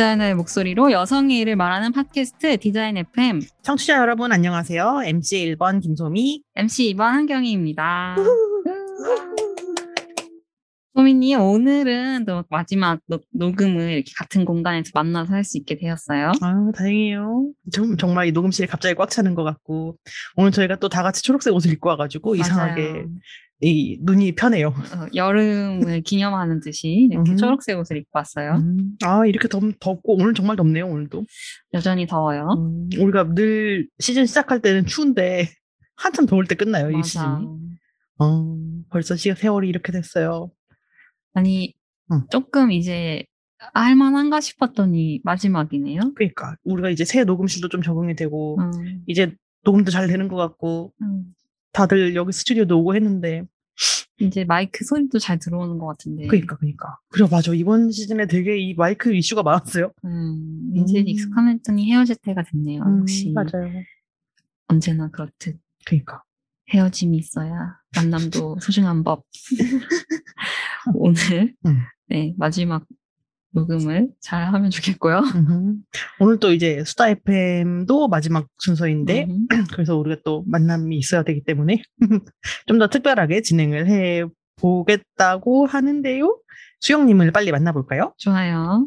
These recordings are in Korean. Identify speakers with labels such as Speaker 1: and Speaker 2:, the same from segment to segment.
Speaker 1: 디자이너의 목소리로 여성의 일을 말하는 팟캐스트 디자인 FM
Speaker 2: 청취자 여러분 안녕하세요. MC 1번 김소미.
Speaker 1: MC 2번 한경희입니다. 소미님 오늘은 또 마지막 노, 녹음을 이렇게 같은 공간에서 만나서 할 수 있게 되었어요.
Speaker 2: 아 다행이에요. 정, 정말 이 녹음실이 갑자기 꽉 차는 것 같고 오늘 저희가 또 다 같이 초록색 옷을 입고 와가지고 이상하게
Speaker 1: 맞아요.
Speaker 2: 이 눈이 편해요.
Speaker 1: 어, 여름을 기념하는 듯이 이렇게
Speaker 2: 음.
Speaker 1: 초록색 옷을 입고 왔어요.
Speaker 2: 음, 아 이렇게 덥, 덥고 오늘 정말 덥네요. 오늘도.
Speaker 1: 여전히 더워요.
Speaker 2: 음, 우리가 늘 시즌 시작할 때는 추운데 한참 더울 때 끝나요. 이
Speaker 1: 맞아.
Speaker 2: 시즌이. 어, 벌써 시간 세월이 이렇게 됐어요.
Speaker 1: 아니
Speaker 2: 응.
Speaker 1: 조금 이제 할만한가 싶었더니 마지막이네요.
Speaker 2: 그러니까 우리가 이제 새 녹음실도 좀 적응이 되고
Speaker 1: 음,
Speaker 2: 이제 녹음도 잘 되는 것 같고
Speaker 1: 음.
Speaker 2: 다들 여기 스튜디오도 오고 했는데
Speaker 1: 이제 마이크 소리도 잘 들어오는 것 같은데.
Speaker 2: 그러니까 그러니까 그래 맞아 이번 시즌에 되게 이 마이크 이슈가 많았어요.
Speaker 1: 음, 이제
Speaker 2: 음.
Speaker 1: 익숙함 했더니 헤어질 때가 됐네요. 역시
Speaker 2: 맞아요.
Speaker 1: 언제나 그렇듯
Speaker 2: 그러니까
Speaker 1: 헤어짐이 있어야 만남도 소중한 법. 오늘
Speaker 2: 음.
Speaker 1: 네 마지막 녹음을 잘 하면 좋겠고요.
Speaker 2: 오늘 또 이제 수다 FM도 마지막 순서인데
Speaker 1: 음,
Speaker 2: 그래서 우리가 또 만남이 있어야 되기 때문에 좀 더 특별하게 진행을 해 보겠다고 하는데요. 수영님을 빨리 만나볼까요?
Speaker 1: 좋아요.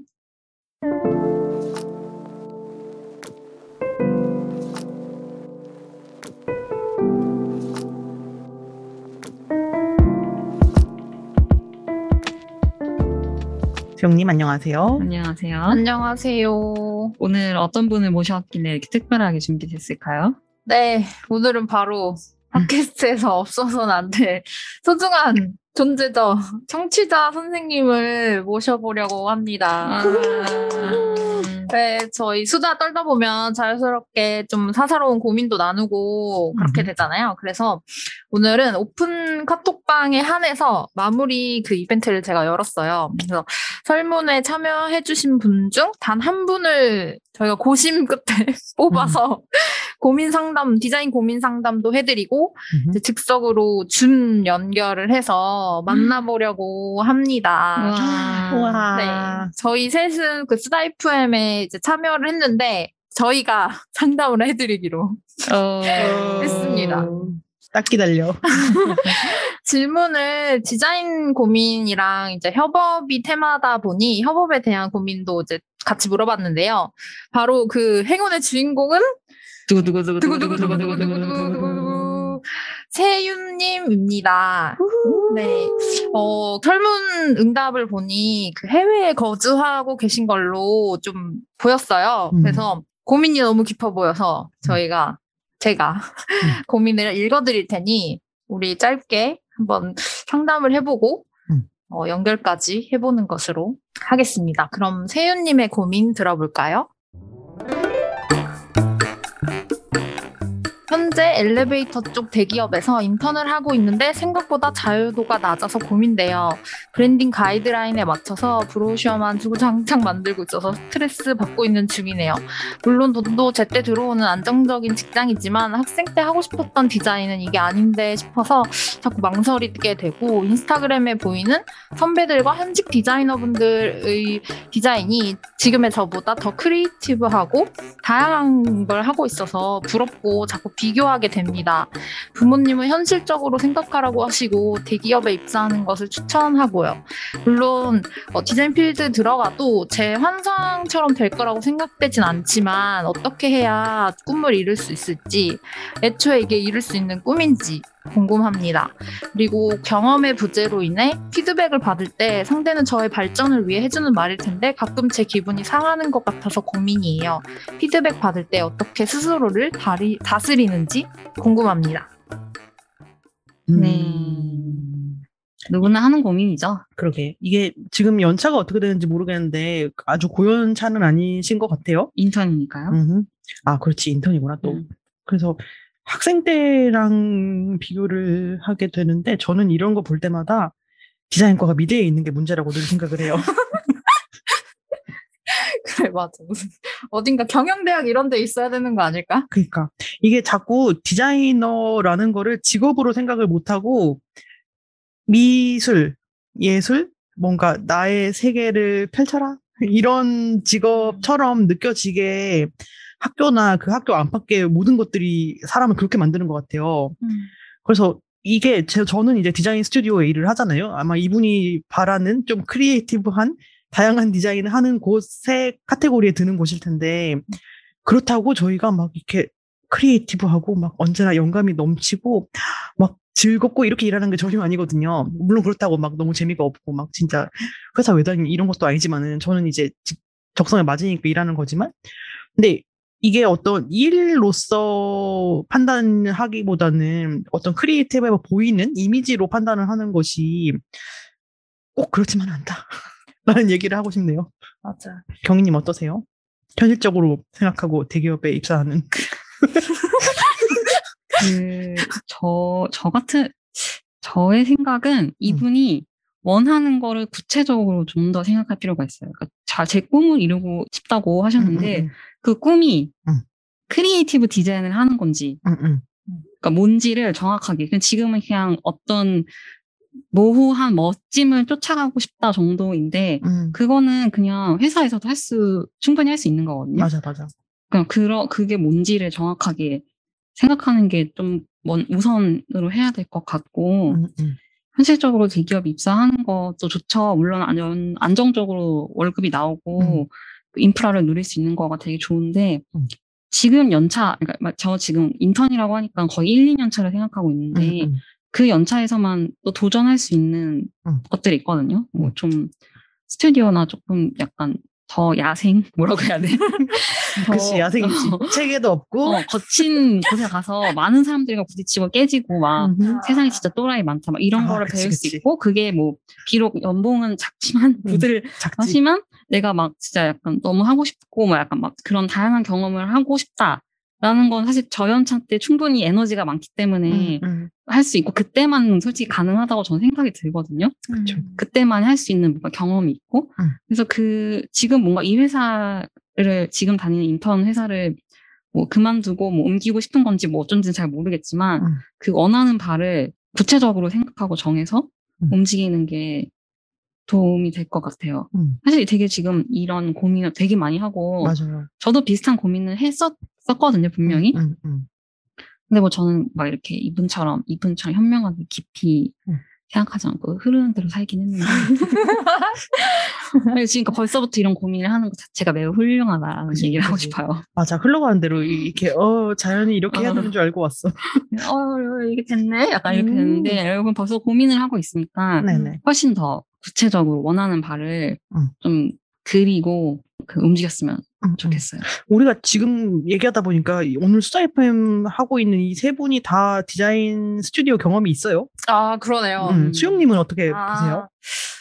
Speaker 2: 수영님 안녕하세요.
Speaker 1: 안녕하세요.
Speaker 3: 안녕하세요.
Speaker 1: 오늘 어떤 분을 모셨길래 이렇게 특별하게 준비됐을까요?
Speaker 3: 네, 오늘은 바로 팟캐스트에서 없어서는 안 될 소중한 존재죠. 청취자 선생님을 모셔보려고 합니다. 네, 저희 수다 떨다 보면 자연스럽게 좀 사사로운 고민도 나누고 그렇게
Speaker 2: 음.
Speaker 3: 되잖아요. 그래서 오늘은 오픈 카톡방에 한해서 마무리 그 이벤트를 제가 열었어요. 그래서 설문에 참여해주신 분 중 단 한 분을 저희가 고심 끝에 뽑아서 고민 상담, 디자인 고민 상담도 해드리고 즉석으로 줌 연결을 해서 만나보려고 합니다.
Speaker 1: 와.
Speaker 2: 우와.
Speaker 3: 네. 저희 셋은 그 스다 FM에 이제 참여를 했는데 저희가 상담을 해드리기로
Speaker 1: 어...
Speaker 3: 했습니다.
Speaker 2: 딱 기다려.
Speaker 3: 질문을 디자인 고민이랑 이제 협업이 테마다 보니 협업에 대한 고민도 이제 같이 물어봤는데요. 바로 그 행운의 주인공은 두구두구두구두구두구두구두구 세윤님입니다. 네. 어, 설문 응답을 보니 그 해외에 거주하고 계신 걸로 좀 보였어요.
Speaker 2: 음.
Speaker 3: 그래서 고민이 너무 깊어 보여서 저희가, 제가 고민을 읽어드릴 테니 우리 짧게 한번 상담을 해보고
Speaker 2: 음.
Speaker 3: 어, 연결까지 해보는 것으로 하겠습니다. 그럼 세윤님의 고민 들어볼까요? 엘리베이터 쪽 대기업에서 인턴을 하고 있는데 생각보다 자유도가 낮아서 고민돼요. 브랜딩 가이드라인에 맞춰서 브로셔만 주구장창 만들고 있어서 스트레스 받고 있는 중이네요. 물론 돈도 제때 들어오는 안정적인 직장이지만 학생 때 하고 싶었던 디자인은 이게 아닌데 싶어서 자꾸 망설이게 되고 인스타그램에 보이는 선배들과 현직 디자이너분들의 디자인이 지금의 저보다 더 creative하고 다양한 걸 하고 있어서 부럽고 자꾸 비교하게 됩니다. 부모님은 현실적으로 생각하라고 하시고 대기업에 입사하는 것을 추천하고요. 물론 어, 디자인 필드 들어가도 제 환상처럼 될 거라고 생각되진 않지만 어떻게 해야 꿈을 이룰 수 있을지 애초에 이게 이룰 수 있는 꿈인지 궁금합니다. 그리고 경험의 부재로 인해 피드백을 받을 때 상대는 저의 발전을 위해 해주는 말일 텐데 가끔 제 기분이 상하는 것 같아서 고민이에요. 피드백 받을 때 어떻게 스스로를 다리, 다스리는지 궁금합니다.
Speaker 1: 네.
Speaker 2: 음,
Speaker 1: 누구나 하는 고민이죠.
Speaker 2: 그러게. 이게 지금 연차가 어떻게 되는지 모르겠는데 아주 고연차는 아니신 것 같아요.
Speaker 1: 인턴이니까요.
Speaker 2: 음흠. 아, 그렇지. 인턴이구나, 또.
Speaker 1: 음.
Speaker 2: 그래서 학생 때랑 비교를 하게 되는데 저는 이런 거 볼 때마다 디자인과가 미대에 있는 게 문제라고 늘 생각을 해요.
Speaker 3: 그래 맞아 무슨 어딘가 경영대학 이런 데 있어야 되는 거 아닐까?
Speaker 2: 그러니까 이게 자꾸 디자이너라는 거를 직업으로 생각을 못 하고 미술, 예술, 뭔가 나의 세계를 펼쳐라 이런 직업처럼 느껴지게 학교나 그 학교 안팎의 모든 것들이 사람을 그렇게 만드는 것 같아요. 그래서 이게 제, 저는 이제 디자인 스튜디오에 일을 하잖아요. 아마 이분이 바라는 좀 creative한 다양한 디자인을 하는 곳의 카테고리에 드는 곳일 텐데 그렇다고 저희가 막 이렇게 creative하고 막 언제나 영감이 넘치고 막 즐겁고 이렇게 일하는 게 전혀 아니거든요. 물론 그렇다고 막 너무 재미가 없고 막 진짜 회사 왜 다니 이런 것도 아니지만은 저는 이제 직- 적성에 맞으니까 일하는 거지만 근데 이게 어떤 일로서 판단하기보다는 어떤 크리에이티브해 보이는 이미지로 판단을 하는 것이 꼭 그렇지만 않다. 라는 얘기를 하고 싶네요.
Speaker 3: 맞아.
Speaker 2: 경희님 어떠세요? 현실적으로 생각하고 대기업에 입사하는.
Speaker 1: 그, 저, 저 같은, 저의 생각은 이분이 원하는 거를 구체적으로 좀 더 생각할 필요가 있어요. 그러니까 자, 제 꿈을 이루고 싶다고 하셨는데
Speaker 2: 음,
Speaker 1: 그 꿈이
Speaker 2: 음.
Speaker 1: creative 디자인을 하는 건지,
Speaker 2: 음, 음,
Speaker 1: 그러니까 뭔지를 정확하게. 그냥 지금은 그냥 어떤 모호한 멋짐을 쫓아가고 싶다 정도인데,
Speaker 2: 음.
Speaker 1: 그거는 그냥 회사에서도 할 수, 충분히 할 수 있는 거거든요.
Speaker 2: 맞아, 맞아.
Speaker 1: 그냥 그러, 그게 뭔지를 정확하게 생각하는 게 좀 우선으로 해야 될 것 같고,
Speaker 2: 음, 음.
Speaker 1: 현실적으로 대기업 입사하는 것도 좋죠. 물론 안전, 안정적으로 월급이 나오고 인프라를 누릴 수 있는 거가 되게 좋은데
Speaker 2: 음.
Speaker 1: 지금 연차, 그러니까 막저 지금 인턴이라고 하니까 거의 1, 2년 차를 생각하고 있는데
Speaker 2: 음, 음.
Speaker 1: 그 연차에서만 또 도전할 수 있는
Speaker 2: 음.
Speaker 1: 것들이 있거든요. 뭐 좀 스튜디오나 조금 약간 더 야생 뭐라고 해야 돼? 더,
Speaker 2: 그치, 야생이지.
Speaker 1: 어,
Speaker 2: 체계도 없고.
Speaker 1: 어, 거친 곳에 가서 많은 사람들과 부딪히고 깨지고 막. 세상에 진짜 또라이 많다. 막 이런
Speaker 2: 아,
Speaker 1: 거를
Speaker 2: 그치,
Speaker 1: 배울
Speaker 2: 그치.
Speaker 1: 수 있고, 그게 뭐, 비록 연봉은 작지만,
Speaker 2: 음,
Speaker 1: 부들
Speaker 2: 작지.
Speaker 1: 하지만, 내가 막 진짜 약간 너무 하고 싶고, 막 약간 막 그런 다양한 경험을 하고 싶다. 라는 건 사실 저연차 때 충분히 에너지가 많기 때문에
Speaker 2: 음, 음.
Speaker 1: 할수 있고, 그때만 솔직히 가능하다고 저는 생각이 들거든요.
Speaker 2: 그쵸.
Speaker 1: 그때만 할 수 있는 뭔가 경험이 있고,
Speaker 2: 음.
Speaker 1: 그래서 그, 지금 뭔가 이 회사를, 지금 다니는 인턴 회사를 뭐 그만두고 뭐 옮기고 싶은 건지 뭐 어쩐지는 잘 모르겠지만,
Speaker 2: 음.
Speaker 1: 그 원하는 바를 구체적으로 생각하고 정해서
Speaker 2: 음.
Speaker 1: 움직이는 게 도움이 될 것 같아요.
Speaker 2: 음.
Speaker 1: 사실 되게 지금 이런 고민을 되게 많이 하고,
Speaker 2: 맞아요.
Speaker 1: 저도 비슷한 고민을 했었 거든요, 분명히.
Speaker 2: 음, 음.
Speaker 1: 근데 뭐 저는 막 이렇게 이분처럼, 이분처럼 현명하게 깊이
Speaker 2: 음.
Speaker 1: 생각하지 않고 흐르는 대로 살긴 했는데. 그러니까 벌써부터 이런 고민을 하는 것 자체가 매우 훌륭하다는
Speaker 2: 그치,
Speaker 1: 얘기를 하고
Speaker 2: 그치.
Speaker 1: 싶어요.
Speaker 2: 맞아. 흘러가는 대로 이- 이렇게, 어, 자연이 이렇게 해야
Speaker 1: 어.
Speaker 2: 되는 줄 알고 왔어.
Speaker 1: 어, 이게 됐네? 약간 이렇게
Speaker 2: 음.
Speaker 1: 됐는데, 여러분 벌써 고민을 하고 있으니까
Speaker 2: 네네.
Speaker 1: 훨씬 더 구체적으로 원하는 바를
Speaker 2: 음.
Speaker 1: 좀 그리고 그 움직였으면
Speaker 2: 음, 음.
Speaker 1: 좋겠어요.
Speaker 2: 우리가 지금 얘기하다 보니까 이- 오늘 수자 FM 하고 있는 이 세 분이 다 디자인 스튜디오 경험이 있어요.
Speaker 3: 아 그러네요.
Speaker 2: 음, 수영님은 어떻게
Speaker 3: 아,
Speaker 2: 보세요?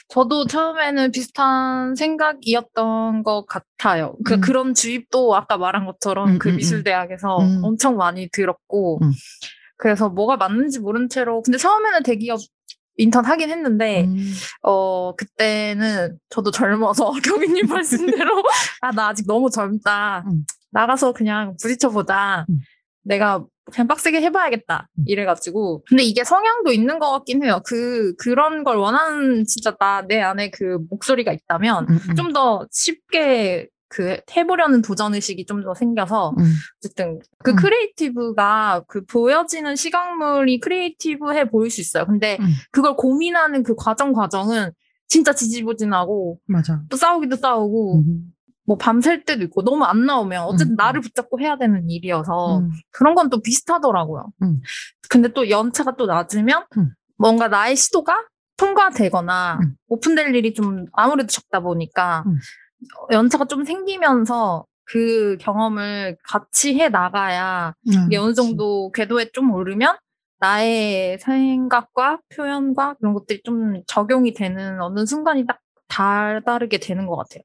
Speaker 3: 저도 처음에는 비슷한 생각이었던 것 같아요. 그,
Speaker 2: 음.
Speaker 3: 그런 주입도 아까 말한 것처럼
Speaker 2: 음,
Speaker 3: 그
Speaker 2: 음, 음.
Speaker 3: 미술대학에서
Speaker 2: 음.
Speaker 3: 엄청 많이 들었고,
Speaker 2: 음.
Speaker 3: 그래서 뭐가 맞는지 모른 채로, 근데 처음에는 대기업 인턴 하긴 했는데,
Speaker 2: 음,
Speaker 3: 어, 그때는 저도 젊어서 경희님 말씀대로, 아, 나 아직 너무 젊다.
Speaker 2: 음.
Speaker 3: 나가서 그냥 부딪혀 보자.
Speaker 2: 음.
Speaker 3: 내가 그냥 빡세게 해봐야겠다.
Speaker 2: 음.
Speaker 3: 이래가지고. 근데 이게 성향도 있는 것 같긴 해요. 그, 그런 걸 원하는 진짜 나, 내 안에 그 목소리가 있다면
Speaker 2: 음, 음,
Speaker 3: 좀더 쉽게 그 해보려는 도전 의식이 좀 더 생겨서
Speaker 2: 음,
Speaker 3: 어쨌든 그
Speaker 2: 음.
Speaker 3: creative가 그 보여지는 시각물이 creative해 보일 수 있어요. 근데
Speaker 2: 음.
Speaker 3: 그걸 고민하는 그 과정 과정은 진짜 지지부진하고
Speaker 2: 맞아.
Speaker 3: 또 싸우기도 싸우고
Speaker 2: 음,
Speaker 3: 뭐 밤샐 때도 있고 너무 안 나오면 어쨌든
Speaker 2: 음.
Speaker 3: 나를 붙잡고 해야 되는 일이어서
Speaker 2: 음,
Speaker 3: 그런 건 또 비슷하더라고요.
Speaker 2: 음.
Speaker 3: 근데 또 연차가 또 낮으면
Speaker 2: 음.
Speaker 3: 뭔가 나의 시도가 통과되거나
Speaker 2: 음.
Speaker 3: 오픈될 일이 좀 아무래도 적다 보니까
Speaker 2: 음.
Speaker 3: 연차가 좀 생기면서 그 경험을 같이 해 나가야
Speaker 2: 음,
Speaker 3: 이게 어느 정도 궤도에 좀 오르면 나의 생각과 표현과 그런 것들이 좀 적용이 되는 어느 순간이 딱 다르게 되는 것 같아요.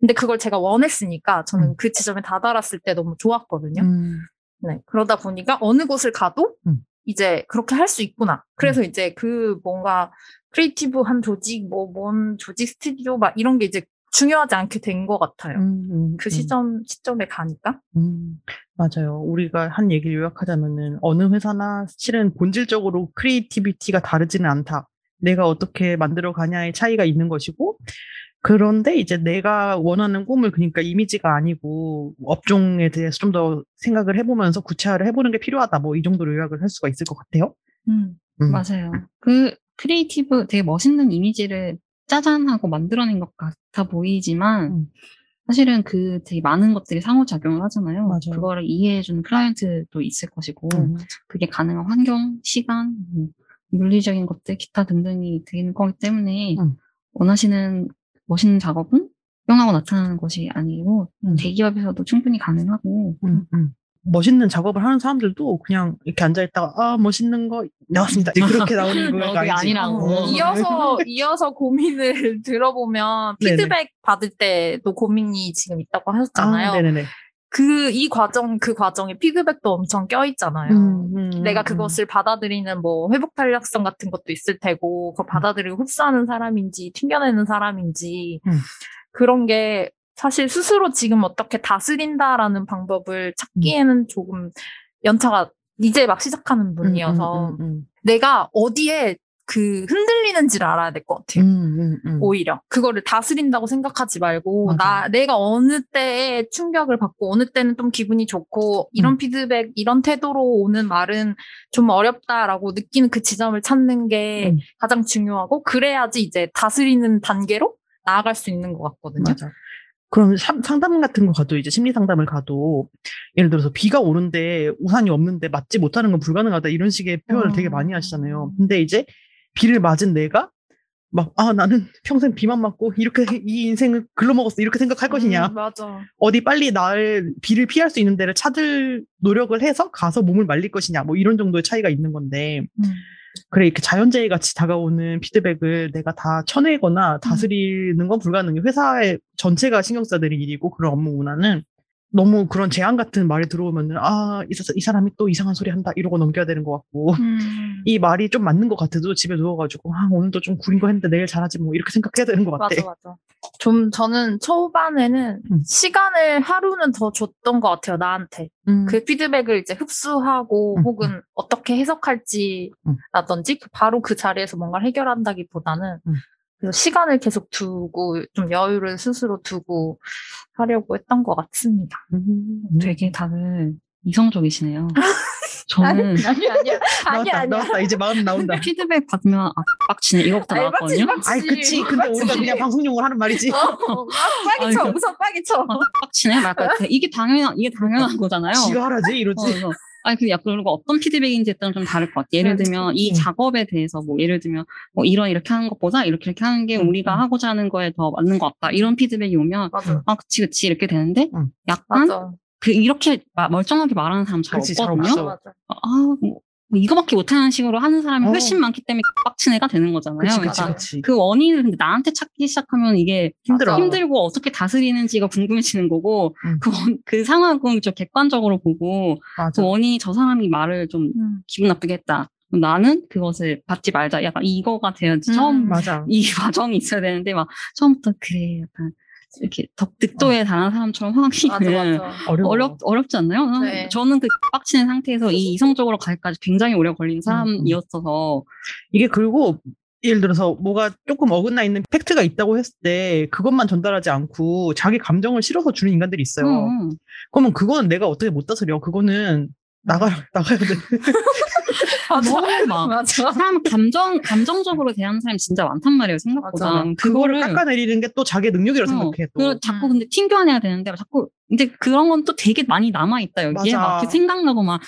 Speaker 3: 근데 그걸 제가 원했으니까 저는
Speaker 2: 음.
Speaker 3: 그 지점에 다다랐을 때 너무 좋았거든요.
Speaker 2: 음.
Speaker 3: 네. 그러다 보니까 어느 곳을 가도
Speaker 2: 음.
Speaker 3: 이제 그렇게 할 수 있구나. 그래서 이제 그 뭔가 creative한 조직, 뭐, 뭔 조직 스튜디오 막 이런 게 이제 중요하지 않게 된 것 같아요.
Speaker 2: 음, 음,
Speaker 3: 그
Speaker 2: 음.
Speaker 3: 시점, 시점에 가니까.
Speaker 2: 음, 맞아요. 우리가 한 얘기를 요약하자면은 어느 회사나 실은 본질적으로 creativity가 다르지는 않다. 내가 어떻게 만들어 가냐의 차이가 있는 것이고 그런데 이제 내가 원하는 꿈을 그러니까 이미지가 아니고 업종에 대해서 좀 더 생각을 해보면서 구체화를 해보는 게 필요하다. 뭐 이 정도로 요약을 할 수가 있을 것 같아요.
Speaker 3: 음.
Speaker 2: 음.
Speaker 1: 맞아요. 그 creative 되게 멋있는 이미지를 짜잔 하고 만들어낸 것 같아 보이지만
Speaker 2: 음.
Speaker 1: 사실은 그 되게 많은 것들이 상호작용을 하잖아요.
Speaker 2: 맞아요.
Speaker 1: 그거를 이해해주는 클라이언트도 있을 것이고
Speaker 2: 음.
Speaker 1: 그게 가능한 환경, 시간, 뭐 물리적인 것들, 기타 등등이 되는 거기 때문에
Speaker 2: 음.
Speaker 1: 원하시는 멋있는 작업은 뿅하고 나타나는 것이 아니고
Speaker 2: 음.
Speaker 1: 대기업에서도 충분히 가능하고
Speaker 2: 음, 음. 멋있는 작업을 하는 사람들도 그냥 이렇게 앉아있다가 아 멋있는 거 나왔습니다. 그렇게 나오는 거가.
Speaker 1: 아니라고.
Speaker 2: 어.
Speaker 3: 이어서, 이어서 고민을 들어보면
Speaker 2: 네네.
Speaker 3: 피드백 받을 때도 고민이 지금 있다고 하셨잖아요.
Speaker 2: 아, 네네네.
Speaker 3: 그, 이 과정, 그 과정에 피드백도 엄청 껴 있잖아요.
Speaker 2: 음, 음,
Speaker 3: 내가
Speaker 2: 음.
Speaker 3: 그것을 받아들이는 뭐 회복 탄력성 같은 것도 있을 테고, 그걸 받아들이고 흡수하는 사람인지, 튕겨내는 사람인지,
Speaker 2: 음.
Speaker 3: 그런 게 사실 스스로 지금 어떻게 다스린다라는 방법을 찾기에는 조금 연차가 이제 막 시작하는 분이어서,
Speaker 2: 음, 음,
Speaker 3: 내가 어디에 그 흔들리는지를 알아야 될것
Speaker 2: 음,
Speaker 3: 같아요.
Speaker 2: 음, 음, 음.
Speaker 3: 오히려 그거를 다스린다고 생각하지 말고
Speaker 2: 맞아.
Speaker 3: 나 내가 어느 때에 충격을 받고 어느 때는 좀 기분이 좋고 이런
Speaker 2: 음.
Speaker 3: 피드백 이런 태도로 오는 말은 좀 어렵다라고 느끼는 그 지점을 찾는 게
Speaker 2: 음.
Speaker 3: 가장 중요하고 그래야지 이제 다스리는 단계로 나아갈 수 있는 것 같거든요.
Speaker 2: 맞아. 그럼 상- 상담 같은 거 가도 이제 심리 상담을 가도 예를 들어서 비가 오는데 우산이 없는데 맞지 못하는 건 불가능하다 이런 식의 표현을
Speaker 3: 어.
Speaker 2: 되게 많이 하시잖아요. 근데 이제 비를 맞은 내가 막 아 나는 평생 비만 맞고 이렇게 이 인생을 글러먹었어 이렇게 생각할 것이냐
Speaker 3: 음, 맞아.
Speaker 2: 어디 빨리 날 비를 피할 수 있는 데를 찾을 노력을 해서 가서 몸을 말릴 것이냐 뭐 이런 정도의 차이가 있는 건데
Speaker 3: 음.
Speaker 2: 그래 이렇게 자연재해 같이 다가오는 피드백을 내가 다 쳐내거나 다스리는 건 불가능해. 회사의 전체가 신경 써야 될 일이고 그런 업무 문화는 너무 그런 제안 같은 말이 들어오면은 아, 이, 사람이 또 이상한 소리 한다 이러고 넘겨야 되는 것 같고
Speaker 3: 음.
Speaker 2: 이 말이 좀 맞는 것 같아도 집에 누워가지고 아 오늘도 좀 구린 거 했는데 내일 잘하지 뭐 이렇게 생각해야 되는 것 같아.
Speaker 3: 맞아, 맞아. 좀 저는 초반에는
Speaker 2: 음.
Speaker 3: 시간을 하루는 더 줬던 것 같아요, 나한테.
Speaker 2: 음,
Speaker 3: 그 피드백을 이제 흡수하고
Speaker 2: 음,
Speaker 3: 혹은 어떻게 해석할지
Speaker 2: 음.
Speaker 3: 라든지 그 바로 그 자리에서 뭔가를 해결한다기보다는
Speaker 2: 음.
Speaker 3: 시간을 계속 두고 좀 여유를 스스로 두고 하려고 했던 것 같습니다.
Speaker 2: 음,
Speaker 1: 되게 다들 이성적이시네요. 저는
Speaker 3: 아니 아니야 아니야
Speaker 2: 나왔다, 나왔다 이제 마음 나온다.
Speaker 1: 피드백 받으면 아 빡치네 이거부터 나왔거든요.
Speaker 2: 아이 그치 근데 우리가 그냥 방송용을 하는 말이지.
Speaker 3: 어, 빠기 쳐,
Speaker 1: 아이고.
Speaker 3: 우선 빠기 쳐.
Speaker 1: 아, 빡치네 말까 이게 당연한 이게 당연한 거잖아요.
Speaker 2: 지가 하라지
Speaker 1: 어,
Speaker 2: 이러지.
Speaker 1: 그래서 아니 그 약간 그리고 어떤 피드백인지에 따라 좀 다를 것 같아요. 예를
Speaker 3: 음.
Speaker 1: 들면 이
Speaker 2: 음.
Speaker 1: 작업에 대해서 뭐 예를 들면 뭐 이런 이렇게 하는 것보다 이렇게 이렇게 하는 게
Speaker 2: 음,
Speaker 1: 우리가
Speaker 2: 음.
Speaker 1: 하고자 하는 거에 더 맞는 것 같다. 이런 피드백이 오면
Speaker 3: 맞아,
Speaker 1: 아 그치 그치 이렇게 되는데
Speaker 2: 음.
Speaker 1: 약간
Speaker 3: 맞아,
Speaker 1: 그 이렇게 마- 멀쩡하게 말하는 사람 잘
Speaker 2: 그치, 잘
Speaker 1: 없거든요.
Speaker 3: 맞아. 아,
Speaker 1: 뭐, 뭐 이거밖에 못하는 식으로 하는 사람이
Speaker 2: 어.
Speaker 1: 훨씬 많기 때문에 빡친 애가 되는 거잖아요.
Speaker 2: 그치 그치
Speaker 1: 그러니까
Speaker 2: 그치.
Speaker 1: 그 원인을 근데 나한테 찾기 시작하면 이게
Speaker 2: 힘들어.
Speaker 1: 힘들고 어떻게 다스리는지가 궁금해지는 거고
Speaker 2: 음.
Speaker 1: 그, 원- 그 상황은 좀 객관적으로 보고
Speaker 2: 맞아.
Speaker 1: 그 원인이 저 사람이 말을 좀
Speaker 3: 음.
Speaker 1: 기분 나쁘게 했다. 나는 그것을 받지 말자. 약간 이거가 돼야지.
Speaker 3: 음.
Speaker 1: 처음
Speaker 2: 맞아.
Speaker 1: 이 과정이 있어야 되는데 막 처음부터 그래 약간 이렇게 덕 득도에 달한 사람처럼
Speaker 3: 맞아,
Speaker 1: 하기는
Speaker 3: 맞아.
Speaker 2: 어려워.
Speaker 1: 어렵 어렵지 않나요? 나는-
Speaker 3: 네.
Speaker 1: 저는 그 빡치는 상태에서 이 이성적으로 가기까지 굉장히 오래 걸린 사람이었어서
Speaker 2: 이게 그리고 예를 들어서 뭐가 조금 어긋나 있는 팩트가 있다고 했을 때 그것만 전달하지 않고 자기 감정을 실어서 주는 인간들이 있어요.
Speaker 1: 음,
Speaker 2: 그러면 그거는 내가 어떻게 못 다스려? 그거는 나가 나가야 돼.
Speaker 1: 너무 막
Speaker 3: 맞아.
Speaker 1: 사람 감정 감정적으로 대하는 사람이 진짜 많단 말이에요 생각보다
Speaker 3: 맞아.
Speaker 2: 그거를 깎아내리는 게 또 자기의 능력이라고
Speaker 1: 어,
Speaker 2: 생각해. 또.
Speaker 1: 그 자꾸
Speaker 3: 음.
Speaker 1: 근데 튕겨내야 되는데 자꾸 근데 그런 건 또 되게 많이 남아 있다 여기에
Speaker 2: 맞아.
Speaker 1: 막 이렇게 생각나고 막저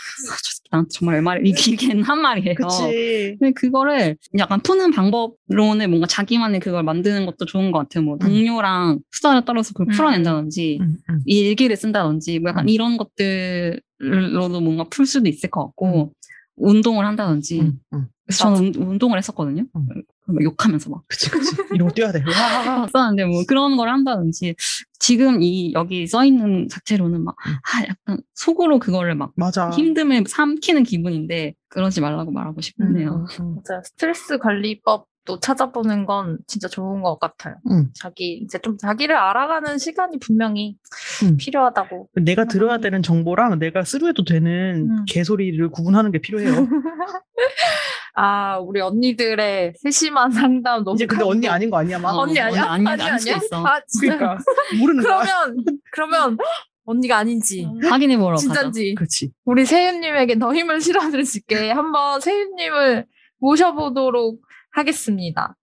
Speaker 1: 새끼 나한테 정말 이게 이게 한 말이에요.
Speaker 2: 그치.
Speaker 1: 근데 그거를 약간 푸는 방법으로는 뭔가 자기만의 그걸 만드는 것도 좋은 것 같아요. 뭐 동료랑 수다를 떨어서 그걸
Speaker 3: 음.
Speaker 1: 풀어낸다든지
Speaker 2: 음, 음.
Speaker 1: 이 일기를 쓴다든지 뭐 약간
Speaker 2: 음.
Speaker 1: 이런 것들로도 뭔가 풀 수도 있을 것 같고 운동을 한다든지
Speaker 2: 응, 응.
Speaker 1: 그래서 저는 운- 운동을 했었거든요.
Speaker 2: 응.
Speaker 1: 막 욕하면서 막
Speaker 2: 그치, 그치. 거 뛰어야 돼. 와.
Speaker 1: 했었는데 뭐 그런 걸 한다든지 지금 이 여기 써 있는 자체로는 막
Speaker 2: 응.
Speaker 1: 아, 약간 속으로 그거를 막
Speaker 2: 맞아.
Speaker 1: 힘듦을 삼키는 기분인데 그러지 말라고 말하고 싶네요.
Speaker 2: 음, 음.
Speaker 3: 맞아요. 스트레스 관리법 도 찾아보는 건 진짜 좋은 것 같아요.
Speaker 2: 음.
Speaker 3: 자기 이제 좀 자기를 알아가는 시간이 분명히
Speaker 2: 음.
Speaker 3: 필요하다고.
Speaker 2: 내가 들어야 되는 정보랑 내가 스루해도 되는
Speaker 3: 음.
Speaker 2: 개소리를 구분하는 게 필요해요.
Speaker 3: 아 우리 언니들의 세심한 상담 너무
Speaker 2: 이제 근데. 언니 아닌 거 아니야, 막?
Speaker 1: 어,
Speaker 3: 언니 아니야?
Speaker 1: 언니 아니- 아닐 수도 있어.
Speaker 3: 아 진짜.
Speaker 2: 그러니까 모르는 거야.
Speaker 3: 그러면 그러면 언니가 아닌지
Speaker 1: 확인해 보러 가자.
Speaker 3: 진짠지
Speaker 2: 그렇지.
Speaker 3: 우리 세윤님에게 더 힘을 실어줄 수 있게 한번 세윤님을 모셔보도록 하겠습니다.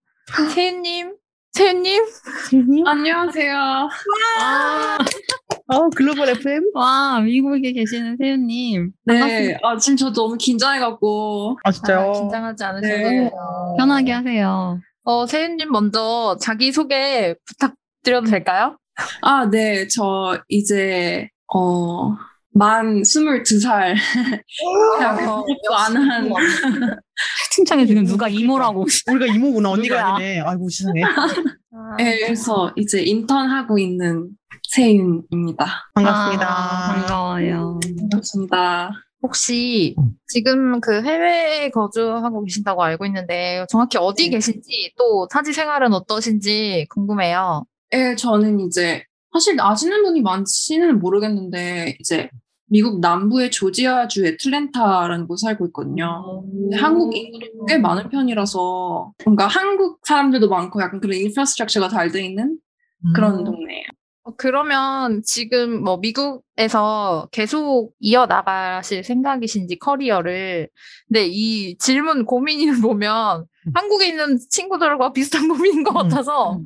Speaker 3: 세윤님, 세윤님,
Speaker 4: 안녕하세요.
Speaker 2: 어, 글로벌 FM?
Speaker 1: 와 미국에 계시는 세윤님
Speaker 4: 네, 아, 지금 저 너무 긴장해갖고.
Speaker 2: 아, 진짜요?
Speaker 3: 아, 긴장하지 않으셔도
Speaker 4: 네.
Speaker 3: 돼요.
Speaker 1: 편하게 하세요.
Speaker 3: 어, 세윤님 먼저 자기 소개 부탁드려도 될까요?
Speaker 4: 아, 네, 저 이제, 어, 만 22살.
Speaker 3: 어,
Speaker 4: 또안 한.
Speaker 1: 칭찬해 지금 누가 이모라고.
Speaker 2: 우리가 이모구나, 언니가
Speaker 1: 누구야?
Speaker 2: 아니네. 아이고, 세상에.
Speaker 3: 아,
Speaker 4: 네, 그래서 이제 인턴하고 있는 세윤입니다.
Speaker 2: 반갑습니다.
Speaker 1: 아, 반가워요.
Speaker 4: 반갑습니다.
Speaker 3: 혹시
Speaker 2: 음.
Speaker 3: 지금 그 해외에 거주하고 계신다고 알고 있는데 정확히 어디
Speaker 4: 네.
Speaker 3: 계신지 또 타지 생활은 어떠신지 궁금해요.
Speaker 4: 네, 저는 이제, 사실 아시는 분이 많지는 모르겠는데, 이제, 미국 남부의 조지아주 애틀랜타라는 곳에 살고 있거든요. 한국 인구도 꽤 많은 편이라서 뭔가 한국 사람들도 많고 약간 그런 인프라스트럭처가 잘 돼 있는 그런
Speaker 2: 음.
Speaker 4: 동네예요.
Speaker 3: 어, 그러면 지금 뭐 미국에서 계속 이어나가실 생각이신지 커리어를 근데 이 질문 고민을 보면
Speaker 2: 음.
Speaker 3: 한국에 있는 친구들과 비슷한 고민인 것
Speaker 2: 음.
Speaker 3: 같아서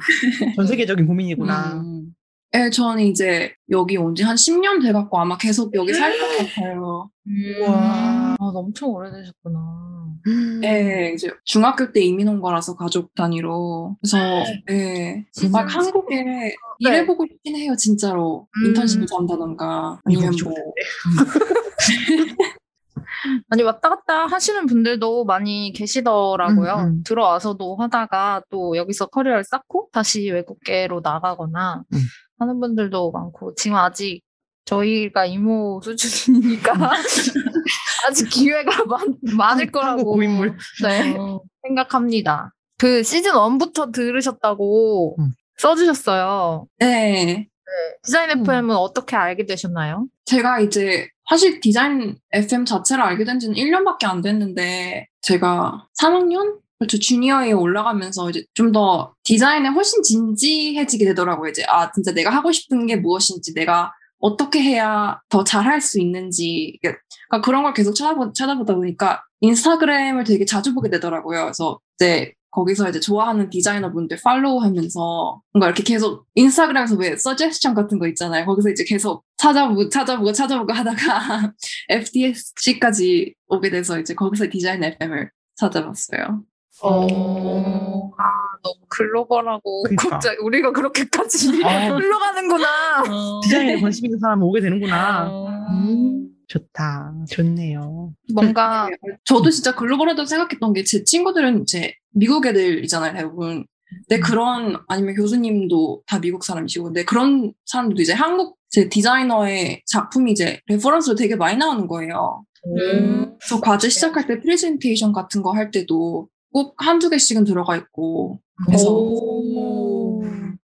Speaker 2: 전 세계적인 고민이구나.
Speaker 1: 음.
Speaker 4: 네, 저는 이제 여기 온 지 한 10년 돼갖고 아마 계속 여기 살 것 같아요.
Speaker 2: 우와.
Speaker 3: 아, 엄청 오래되셨구나.
Speaker 4: 네, 이제 중학교 때 이민 온 거라서 가족 단위로. 그래서, 네, 막
Speaker 3: 진짜
Speaker 4: 한국에 일해보고 싶긴 해요, 진짜로.
Speaker 3: 음.
Speaker 4: 인턴십을 간다던가. 아니면 뭐.
Speaker 3: 아니 왔다 갔다 하시는 분들도 많이 계시더라고요.
Speaker 2: 음, 음.
Speaker 3: 들어와서도 하다가 또 여기서 커리어를 쌓고 다시 외국계로 나가거나
Speaker 2: 음.
Speaker 3: 하는 분들도 많고 지금 아직 저희가 이모 수준이니까 아직 기회가 많, 많을 거라고
Speaker 2: 고인물.
Speaker 3: 네,
Speaker 1: 어,
Speaker 3: 생각합니다. 그 시즌 1부터 들으셨다고
Speaker 2: 음.
Speaker 3: 써주셨어요.
Speaker 4: 네.
Speaker 3: 디자인
Speaker 2: 음.
Speaker 3: FM은 어떻게 알게 되셨나요?
Speaker 4: 제가 이제 사실 디자인 FM 자체를 알게 된 지는 1년밖에 안 됐는데 제가 3학년? 그렇죠. 주니어에 올라가면서 이제 좀 더 디자인에 훨씬 진지해지게 되더라고요. 이제 아 진짜 내가 하고 싶은 게 무엇인지 내가 어떻게 해야 더 잘할 수 있는지 그러니까 그런 걸 계속 찾아보, 찾아보다 보니까 인스타그램을 되게 자주 보게 되더라고요. 그래서 이제 거기서 이제 좋아하는 디자이너분들 팔로우 하면서 뭔가 이렇게 계속 인스타그램에서 왜 서제스션 같은 거 있잖아요. 거기서 이제 계속 찾아보고 찾아보고 찾아보고 하다가 FDSC까지 오게 돼서 이제 거기서 디자인 FM을 찾아봤어요.
Speaker 3: 어, 아, 너무 글로벌하고
Speaker 2: 그러니까.
Speaker 3: 갑자기 우리가 그렇게까지
Speaker 2: 어.
Speaker 3: 흘러가는구나.
Speaker 1: 어.
Speaker 2: 디자인에 관심 있는 사람 오게 되는구나.
Speaker 1: 어.
Speaker 2: 음, 좋다. 좋네요.
Speaker 3: 뭔가
Speaker 4: 저도 진짜 글로벌하다고 생각했던 게 제 친구들은 이제 미국 애들이잖아요, 대부분. 근데 그런 아니면 교수님도 다 미국 사람이시고, 근데 그런 사람들도 이제 한국 제 디자이너의 작품이 이제 reference로 되게 많이 나오는 거예요.
Speaker 3: 음.
Speaker 4: 그래서 과제 시작할 때 프레젠테이션 같은 거 할 때도 꼭 한두 개씩은 들어가 있고, 그래서
Speaker 3: 오.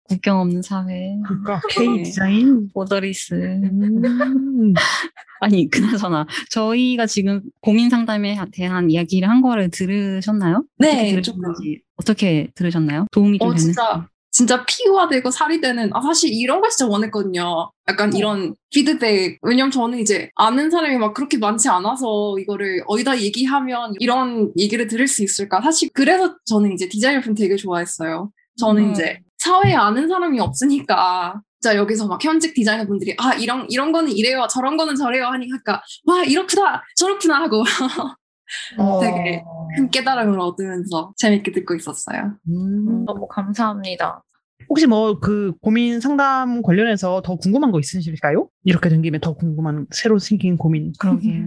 Speaker 1: 국경 없는 사회.
Speaker 2: 그러니까 K 디자인.
Speaker 1: 보더리스.
Speaker 2: 음.
Speaker 1: 아니, 그나저나, 저희가 지금 고민 상담에 대한 이야기를 한 거를 들으셨나요?
Speaker 4: 네,
Speaker 1: 어떻게 들으셨는지, 어떻게 들으셨나요? 도움이 좀
Speaker 4: 어,
Speaker 1: 됐나요?
Speaker 4: 진짜, 진짜 피부화 되고 살이 되는, 아, 사실 이런 거 진짜 원했거든요. 약간 이런 피드백. 왜냐면 저는 이제 아는 사람이 막 그렇게 많지 않아서 이거를 어디다 얘기하면 이런 얘기를 들을 수 있을까. 사실 그래서 저는 이제 디자인 품 되게 좋아했어요. 저는
Speaker 3: 음.
Speaker 4: 이제 사회에 아는 사람이 없으니까 진짜 여기서 막 현직 디자이너 분들이 아, 이런, 이런 거는 이래요. 저런 거는 저래요. 하니까 와, 이렇구나. 저렇구나 하고
Speaker 2: 어.
Speaker 4: 되게 큰 깨달음을 얻으면서 재밌게 듣고 있었어요.
Speaker 2: 음.
Speaker 3: 너무 감사합니다.
Speaker 2: 혹시 뭐 그 고민 상담 관련해서 더 궁금한 거 있으실까요? 이렇게 된 김에 더 궁금한 새로 생긴 고민.
Speaker 1: 그러게.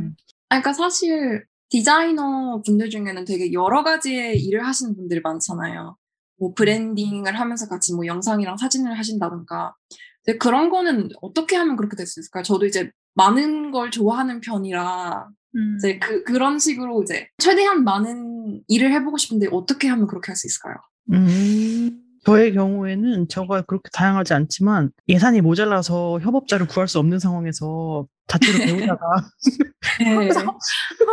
Speaker 4: 아, 그러니까 사실 디자이너 분들 중에는 되게 여러 가지의 일을 하시는 분들이 많잖아요. 뭐 브랜딩을 하면서 같이 뭐 영상이랑 사진을 하신다던가. 근데 그런 거는 어떻게 하면 그렇게 될 수 있을까요? 저도 이제 많은 걸 좋아하는 편이라
Speaker 3: 음.
Speaker 4: 이제 그 그런 식으로 이제 최대한 많은 일을 해보고 싶은데 어떻게 하면 그렇게 할 수 있을까요?
Speaker 2: 음, 저의 경우에는 저가 그렇게 다양하지 않지만 예산이 모자라서 협업자를 구할 수 없는 상황에서 자체로 배우다가
Speaker 4: 네.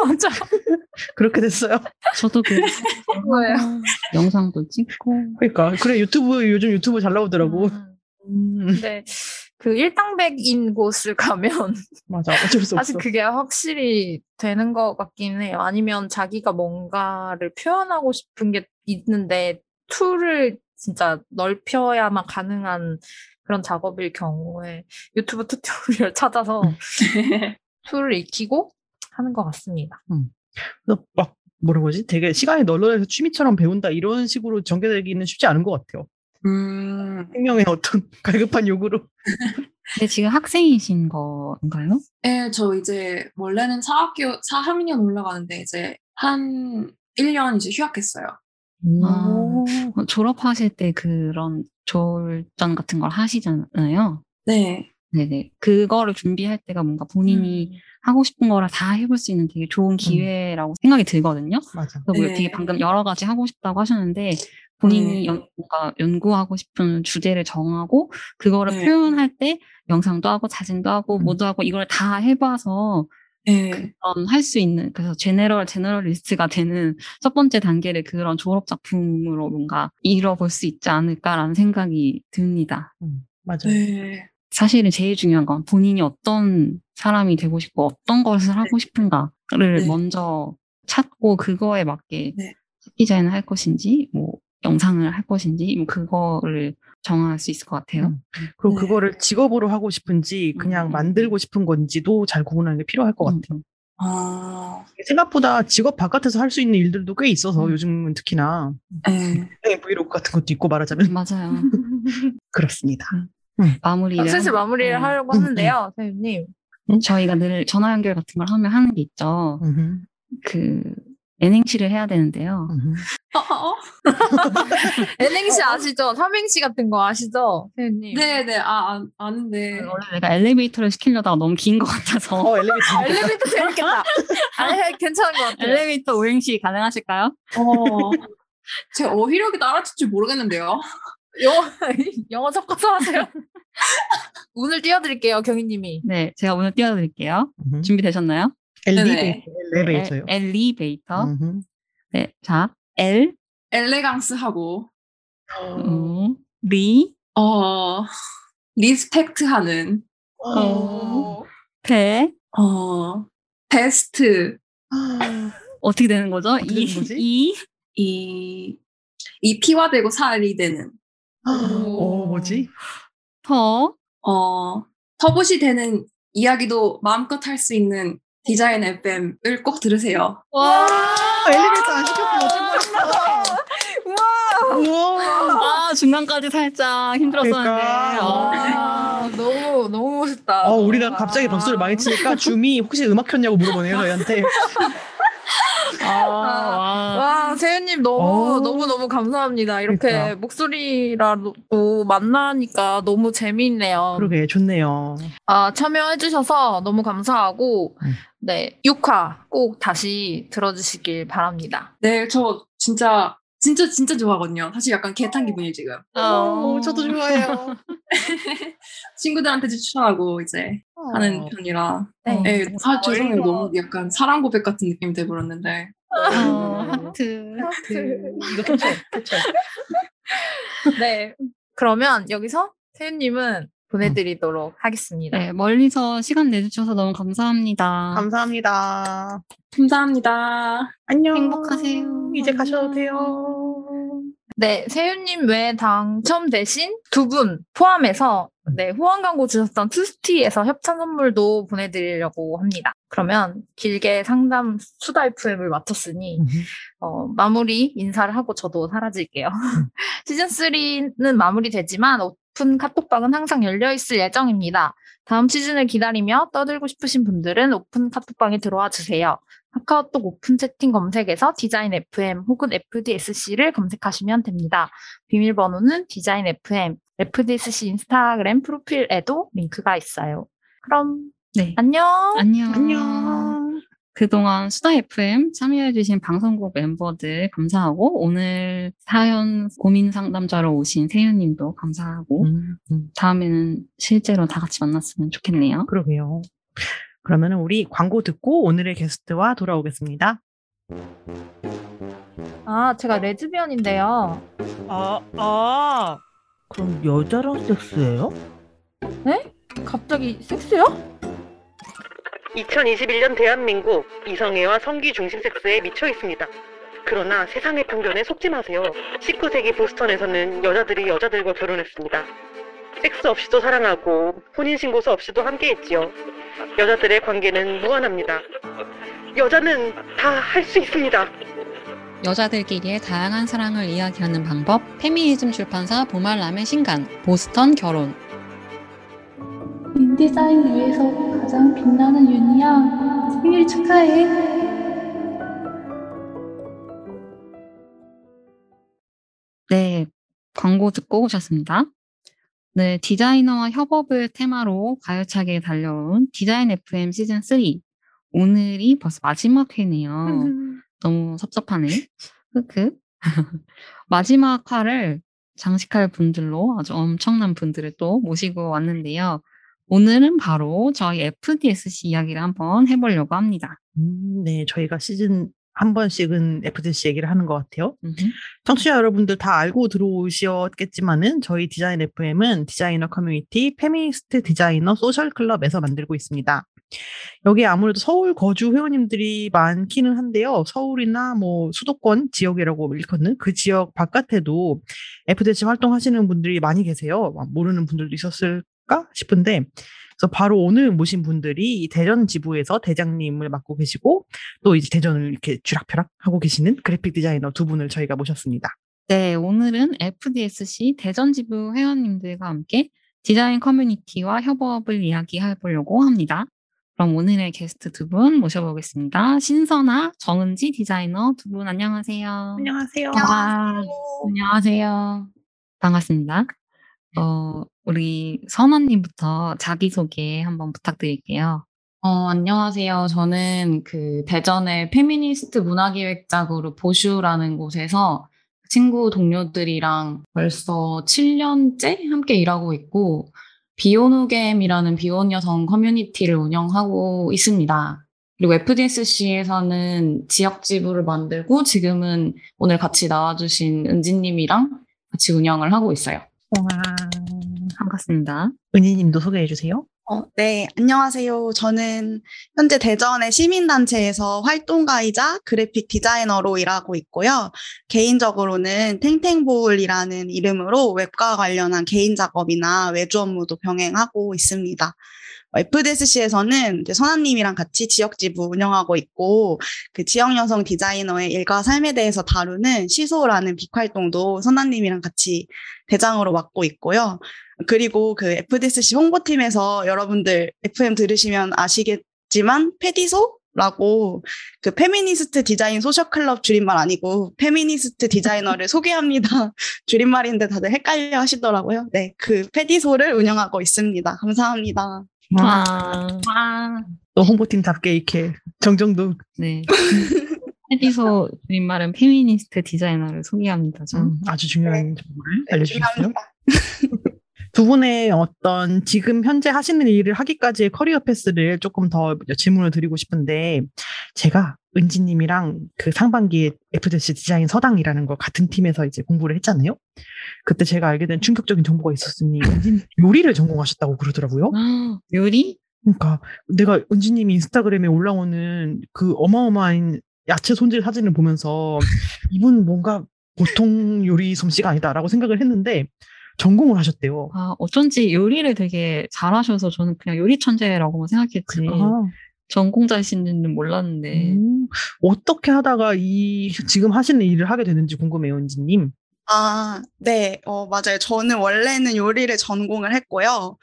Speaker 3: 맞아.
Speaker 2: 그렇게 됐어요.
Speaker 1: 저도 그
Speaker 3: 뭐예요?
Speaker 1: 영상도 찍고
Speaker 2: 그러니까 그래 유튜브 요즘 유튜브 잘 나오더라고.
Speaker 3: 음.
Speaker 2: 음,
Speaker 3: 근데 그 일당백인 곳을 가면
Speaker 2: 맞아 어쩔 수
Speaker 3: 사실
Speaker 2: 없어.
Speaker 3: 그게 확실히 되는 것 같긴 해요. 아니면 자기가 뭔가를 표현하고 싶은 게 있는데 tool을 진짜 넓혀야만 가능한 그런 작업일 경우에 유튜브 tutorial 찾아서 tool을 익히고 하는 것 같습니다.
Speaker 2: 그래서 막 뭐라 그러지? 되게 시간이 널널해서 취미처럼 배운다 이런 식으로 전개되기는 쉽지 않은 것 같아요.
Speaker 4: 음,
Speaker 2: 생명의 어떤 갈급한 요구로.
Speaker 1: 근데 지금 학생이신 건가요?
Speaker 4: 네, 저 이제 원래는 4학기 4학년 올라가는데 이제 한 1년 이제 휴학했어요.
Speaker 1: 아.
Speaker 2: 오.
Speaker 1: 어, 졸업하실 때 그런 졸전 같은 걸 하시잖아요.
Speaker 4: 네.
Speaker 1: 네네. 그거를 준비할 때가 뭔가 본인이
Speaker 3: 음.
Speaker 1: 하고 싶은 거를 다 해볼 수 있는 되게 좋은 기회라고 생각이 들거든요.
Speaker 2: 맞아.
Speaker 1: 그래서 뭐
Speaker 4: 네.
Speaker 1: 되게 방금 여러 가지 하고 싶다고 하셨는데 본인이
Speaker 4: 네.
Speaker 1: 연, 뭔가 연구하고 싶은 주제를 정하고 그거를
Speaker 4: 네.
Speaker 1: 표현할 때 영상도 하고 사진도 하고
Speaker 2: 음.
Speaker 1: 뭐도 하고 이걸 다 해봐서
Speaker 4: 네.
Speaker 1: 할수 있는 그래서 제너럴 제너럴리스트가 되는 첫 번째 단계를 그런 졸업 작품으로 뭔가 이뤄볼 수 있지 않을까라는 생각이 듭니다.
Speaker 2: 음, 맞아.
Speaker 4: 네.
Speaker 1: 사실은 제일 중요한 건 본인이 어떤 사람이 되고 싶고 어떤 것을 하고 싶은가를
Speaker 4: 네.
Speaker 1: 먼저 찾고 그거에 맞게
Speaker 4: 네.
Speaker 1: 디자인을 할 것인지 뭐 영상을 할 것인지 뭐 그거를 정할 수 있을 것 같아요.
Speaker 2: 음. 그리고
Speaker 4: 네.
Speaker 2: 그거를 직업으로 하고 싶은지 그냥
Speaker 1: 음.
Speaker 2: 만들고 싶은 건지도 잘 구분하는 게 필요할 것
Speaker 1: 음,
Speaker 2: 같아요.
Speaker 4: 아,
Speaker 2: 생각보다 직업 바깥에서 할 수 있는 일들도 꽤 있어서
Speaker 1: 음.
Speaker 2: 요즘은 특히나
Speaker 4: 네.
Speaker 2: 네, 브이로그 같은 것도 있고 말하자면
Speaker 1: 맞아요.
Speaker 2: 그렇습니다.
Speaker 1: 마무리를
Speaker 3: 슬슬 마무리를
Speaker 1: 어,
Speaker 3: 하려고
Speaker 2: 음,
Speaker 3: 하는데요, 선생님.
Speaker 1: 저희가 늘 전화 연결 같은 걸 하면 하는 게 있죠. 그 N행시를 해야 되는데요.
Speaker 2: 음흠.
Speaker 4: 어, 어, 어?
Speaker 3: N행시 아시죠? 삼행시 같은 거 아시죠, 선생님?
Speaker 4: 네, 네. 아, 아 아는데.
Speaker 1: 원래 내가 엘리베이터를 시키려다가 너무 긴 것 같아서
Speaker 2: 어 엘리베이터.
Speaker 3: 아, 엘리베이터 재밌겠다. 아니, 괜찮은 것 같아요.
Speaker 1: 엘리베이터 오행시 가능하실까요?
Speaker 4: 어. 제 어휘력이 따라줄 줄 모르겠는데요.
Speaker 3: 영어, 영어 섞어서 하세요. 운을 띄워드릴게요, 경희님이.
Speaker 1: 네, 제가 오늘 띄워드릴게요.
Speaker 2: 음흠.
Speaker 1: 준비되셨나요?
Speaker 2: 엘리베이터. 엘리베이터요.
Speaker 1: 엘, 엘리베이터.
Speaker 2: 음흠.
Speaker 1: 네, 자, L,
Speaker 4: elegance하고,
Speaker 1: 음, 리,
Speaker 4: 어, respect하는,
Speaker 1: 어, 베,
Speaker 4: 어, 베스트,
Speaker 1: 어떻게 되는 거죠?
Speaker 2: 어떻게
Speaker 1: 이,
Speaker 2: 되는 거지?
Speaker 1: 이,
Speaker 4: 이, 이 피와 되고 살이 되는,
Speaker 2: 어 뭐지?
Speaker 1: 터,
Speaker 4: 어, 터봇이 되는 이야기도 마음껏 할 수 있는 디자인 FM을 꼭 들으세요.
Speaker 1: 와,
Speaker 2: 아, 엘리베이터 안 시켰으면 어쩔. 우와.
Speaker 1: 아, 중간까지 살짝 힘들었었는데.
Speaker 2: 그러니까.
Speaker 1: 아,
Speaker 3: 아, 너무, 너무 멋있다.
Speaker 2: 어, 우리가 갑자기 박수를 많이 치니까 줌이 혹시 음악 켰냐고 물어보네요 저희한테.
Speaker 1: 아, 와.
Speaker 3: 와, 세윤님 너무,
Speaker 2: 어.
Speaker 3: 너무, 너무 감사합니다. 이렇게
Speaker 2: 그러니까.
Speaker 3: 목소리라도 만나니까 너무 재미있네요.
Speaker 2: 그러게 좋네요.
Speaker 3: 아, 참여해주셔서 너무 감사하고,
Speaker 2: 음.
Speaker 3: 네, 6화 꼭 다시 들어주시길 바랍니다.
Speaker 4: 네, 저 진짜, 진짜, 진짜 좋아하거든요. 사실 약간 개탄 기분이 지금.
Speaker 2: 어, 저도 좋아해요.
Speaker 4: 친구들한테 추천하고 이제 하는 편이라.
Speaker 3: 네.
Speaker 4: 네, 사,
Speaker 3: 멀리서.
Speaker 4: 죄송해요. 너무 약간 사랑 고백 같은 느낌이 돼버렸는데.
Speaker 1: 어, 하트.
Speaker 2: 이거 캡처, 캡처.
Speaker 3: 네. 그러면 여기서 세윤님은 보내드리도록 하겠습니다.
Speaker 1: 네, 멀리서 시간 내주셔서 너무 감사합니다.
Speaker 2: 감사합니다.
Speaker 4: 감사합니다.
Speaker 2: 안녕.
Speaker 1: 행복하세요.
Speaker 2: 이제 가셔도 돼요.
Speaker 3: 네, 세윤님 외에 당첨되신 두 분 포함해서 네, 후원 광고 주셨던 투스티에서 협찬 선물도 보내드리려고 합니다. 그러면 길게 상담 수다 FM을 마쳤으니 어, 마무리 인사를 하고 저도 사라질게요. 시즌3는 마무리되지만 오픈 카톡방은 항상 열려 있을 예정입니다. 다음 시즌을 기다리며 떠들고 싶으신 분들은 오픈 카톡방에 들어와 주세요. 카카오톡 오픈 채팅 검색에서 디자인 FM 혹은 FDSC를 검색하시면 됩니다. 비밀번호는 디자인 FM, FDSC 인스타그램 프로필에도 링크가 있어요. 그럼
Speaker 1: 네.
Speaker 3: 안녕.
Speaker 1: 안녕.
Speaker 2: 안녕.
Speaker 1: 그동안 수다 FM 참여해주신 방송국 멤버들 감사하고 오늘 사연 고민 상담자로 오신 세윤님도 감사하고
Speaker 2: 음, 음,
Speaker 1: 다음에는 실제로 다 같이 만났으면 좋겠네요.
Speaker 2: 그러게요. 그러면 우리 광고 듣고 오늘의 게스트와 돌아오겠습니다.
Speaker 3: 아, 제가 레즈비언인데요.
Speaker 5: 아, 아. 그럼 여자랑 섹스해요?
Speaker 3: 갑자기 섹스요?
Speaker 6: 2021년 대한민국 이성애와 성기 중심 섹스에 미쳐 있습니다. 그러나 세상의 편견에 속지 마세요. 19세기 보스턴에서는 여자들이 여자들과 결혼했습니다. 섹스 없이도 사랑하고 혼인신고서 없이도 함께했지요. 여자들의 관계는 무한합니다. 여자는 다 할 수 있습니다.
Speaker 1: 여자들끼리의 다양한 사랑을 이야기하는 방법 페미니즘 출판사 보말남의 신간 보스턴 결혼
Speaker 7: 인디자인 위에서 가장 빛나는 윤이야. 생일 축하해.
Speaker 1: 네, 광고 듣고 오셨습니다. 네, 디자이너와 협업을 테마로 가열차게 달려온 디자인 FM 시즌 3. 오늘이 벌써 마지막 회네요. 너무 섭섭하네. 흑흑. 마지막 화를 장식할 분들로 아주 엄청난 분들을 또 모시고 왔는데요. 오늘은 바로 저희 FDSC 이야기를 한번 해보려고 합니다.
Speaker 2: 음, 네, 저희가 시즌 한 번씩은 FDSC 얘기를 하는 것 같아요.
Speaker 1: 음흠.
Speaker 2: 청취자 여러분들 다 알고 들어오셨겠지만은 저희 디자인 FM은 디자이너 커뮤니티 페미니스트 디자이너 소셜 클럽에서 만들고 있습니다. 여기 아무래도 서울 거주 회원님들이 많기는 한데요. 서울이나 뭐 수도권 지역이라고 일컫는 그 지역 바깥에도 FDC 활동하시는 분들이 많이 계세요. 모르는 분들도 있었을까 싶은데 그래서 바로 오늘 모신 분들이 이 대전 지부에서 대장님을 맡고 계시고 또 이제 대전을 이렇게 쥐락펴락 하고 계시는 그래픽 디자이너 두 분을 저희가 모셨습니다.
Speaker 1: 네, 오늘은 FDSC 대전 지부 회원님들과 함께 디자인 커뮤니티와 협업을 이야기해 보려고 합니다. 그럼 오늘의 게스트 두 분 모셔보겠습니다. 신선아, 정은지 디자이너 두 분 안녕하세요.
Speaker 2: 안녕하세요.
Speaker 3: 아, 안녕하세요.
Speaker 1: 반갑습니다. 어, 우리 선아님부터 자기소개 한번 부탁드릴게요.
Speaker 8: 어, 안녕하세요. 저는 그 대전의 페미니스트 문화기획자 그룹 보슈라는 곳에서 친구 동료들이랑 벌써 7년째 함께 일하고 있고, 비혼후겜이라는 비혼 여성 커뮤니티를 운영하고 있습니다. 그리고 FDSC에서는 지역 지부를 만들고 지금은 오늘 같이 나와주신 은지님이랑 같이 운영을 하고 있어요.
Speaker 1: 반갑습니다.
Speaker 2: 은희님도 소개해 주세요.
Speaker 9: 어, 네, 안녕하세요. 저는 현재 대전의 시민단체에서 활동가이자 그래픽 디자이너로 일하고 있고요. 개인적으로는 탱탱볼이라는 이름으로 웹과 관련한 개인 작업이나 외주 업무도 병행하고 있습니다. 어, FDSC에서는 선아님이랑 같이 지역 지부 운영하고 있고, 그 지역 여성 디자이너의 일과 삶에 대해서 다루는 시소라는 빅 활동도 선아님이랑 같이 대장으로 맡고 있고요. 그리고 그 FDSC 홍보팀에서 여러분들 FM 들으시면 아시겠지만 페디소 라고 그 페미니스트 디자인 소셜 클럽 줄임말 아니고 페미니스트 디자이너를 소개합니다. 줄임말인데 다들 헷갈려 하시더라고요. 네, 그 페디소를 운영하고 있습니다. 감사합니다.
Speaker 1: 와,
Speaker 3: 와,
Speaker 2: 또 홍보팀답게 이렇게 정정도
Speaker 1: 네. 페디소 줄임말은 페미니스트 디자이너를 소개합니다. 저.
Speaker 2: 음, 아주 중요한 정보를 알려주셨어요. 두 분의 어떤 지금 현재 하시는 일을 하기까지의 career path를 조금 더 질문을 드리고 싶은데 제가 은지님이랑 그 상반기에 FDC 디자인 서당이라는 거 같은 팀에서 이제 공부를 했잖아요. 그때 제가 알게 된 충격적인 정보가 있었으니 은진 요리를 전공하셨다고 그러더라고요.
Speaker 1: 아, 요리?
Speaker 2: 그러니까 내가 은지님이 인스타그램에 올라오는 그 어마어마한 야채 손질 사진을 보면서 이분 뭔가 보통 요리 솜씨가 아니다라고 생각을 했는데 전공을 하셨대요.
Speaker 1: 아, 어쩐지 요리를 되게 잘하셔서 저는 그냥 요리 천재라고 생각했지.
Speaker 2: 아,
Speaker 1: 전공자이신지는 몰랐는데.
Speaker 2: 음, 어떻게 하다가 이 지금 하시는 일을 하게 되는지 궁금해요, 은지님.
Speaker 9: 아, 네, 어, 맞아요. 저는 원래는 요리를 전공을 했고요.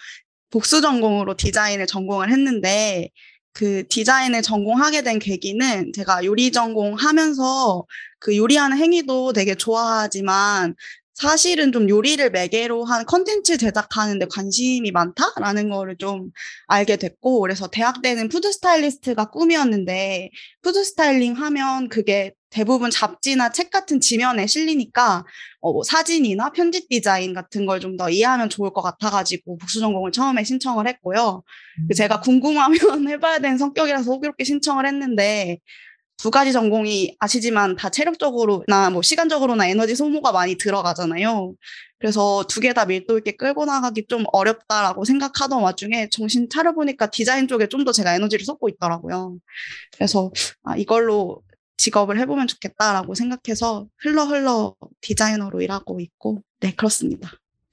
Speaker 9: 복수 전공으로 디자인을 전공을 했는데, 그 디자인을 전공하게 된 계기는 제가 요리 전공하면서 그 요리하는 행위도 되게 좋아하지만 사실은 좀 요리를 매개로 한 컨텐츠 제작하는데 관심이 많다라는 거를 좀 알게 됐고 그래서 대학 때는 food stylist가 꿈이었는데 food styling 하면 그게 대부분 잡지나 책 같은 지면에 실리니까 어, 뭐 사진이나 편집 디자인 같은 걸 좀 더 이해하면 좋을 것 같아가지고 복수 전공을 처음에 신청을 했고요. 그 제가 궁금하면 해봐야 되는 성격이라서 호기롭게 신청을 했는데 두 가지 전공이 아시지만 다 체력적으로나 뭐 시간적으로나 에너지 소모가 많이 들어가잖아요. 그래서 두 개 다 밀도 있게 끌고 나가기 좀 어렵다라고 생각하던 와중에 정신 차려보니까 디자인 쪽에 좀 더 제가 에너지를 쏟고 있더라고요. 그래서 아, 이걸로 직업을 해보면 좋겠다라고 생각해서 흘러 흘러 디자이너로 일하고 있고 네 그렇습니다.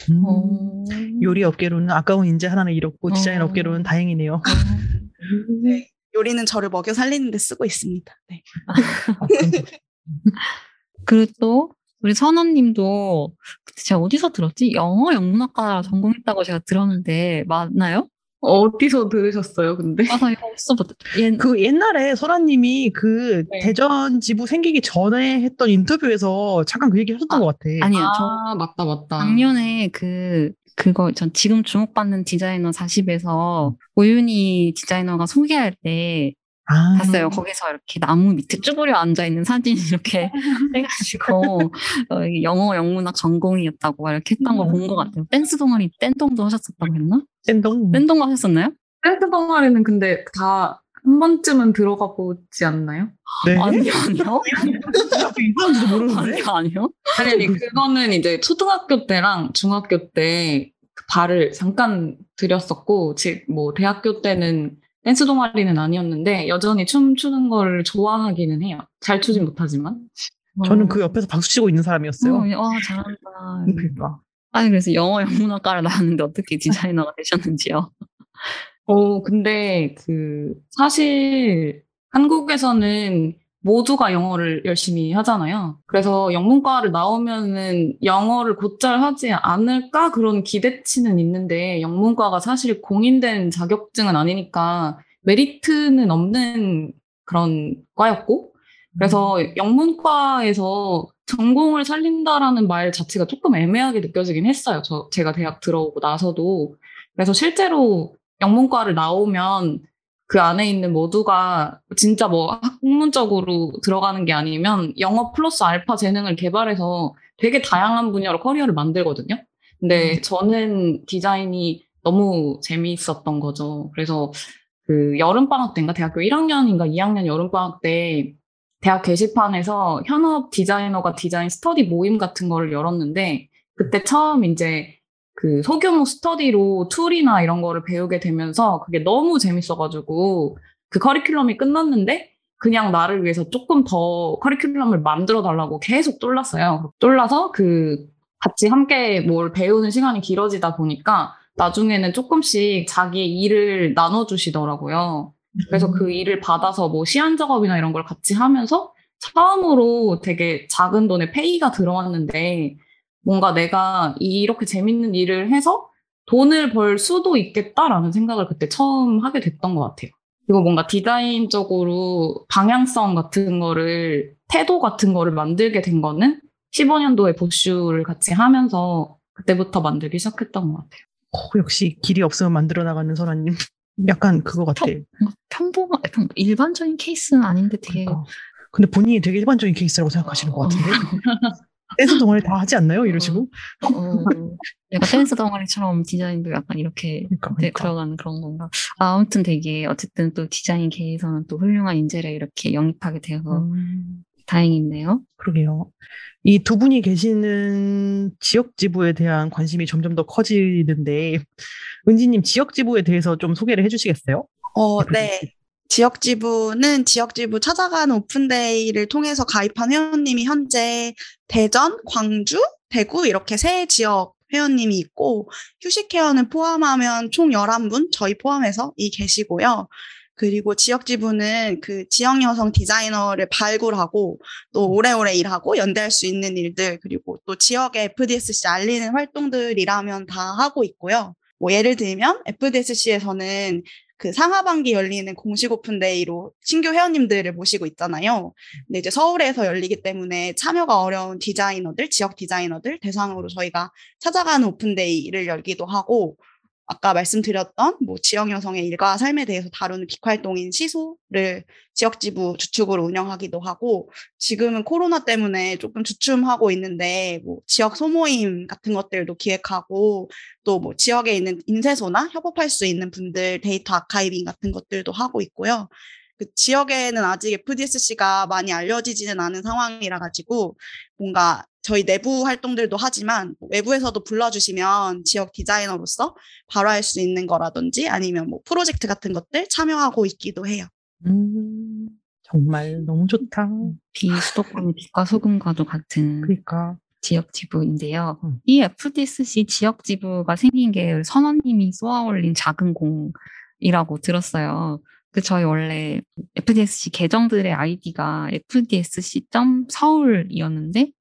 Speaker 2: 음,
Speaker 1: 어.
Speaker 2: 요리 업계로는 아까운 인재 하나는 잃었고 디자인
Speaker 1: 어.
Speaker 2: 업계로는 다행이네요.
Speaker 9: 네, 요리는 저를 먹여 살리는 데 쓰고 있습니다. 네.
Speaker 1: 그리고 또 우리 선아님도 그때 제가 어디서 들었지? 영어 영문학과 전공했다고 제가 들었는데 맞나요?
Speaker 8: 어디서 들으셨어요, 근데?
Speaker 1: 맞아요. 어디서 봤-
Speaker 2: 얘그 옛날에 설아님이 그
Speaker 8: 네.
Speaker 2: 대전 지부 생기기 전에 했던 인터뷰에서 잠깐 그 얘기 하셨던
Speaker 1: 아,
Speaker 2: 것 같아.
Speaker 1: 아니요. 저
Speaker 8: 아, 맞다, 맞다.
Speaker 1: 작년에 그 그거 전 지금 주목받는 디자이너 40에서 오윤희 디자이너가 소개할 때
Speaker 2: 아,
Speaker 1: 봤어요. 거기서 이렇게 나무 밑에 쭈그려 앉아 있는 사진 이렇게 해가지고 어, 영어 영문학 전공이었다고 막 이렇게 했던 거본것 같아요. 댄스 동아리 댄동도 하셨었다고 했나?
Speaker 2: 샌동.
Speaker 1: 댄동 하셨었나요?
Speaker 8: 댄스 동아리는 근데 다 한 번쯤은 들어가 보지 않나요?
Speaker 2: 네.
Speaker 1: 아니요, 아니요.
Speaker 2: 이상한지도 모르는데.
Speaker 1: 아니요, 아니요.
Speaker 8: 아니, 아니, 그거는 이제 초등학교 때랑 중학교 때그 발을 잠깐 들였었고, 즉, 뭐, 대학교 때는 댄스 동아리는 아니었는데, 여전히 춤추는 걸 좋아하기는 해요. 잘 추진 못하지만.
Speaker 2: 저는 그 옆에서 박수 치고 있는 사람이었어요.
Speaker 1: 어, 와 잘한다.
Speaker 2: 그러니까.
Speaker 1: 아니 그래서 영어 영문학과를 나왔는데 어떻게 디자이너가 되셨는지요?
Speaker 8: 어, 근데 그, 사실 한국에서는 모두가 영어를 열심히 하잖아요. 그래서 영문과를 나오면은 영어를 곧잘 하지 않을까 그런 기대치는 있는데 영문과가 사실 공인된 자격증은 아니니까 메리트는 없는 그런 과였고 그래서 영문과에서 전공을 살린다라는 말 자체가 조금 애매하게 느껴지긴 했어요. 저 제가 대학 들어오고 나서도 그래서 실제로 영문과를 나오면 그 안에 있는 모두가 진짜 뭐 학문적으로 들어가는 게 아니면 영어 플러스 알파 재능을 개발해서 되게 다양한 분야로 커리어를 만들거든요. 근데 저는 디자인이 너무 재미있었던 거죠. 그래서 그 여름방학 때인가 대학교 1학년인가 2학년 여름방학 때 대학 게시판에서 현업 디자이너가 디자인 스터디 모임 같은 거를 열었는데 그때 처음 이제 그 소규모 스터디로 tool이나 이런 거를 배우게 되면서 그게 너무 재밌어가지고 그 커리큘럼이 끝났는데 그냥 나를 위해서 조금 더 커리큘럼을 만들어 달라고 계속 쫄랐어요. 쫄라서 그 같이 함께 뭘 배우는 시간이 길어지다 보니까 나중에는 조금씩 자기의 일을 나눠주시더라고요. 그래서 그 일을 받아서 뭐 시안 작업이나 이런 걸 같이 하면서 처음으로 되게 작은 돈의 페이가 들어왔는데 뭔가 내가 이렇게 재밌는 일을 해서 돈을 벌 수도 있겠다라는 생각을 그때 처음 하게 됐던 것 같아요. 그리고 뭔가 디자인적으로 방향성 같은 거를, 태도 같은 거를 만들게 된 거는 15년도에 보슈를 같이 하면서 그때부터 만들기 시작했던 것 같아요.
Speaker 2: 어, 역시 길이 없으면 만들어 나가는 선아님. 약간 그거 같아.
Speaker 1: 약간 일반적인 케이스는 아닌데 되게
Speaker 2: 그러니까. 근데 본인이 되게 일반적인 케이스라고 생각하시는 것 같은데. 댄스 동아리 다 하지 않나요? 이러시고.
Speaker 1: 어, 내가 댄스 동아리처럼 디자인도 약간 이렇게
Speaker 2: 그러니까,
Speaker 1: 네,
Speaker 2: 그러니까.
Speaker 1: 들어가는 그런 건가. 아, 아무튼 되게 어쨌든 또 디자인계에서는 또 훌륭한 인재를 이렇게 영입하게 되어서
Speaker 2: 음,
Speaker 1: 다행이네요.
Speaker 2: 그러게요. 이 두 분이 계시는 지역 지부에 대한 관심이 점점 더 커지는데, 은지님 지역 지부에 대해서 좀 소개를 해주시겠어요?
Speaker 9: 어, 네. 지역 지부는 지역 지부 찾아가는 오픈데이를 통해서 가입한 회원님이 현재 대전, 광주, 대구 이렇게 세 지역 회원님이 있고 휴식 회원을 포함하면 총 11분 저희 포함해서 이 계시고요. 그리고 지역 지부는 그 지역 여성 디자이너를 발굴하고 또 오래오래 일하고 연대할 수 있는 일들 그리고 또 지역의 FDSC 알리는 활동들이라면 다 하고 있고요. 뭐 예를 들면 FDSC에서는 그 상하반기 열리는 공식 open day로 신규 회원님들을 모시고 있잖아요. 근데 이제 서울에서 열리기 때문에 참여가 어려운 디자이너들, 지역 디자이너들 대상으로 저희가 찾아가는 open day를 열기도 하고 아까 말씀드렸던 뭐 지역 여성의 일과 삶에 대해서 다루는 빅활동인 시소를 지역지부 주축으로 운영하기도 하고 지금은 코로나 때문에 조금 주춤하고 있는데 뭐 지역 소모임 같은 것들도 기획하고 또 뭐 지역에 있는 인쇄소나 협업할 수 있는 분들 데이터 아카이빙 같은 것들도 하고 있고요. 그 지역에는 아직 FDSC가 많이 알려지지는 않은 상황이라 가지고 뭔가 저희 내부 활동들도 하지만 외부에서도 불러주시면 지역 디자이너로서 바로 할 수 있는 거라든지 아니면 뭐 프로젝트 같은 것들 참여하고 있기도 해요.
Speaker 2: 음, 정말 너무 좋다.
Speaker 1: 비수도권의 빛과 소금과도 같은
Speaker 2: 그러니까
Speaker 1: 지역 지부인데요.
Speaker 2: 음.
Speaker 1: 이 FDSC 지역 지부가 생긴 게 선원님이 쏘아 올린 작은 공이라고 들었어요. 그 저희 원래 FDSC 계정들의 아이디가 fdsc.서울이었는데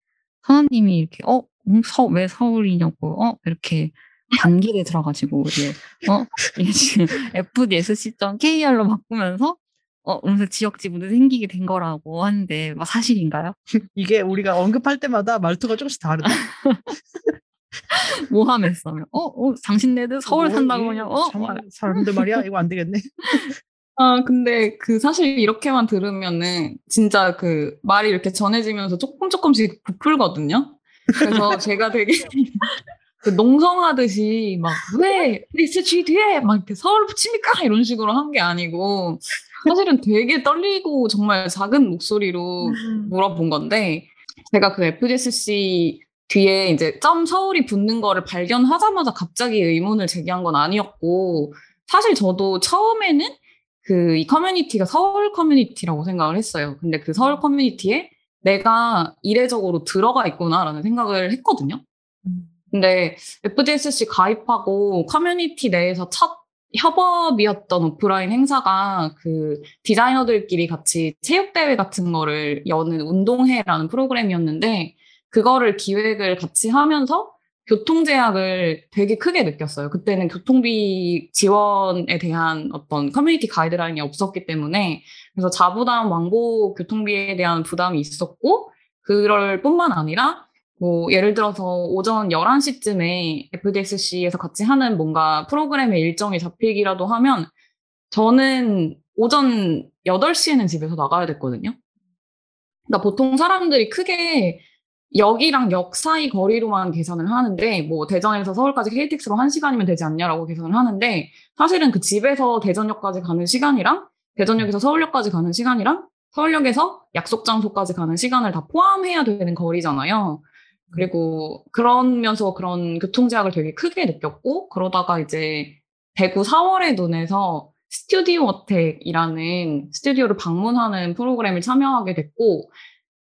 Speaker 1: 선원님이 이렇게 어, 음, 서, 왜 서울이냐고? 어? 이렇게 단길에 들어가지고 이제 어? 이게 지금 fdsc.kr로 바꾸면서 어? 그래서 지역 지부도 생기게 된 거라고 하는데 막 사실인가요?
Speaker 2: 이게 우리가 언급할 때마다 말투가 조금씩 다르다.
Speaker 1: 모함했어요. 어, 어? 당신네들 서울
Speaker 2: 어,
Speaker 1: 산다고
Speaker 2: 이
Speaker 1: 그냥? 어?
Speaker 2: 사람들 말이야? 이거 안 되겠네.
Speaker 8: 아, 근데 그 사실 이렇게만 들으면은 진짜 그 말이 이렇게 전해지면서 조금 조금씩 부풀거든요. 그래서 제가 되게 그 농성하듯이 막 왜 FDSC 뒤에 막 이렇게 서울 붙입니까? 이런 식으로 한 게 아니고 사실은 되게 떨리고 정말 작은 목소리로 물어본 건데 제가 그 FDSC 뒤에 이제 점 서울이 붙는 거를 발견하자마자 갑자기 의문을 제기한 건 아니었고 사실 저도 처음에는 그 이 커뮤니티가 서울 커뮤니티라고 생각을 했어요. 근데 그 서울 커뮤니티에 내가 이례적으로 들어가 있구나라는 생각을 했거든요. 근데 FDSC 가입하고 커뮤니티 내에서 첫 협업이었던 오프라인 행사가 그 디자이너들끼리 같이 체육대회 같은 거를 여는 운동회라는 프로그램이었는데 그거를 기획을 같이 하면서 교통 제약을 되게 크게 느꼈어요. 그때는 교통비 지원에 대한 어떤 커뮤니티 가이드라인이 없었기 때문에 그래서 자부담 왕복 교통비에 대한 부담이 있었고 그럴 뿐만 아니라 뭐 예를 들어서 오전 11시쯤에 FDSC에서 같이 하는 뭔가 프로그램의 일정이 잡히기라도 하면 저는 오전 8시에는 집에서 나가야 됐거든요. 그러니까 보통 사람들이 크게 역이랑 역 사이 거리로만 계산을 하는데 뭐 대전에서 서울까지 KTX로 1시간이면 되지 않냐라고 계산을 하는데 사실은 그 집에서 대전역까지 가는 시간이랑 대전역에서 서울역까지 가는 시간이랑 서울역에서 약속 장소까지 가는 시간을 다 포함해야 되는 거리잖아요. 그리고 그러면서 그런 교통제약을 되게 크게 느꼈고 그러다가 이제 대구 4월의 눈에서 스튜디오 어택이라는 스튜디오를 방문하는 프로그램을 참여하게 됐고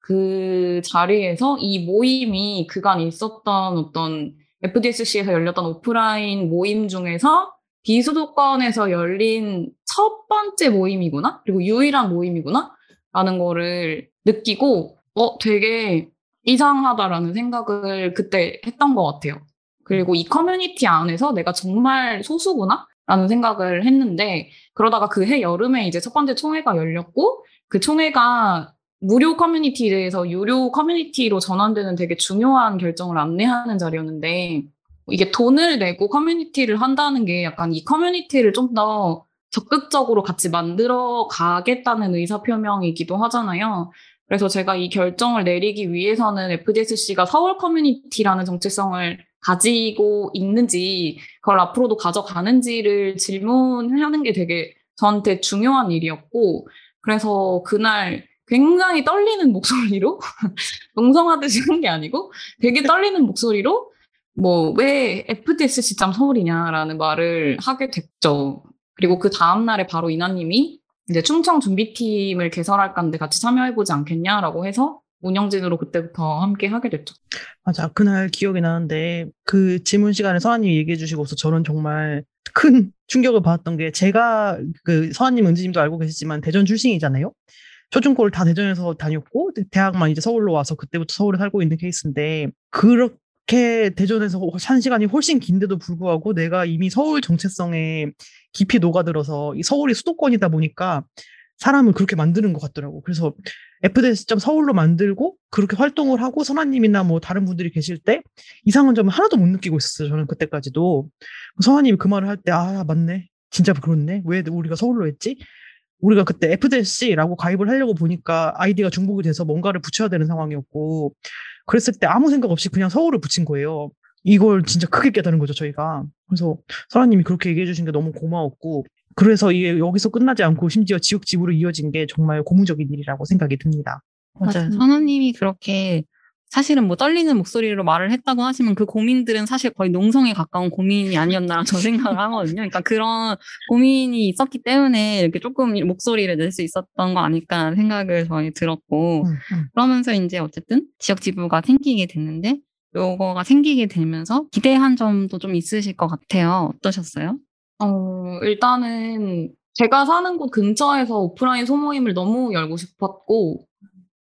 Speaker 8: 그 자리에서 이 모임이 그간 있었던 어떤 FDSC에서 열렸던 오프라인 모임 중에서 비수도권에서 열린 첫 번째 모임이구나? 그리고 유일한 모임이구나? 라는 거를 느끼고, 어, 되게 이상하다라는 생각을 그때 했던 것 같아요. 그리고 이 커뮤니티 안에서 내가 정말 소수구나? 라는 생각을 했는데, 그러다가 그 해 여름에 이제 첫 번째 총회가 열렸고, 그 총회가 무료 커뮤니티에서 유료 커뮤니티로 전환되는 되게 중요한 결정을 안내하는 자리였는데 이게 돈을 내고 커뮤니티를 한다는 게 약간 이 커뮤니티를 좀 더 적극적으로 같이 만들어 가겠다는 의사표명이기도 하잖아요. 그래서 제가 이 결정을 내리기 위해서는 FDSC가 서울 커뮤니티라는 정체성을 가지고 있는지 그걸 앞으로도 가져가는지를 질문하는 게 되게 저한테 중요한 일이었고 그래서 그날 굉장히 떨리는 목소리로 농성하듯이 한 게 아니고 되게 떨리는 목소리로 뭐 왜 FDSC 서울이냐라는 말을 하게 됐죠. 그리고 그 다음 날에 바로 이나님이 이제 충청 준비팀을 개설할 건데 같이 참여해보지 않겠냐라고 해서 운영진으로 그때부터 함께 하게 됐죠.
Speaker 2: 맞아. 그날 기억이 나는데 그 질문 시간에 서한님이 얘기해 주시고서 저는 정말 큰 충격을 받았던 게 제가 그 서한님, 은지님도 알고 계시지만 대전 출신이잖아요. 초중고를 다 대전에서 다녔고 대학만 이제 서울로 와서 그때부터 서울에 살고 있는 케이스인데 그렇 그렇게 대전에서 한 시간이 훨씬 긴데도 불구하고 내가 이미 서울 정체성에 깊이 녹아들어서 이 서울이 수도권이다 보니까 사람을 그렇게 만드는 것 같더라고. 그래서 FDS 서울로 만들고 그렇게 활동을 하고 선아님이나 뭐 다른 분들이 계실 때 이상한 점을 하나도 못 느끼고 있었어요. 저는 그때까지도. 선아님이 그 말을 할 때, 아, 맞네. 진짜 그렇네. 왜 우리가 서울로 했지? 우리가 그때 FDSC라고 가입을 하려고 보니까 아이디가 중복이 돼서 뭔가를 붙여야 되는 상황이었고, 그랬을 때 아무 생각 없이 그냥 서울을 붙인 거예요. 이걸 진짜 크게 깨달은 거죠, 저희가. 그래서 설아님이 그렇게 얘기해 주신 게 너무 고마웠고, 그래서 이게 여기서 끝나지 않고 심지어 지역 집으로 이어진 게 정말 고무적인 일이라고 생각이 듭니다.
Speaker 1: 맞아요. 선우님이 그렇게 사실은 뭐 떨리는 목소리로 말을 했다고 하시면 그 고민들은 사실 거의 농성에 가까운 고민이 아니었나 저 생각을 하거든요. 그러니까 그런 고민이 있었기 때문에 이렇게 조금 목소리를 낼 수 있었던 거 아닐까 생각을 저희 들었고
Speaker 2: 음, 음.
Speaker 1: 그러면서 이제 어쨌든 지역 지부가 생기게 됐는데 요거가 생기게 되면서 기대한 점도 좀 있으실 것 같아요. 어떠셨어요?
Speaker 8: 어, 일단은 제가 사는 곳 근처에서 오프라인 소모임을 너무 열고 싶었고,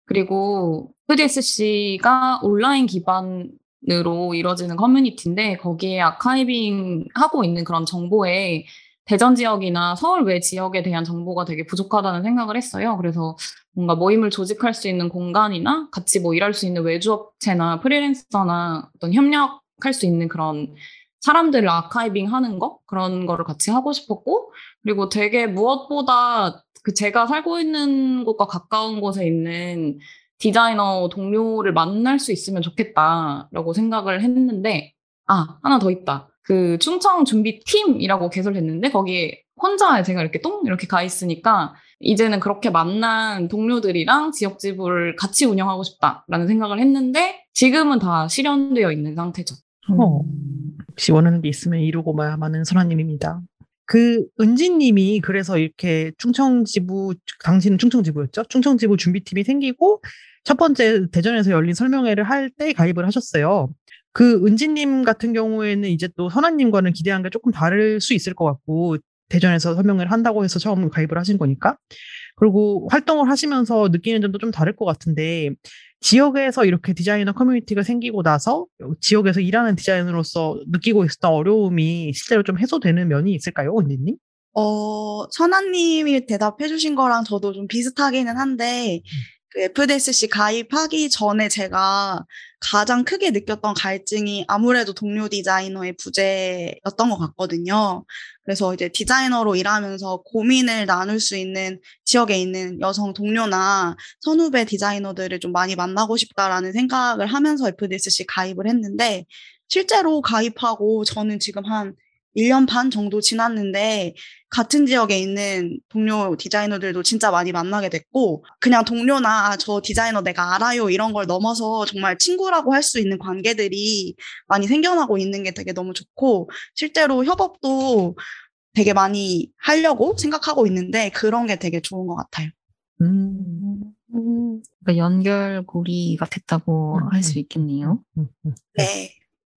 Speaker 8: 그리고 FDSC가 온라인 기반으로 이루어지는 커뮤니티인데, 거기에 아카이빙 하고 있는 그런 정보에 대전 지역이나 서울 외 지역에 대한 정보가 되게 부족하다는 생각을 했어요. 그래서 뭔가 모임을 조직할 수 있는 공간이나 같이 뭐 일할 수 있는 외주업체나 프리랜서나 어떤 협력할 수 있는 그런 사람들을 아카이빙 하는 거? 그런 거를 같이 하고 싶었고, 그리고 되게 무엇보다 그 제가 살고 있는 곳과 가까운 곳에 있는 디자이너 동료를 만날 수 있으면 좋겠다라고 생각을 했는데, 아, 하나 더 있다. 그 충청 준비 팀이라고 개설했는데, 거기에 혼자 제가 이렇게 똥 이렇게 가 있으니까, 이제는 그렇게 만난 동료들이랑 지역 지부를 같이 운영하고 싶다라는 생각을 했는데, 지금은 다 실현되어 있는 상태죠.
Speaker 2: 어. 혹시 원하는 게 있으면 이루고 마야하는 선아님입니다. 그 은지님이 그래서 이렇게 충청지부 당신은 충청지부였죠? 충청지부 준비팀이 생기고 첫 번째 대전에서 열린 설명회를 할 때 가입을 하셨어요. 그 은지님 같은 경우에는 이제 또 선아님과는 기대한 게 조금 다를 수 있을 것 같고 대전에서 설명회를 한다고 해서 처음 가입을 하신 거니까 그리고 활동을 하시면서 느끼는 점도 좀 다를 것 같은데 지역에서 이렇게 디자이너 커뮤니티가 생기고 나서 지역에서 일하는 디자이너로서 느끼고 있었던 어려움이 실제로 좀 해소되는 면이 있을까요, 언니님?
Speaker 9: 어, 선아님이 대답해 주신 거랑 저도 좀 비슷하기는 한데, 그 FDSC 가입하기 전에 제가 가장 크게 느꼈던 갈증이 아무래도 동료 디자이너의 부재였던 것 같거든요. 그래서 이제 디자이너로 일하면서 고민을 나눌 수 있는 지역에 있는 여성 동료나 선후배 디자이너들을 좀 많이 만나고 싶다라는 생각을 하면서 FDSC 가입을 했는데, 실제로 가입하고 저는 지금 한 1년 반 정도 지났는데 같은 지역에 있는 동료 디자이너들도 진짜 많이 만나게 됐고 그냥 동료나 아, 저 디자이너 내가 알아요 이런 걸 넘어서 정말 친구라고 할 수 있는 관계들이 많이 생겨나고 있는 게 되게 너무 좋고 실제로 협업도 되게 많이 하려고 생각하고 있는데 그런 게 되게 좋은 것 같아요.
Speaker 2: 음.
Speaker 1: 그러니까 연결고리가 됐다고
Speaker 2: 음,
Speaker 1: 할수
Speaker 2: 음.
Speaker 1: 있겠네요.
Speaker 2: 음, 음.
Speaker 9: 네.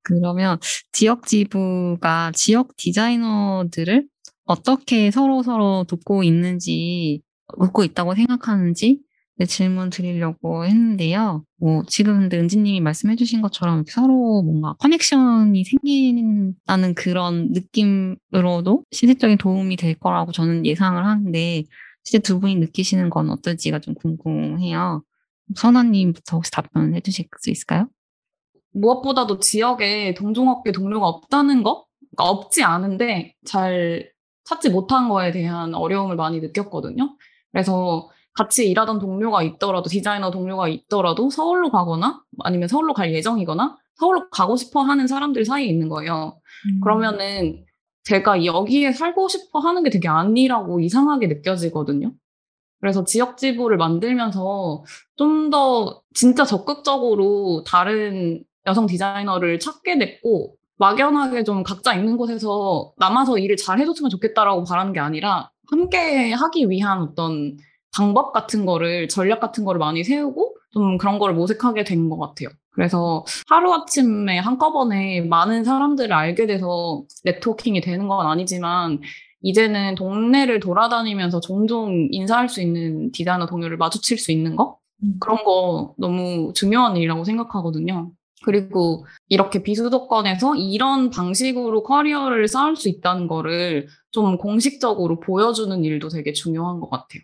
Speaker 1: 그러면 지역 지부가 지역 디자이너들을 어떻게 서로 서로 돕고 있는지 돕고 있다고 생각하는지 네, 질문 드리려고 했는데요. 뭐 지금 은지님이 말씀해주신 것처럼 서로 뭔가 커넥션이 생긴다는 그런 느낌으로도 실질적인 도움이 될 거라고 저는 예상을 하는데 실제 두 분이 느끼시는 건 어떨지가 좀 궁금해요. 선아님부터 혹시 답변해 주실 수 있을까요?
Speaker 8: 무엇보다도 지역에 동종업계 동료가 없다는 거? 그러니까 없지 않은데 잘 찾지 못한 거에 대한 어려움을 많이 느꼈거든요. 그래서 같이 일하던 동료가 있더라도 디자이너 동료가 있더라도 서울로 가거나 아니면 서울로 갈 예정이거나 서울로 가고 싶어 하는 사람들 사이에 있는 거예요. 그러면은 제가 여기에 살고 싶어 하는 게 되게 아니라고 이상하게 느껴지거든요. 그래서 지역 지부를 만들면서 좀 더 진짜 적극적으로 다른 여성 디자이너를 찾게 됐고 막연하게 좀 각자 있는 곳에서 남아서 일을 잘 해줬으면 좋겠다라고 바라는 게 아니라 함께 하기 위한 어떤 방법 같은 거를 전략 같은 거를 많이 세우고 좀 그런 거를 모색하게 된 것 같아요. 그래서 하루아침에 한꺼번에 많은 사람들을 알게 돼서 네트워킹이 되는 건 아니지만 이제는 동네를 돌아다니면서 종종 인사할 수 있는 디자이너 동료를 마주칠 수 있는 거? 그런 거 너무 중요한 일이라고 생각하거든요. 그리고 이렇게 비수도권에서 이런 방식으로 커리어를 쌓을 수 있다는 거를 좀 공식적으로 보여주는 일도 되게 중요한 것 같아요.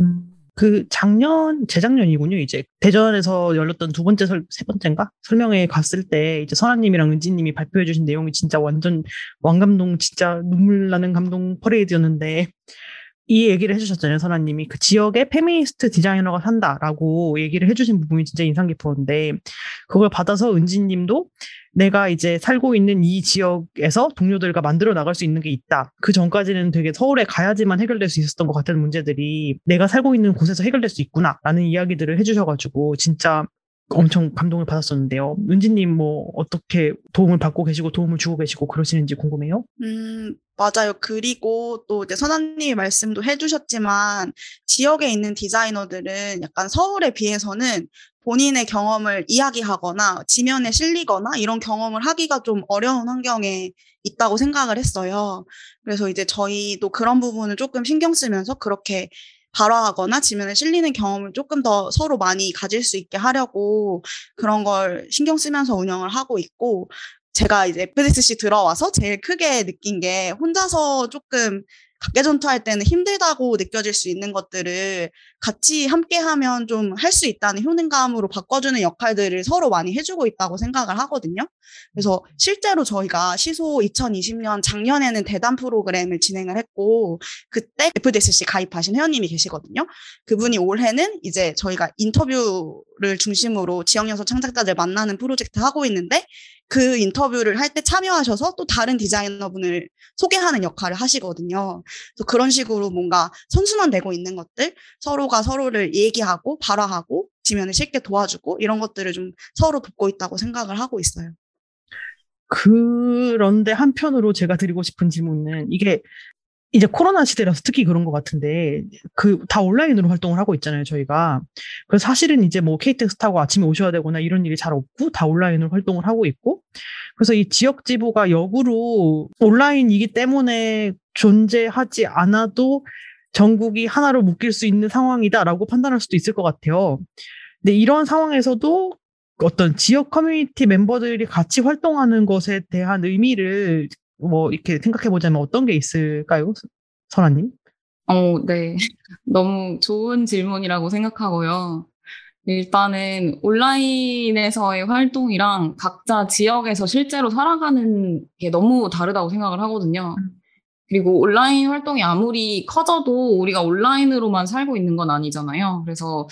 Speaker 2: 음, 그 작년 재작년이군요. 이제 대전에서 열렸던 두 번째 설, 세 번째인가 설명회 갔을 때 이제 선아님이랑 은지님이 발표해주신 내용이 진짜 완전 왕감동 진짜 눈물 나는 감동 퍼레이드였는데 이 얘기를 해주셨잖아요, 선아님이. 그 지역에 페미니스트 디자이너가 산다라고 얘기를 해주신 부분이 진짜 인상 깊었는데, 그걸 받아서 은지님도 내가 이제 살고 있는 이 지역에서 동료들과 만들어 나갈 수 있는 게 있다. 그 전까지는 되게 서울에 가야지만 해결될 수 있었던 것 같은 문제들이 내가 살고 있는 곳에서 해결될 수 있구나. 라는 이야기들을 해주셔가지고, 진짜 엄청 감동을 받았었는데요. 은지님 뭐 어떻게 도움을 받고 계시고 도움을 주고 계시고 그러시는지 궁금해요.
Speaker 9: 음, 맞아요. 그리고 또 이제 선아님이 말씀도 해주셨지만 지역에 있는 디자이너들은 약간 서울에 비해서는 본인의 경험을 이야기하거나 지면에 실리거나 이런 경험을 하기가 좀 어려운 환경에 있다고 생각을 했어요. 그래서 이제 저희도 그런 부분을 조금 신경 쓰면서 그렇게 발화하거나 지면에 실리는 경험을 조금 더 서로 많이 가질 수 있게 하려고 그런 걸 신경 쓰면서 운영을 하고 있고 제가 이제 FSC 들어와서 제일 크게 느낀 게 혼자서 조금 각계 전투 할 때는 힘들다고 느껴질 수 있는 것들을 같이 함께 하면 좀 할 수 있다는 효능감으로 바꿔주는 역할들을 서로 많이 해주고 있다고 생각을 하거든요. 그래서 실제로 저희가 시소 2020년 작년에는 대담 프로그램을 진행을 했고 그때 FDSC 가입하신 회원님이 계시거든요. 그분이 올해는 이제 저희가 인터뷰를 중심으로 지역 연서 창작자들 만나는 프로젝트 하고 있는데 그 인터뷰를 할 때 참여하셔서 또 다른 디자이너분을 소개하는 역할을 하시거든요. 그래서 그런 식으로 뭔가 선순환되고 있는 것들, 서로가 서로를 얘기하고 발화하고 지면을 쉽게 도와주고 이런 것들을 좀 서로 돕고 있다고 생각을 하고 있어요.
Speaker 2: 그런데 한편으로 제가 드리고 싶은 질문은 이게 이제 코로나 시대라서 특히 그런 것 같은데 그 다 온라인으로 활동을 하고 있잖아요 저희가 그래서 사실은 이제 뭐 KTX 타고 아침에 오셔야 되거나 이런 일이 잘 없고 다 온라인으로 활동을 하고 있고 그래서 이 지역 지부가 역으로 온라인이기 때문에 존재하지 않아도 전국이 하나로 묶일 수 있는 상황이다라고 판단할 수도 있을 것 같아요. 근데 이런 상황에서도 어떤 지역 커뮤니티 멤버들이 같이 활동하는 것에 대한 의미를 뭐 이렇게 생각해 보자면 어떤 게 있을까요, 설아님?
Speaker 8: 어, 네. 너무 좋은 질문이라고 생각하고요. 일단은 온라인에서의 활동이랑 각자 지역에서 실제로 살아가는 게 너무 다르다고 생각을 하거든요. 그리고 온라인 활동이 아무리 커져도 우리가 온라인으로만 살고 있는 건 아니잖아요. 그래서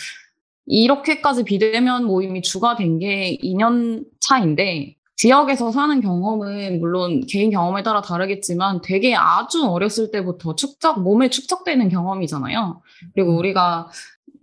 Speaker 8: 이렇게까지 비대면 모임이 주가 된 게 2년 차인데 지역에서 사는 경험은 물론 개인 경험에 따라 다르겠지만 되게 아주 어렸을 때부터 축적, 몸에 축적되는 경험이잖아요. 그리고 우리가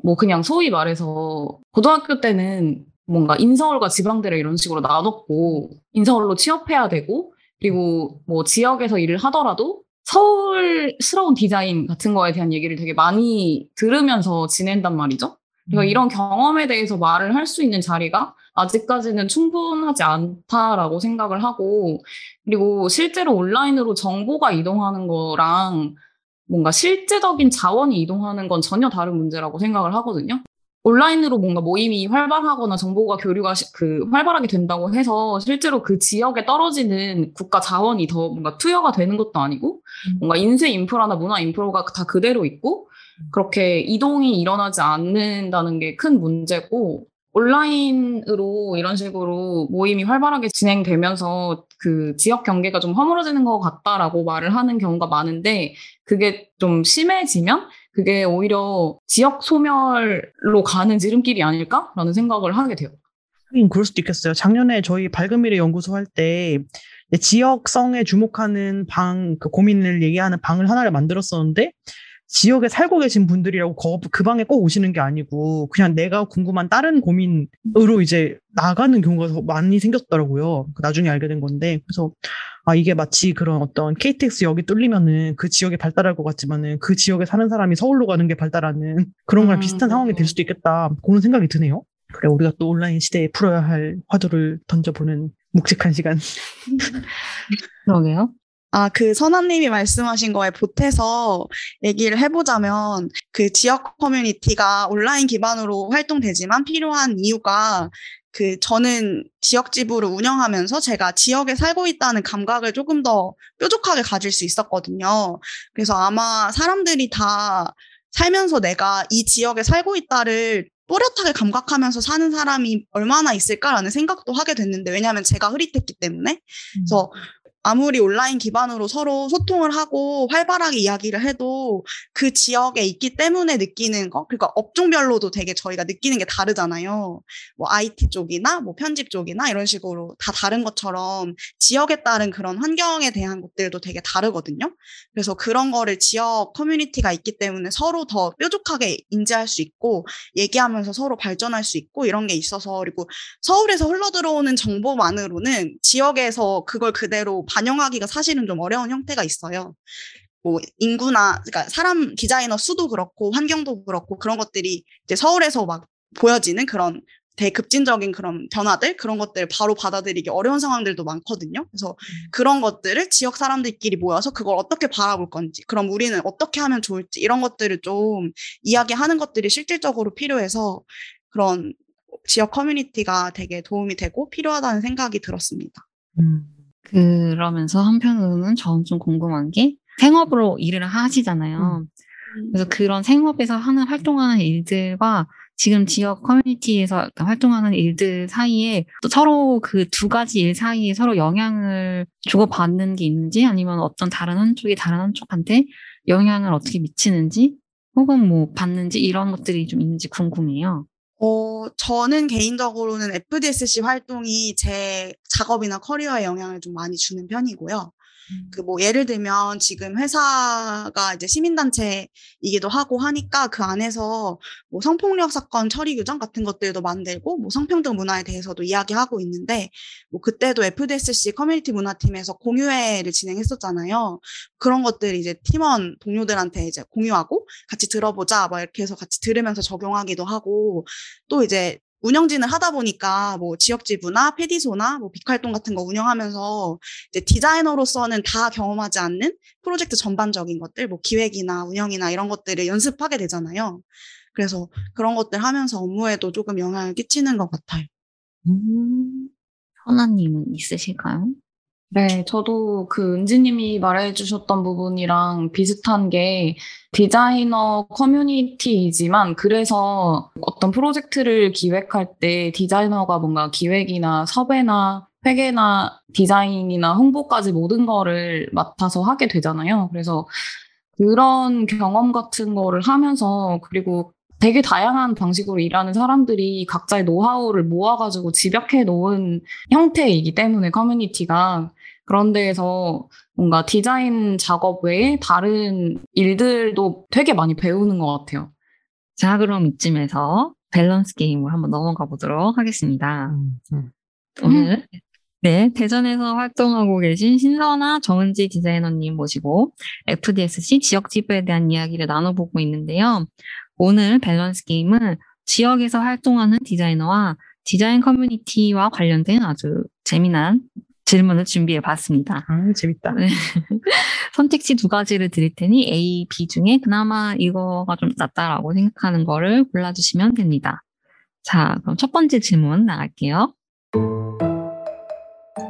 Speaker 8: 뭐 그냥 소위 말해서 고등학교 때는 뭔가 인서울과 지방대를 이런 식으로 나눴고 인서울로 취업해야 되고 그리고 뭐 지역에서 일을 하더라도 서울스러운 디자인 같은 거에 대한 얘기를 되게 많이 들으면서 지낸단 말이죠. 그러니까
Speaker 2: 음.
Speaker 8: 이런 경험에 대해서 말을 할 수 있는 자리가 아직까지는 충분하지 않다라고 생각을 하고, 그리고 실제로 온라인으로 정보가 이동하는 거랑 뭔가 실제적인 자원이 이동하는 건 전혀 다른 문제라고 생각을 하거든요. 온라인으로 뭔가 모임이 활발하거나 정보가 교류가 시- 그 활발하게 된다고 해서 실제로 그 지역에 떨어지는 국가 자원이 더 뭔가 투여가 되는 것도 아니고 뭔가 인쇄 인프라나 문화 인프라가 다 그대로 있고 그렇게 이동이 일어나지 않는다는 게 큰 문제고 온라인으로 이런 식으로 모임이 활발하게 진행되면서 그 지역 경계가 좀 허물어지는 것 같다라고 말을 하는 경우가 많은데 그게 좀 심해지면 그게 오히려 지역 소멸로 가는 지름길이 아닐까라는 생각을 하게 돼요.
Speaker 2: 하긴 그럴 수도 있겠어요. 작년에 저희 밝은 미래 연구소 할 때 지역성에 주목하는 방, 그 고민을 얘기하는 방을 하나를 만들었었는데 지역에 살고 계신 분들이라고 거- 그 방에 꼭 오시는 게 아니고 그냥 내가 궁금한 다른 고민으로 이제 나가는 경우가 더 많이 생겼더라고요. 그 나중에 알게 된 건데 그래서 아 이게 마치 그런 어떤 KTX 역이 뚫리면은 그 지역에 발달할 것 같지만은 그 지역에 사는 사람이 서울로 가는 게 발달하는 그런 거랑
Speaker 8: 음,
Speaker 2: 비슷한 상황이 될 수도 있겠다 그런 생각이 드네요. 그래 우리가 또 온라인 시대에 풀어야 할 화두를 던져보는 묵직한 시간.
Speaker 1: 그러게요.
Speaker 9: 아, 그 선아님이 말씀하신 거에 보태서 얘기를 해보자면 그 지역 커뮤니티가 온라인 기반으로 활동되지만 필요한 이유가 그 저는 지역 지부를 운영하면서 제가 지역에 살고 있다는 감각을 조금 더 뾰족하게 가질 수 있었거든요. 그래서 아마 사람들이 다 살면서 내가 이 지역에 살고 있다를 또렷하게 감각하면서 사는 사람이 얼마나 있을까라는 생각도 하게 됐는데 왜냐하면 제가 흐릿했기 때문에 그래서 아무리 온라인 기반으로 서로 소통을 하고 활발하게 이야기를 해도 그 지역에 있기 때문에 느끼는 거, 그러니까 업종별로도 되게 저희가 느끼는 게 다르잖아요. 뭐 IT 쪽이나 뭐 편집 쪽이나 이런 식으로 다 다른 것처럼 지역에 따른 그런 환경에 대한 것들도 되게 다르거든요. 그래서 그런 거를 지역 커뮤니티가 있기 때문에 서로 더 뾰족하게 인지할 수 있고 얘기하면서 서로 발전할 수 있고 이런 게 있어서 그리고 서울에서 흘러 들어오는 정보만으로는 지역에서 그걸 그대로 반영하기가 사실은 좀 어려운 형태가 있어요. 뭐 인구나 그러니까 사람 디자이너 수도 그렇고 환경도 그렇고 그런 것들이 이제 서울에서 막 보여지는 그런 대급진적인 그런 변화들 그런 것들을 바로 받아들이기 어려운 상황들도 많거든요. 그래서 그런 것들을 지역 사람들끼리 모여서 그걸 어떻게 바라볼 건지, 그럼 우리는 어떻게 하면 좋을지 이런 것들을 좀 이야기하는 것들이 실질적으로 필요해서 그런 지역 커뮤니티가 되게 도움이 되고 필요하다는 생각이 들었습니다.
Speaker 2: 음.
Speaker 1: 그러면서 한편으로는 저는 좀 궁금한 게 생업으로 일을 하시잖아요. 그래서 그런 생업에서 하는 활동하는 일들과 지금 지역 커뮤니티에서 활동하는 일들 사이에 또 서로 그 두 가지 일 사이에 서로 영향을 주고받는 게 있는지 아니면 어떤 다른 한쪽이 다른 한쪽한테 영향을 어떻게 미치는지 혹은 뭐 받는지 이런 것들이 좀 있는지 궁금해요.
Speaker 9: 어, 저는 개인적으로는 FDSC 활동이 제 작업이나 커리어에 영향을 좀 많이 주는 편이고요. 그 뭐 예를 들면 지금 회사가 이제 시민단체이기도 하고 하니까 그 안에서 뭐 성폭력 사건 처리 규정 같은 것들도 만들고 뭐 성평등 문화에 대해서도 이야기하고 있는데 뭐 그때도 FDSC 커뮤니티 문화팀에서 공유회를 진행했었잖아요. 그런 것들 이제 팀원 동료들한테 이제 공유하고 같이 들어보자 뭐 이렇게 해서 같이 들으면서 적용하기도 하고 또 이제 운영진을 하다 보니까 뭐 지역지부나 페디소나 뭐 빅활동 같은 거 운영하면서 이제 디자이너로서는 다 경험하지 않는 프로젝트 전반적인 것들, 뭐 기획이나 운영이나 이런 것들을 연습하게 되잖아요. 그래서 그런 것들 하면서 업무에도 조금 영향을 끼치는 것 같아요.
Speaker 1: 음, 현아님은 있으실까요?
Speaker 8: 네, 저도 그 은지님이 말해주셨던 부분이랑 비슷한 게 디자이너 커뮤니티이지만 그래서 어떤 프로젝트를 기획할 때 디자이너가 뭔가 기획이나 섭외나 회계나 디자인이나 홍보까지 모든 거를 맡아서 하게 되잖아요. 그래서 그런 경험 같은 거를 하면서 그리고 되게 다양한 방식으로 일하는 사람들이 각자의 노하우를 모아가지고 집약해 놓은 형태이기 때문에 커뮤니티가 그런 데에서 뭔가 디자인 작업 외에 다른 일들도 되게 많이 배우는 것 같아요.
Speaker 1: 자, 그럼 이쯤에서 밸런스 게임을 한번 넘어가 보도록 하겠습니다. 오늘 네, 대전에서 활동하고 계신 신선아 정은지 디자이너님 모시고 FDSC 지역 지부에 대한 이야기를 나눠보고 있는데요. 오늘 밸런스 게임은 지역에서 활동하는 디자이너와 디자인 커뮤니티와 관련된 아주 재미난 질문을 준비해 봤습니다.
Speaker 2: 아, 재밌다.
Speaker 1: 네. 선택지 두 가지를 드릴 테니 A, B 중에 그나마 이거가 좀 낫다라고 생각하는 거를 골라주시면 됩니다. 자, 그럼 첫 번째 질문 나갈게요.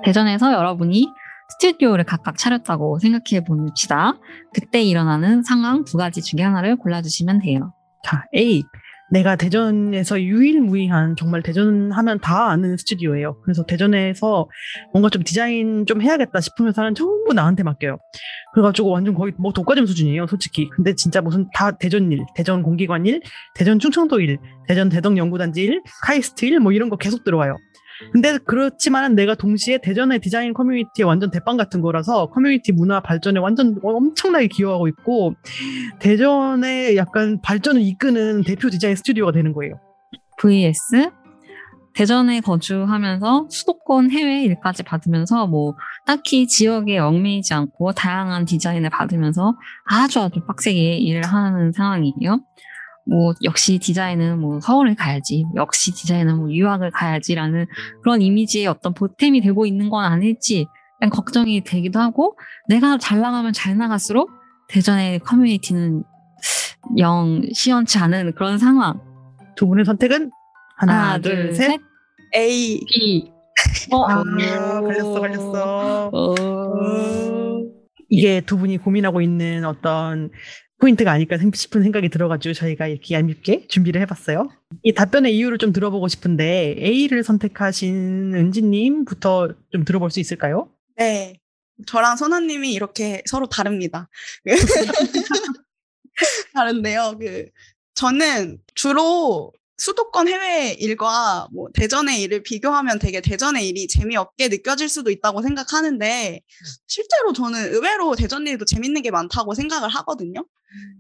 Speaker 1: 대전에서 여러분이 스튜디오를 각각 차렸다고 생각해 봅시다. 그때 일어나는 상황 두 가지 중에 하나를 골라주시면 돼요.
Speaker 2: 자, A. 내가 대전에서 유일무이한 정말 대전 하면 다 아는 스튜디오예요. 그래서 대전에서 뭔가 좀 디자인 좀 해야겠다 싶으면 사람 전부 나한테 맡겨요. 그래가지고 완전 거의 뭐 독과점 수준이에요, 솔직히. 근데 진짜 무슨 다 대전 일, 대전 공기관 일, 대전 충청도 일, 대전 대덕 연구단지 일, 카이스트 일, 뭐 이런 거 계속 들어와요. 근데 그렇지만은 내가 동시에 대전의 디자인 커뮤니티에 완전 대빵 같은 거라서 커뮤니티 문화 발전에 완전 엄청나게 기여하고 있고 대전의 약간 발전을 이끄는 대표 디자인 스튜디오가 되는 거예요.
Speaker 1: vs 대전에 거주하면서 수도권 해외 일까지 받으면서 뭐 딱히 지역에 얽매이지 않고 다양한 디자인을 받으면서 아주 아주 빡세게 일을 하는 상황이에요. 뭐 역시 디자인은 뭐 서울을 가야지, 역시 디자인은 뭐 유학을 가야지라는 그런 이미지의 어떤 보탬이 되고 있는 건 아닐지 약간 걱정이 되기도 하고 내가 잘 나가면 잘 나갈수록 대전의 커뮤니티는 영 시원치 않은 그런 상황.
Speaker 2: 두 분의 선택은 하나,
Speaker 1: 하나,
Speaker 2: 둘,
Speaker 1: 둘,
Speaker 2: 셋.
Speaker 1: 셋.
Speaker 9: A.
Speaker 1: B.
Speaker 2: 아, 걸렸어, 걸렸어. 어, 이게 두 분이 고민하고 있는 어떤 포인트가 아닐까 싶은 생각이 들어가지고 저희가 이렇게 얄밉게 준비를 해봤어요. 이 답변의 이유를 좀 들어보고 싶은데 A를 선택하신 은지님부터 좀 들어볼 수 있을까요?
Speaker 9: 네. 저랑 선아님이 이렇게 서로 다릅니다. 다른데요. 그 저는 주로 수도권 해외 일과 뭐 대전의 일을 비교하면 되게 대전의 일이 재미없게 느껴질 수도 있다고 생각하는데 실제로 저는 의외로 대전 일도 재밌는 게 많다고 생각을 하거든요.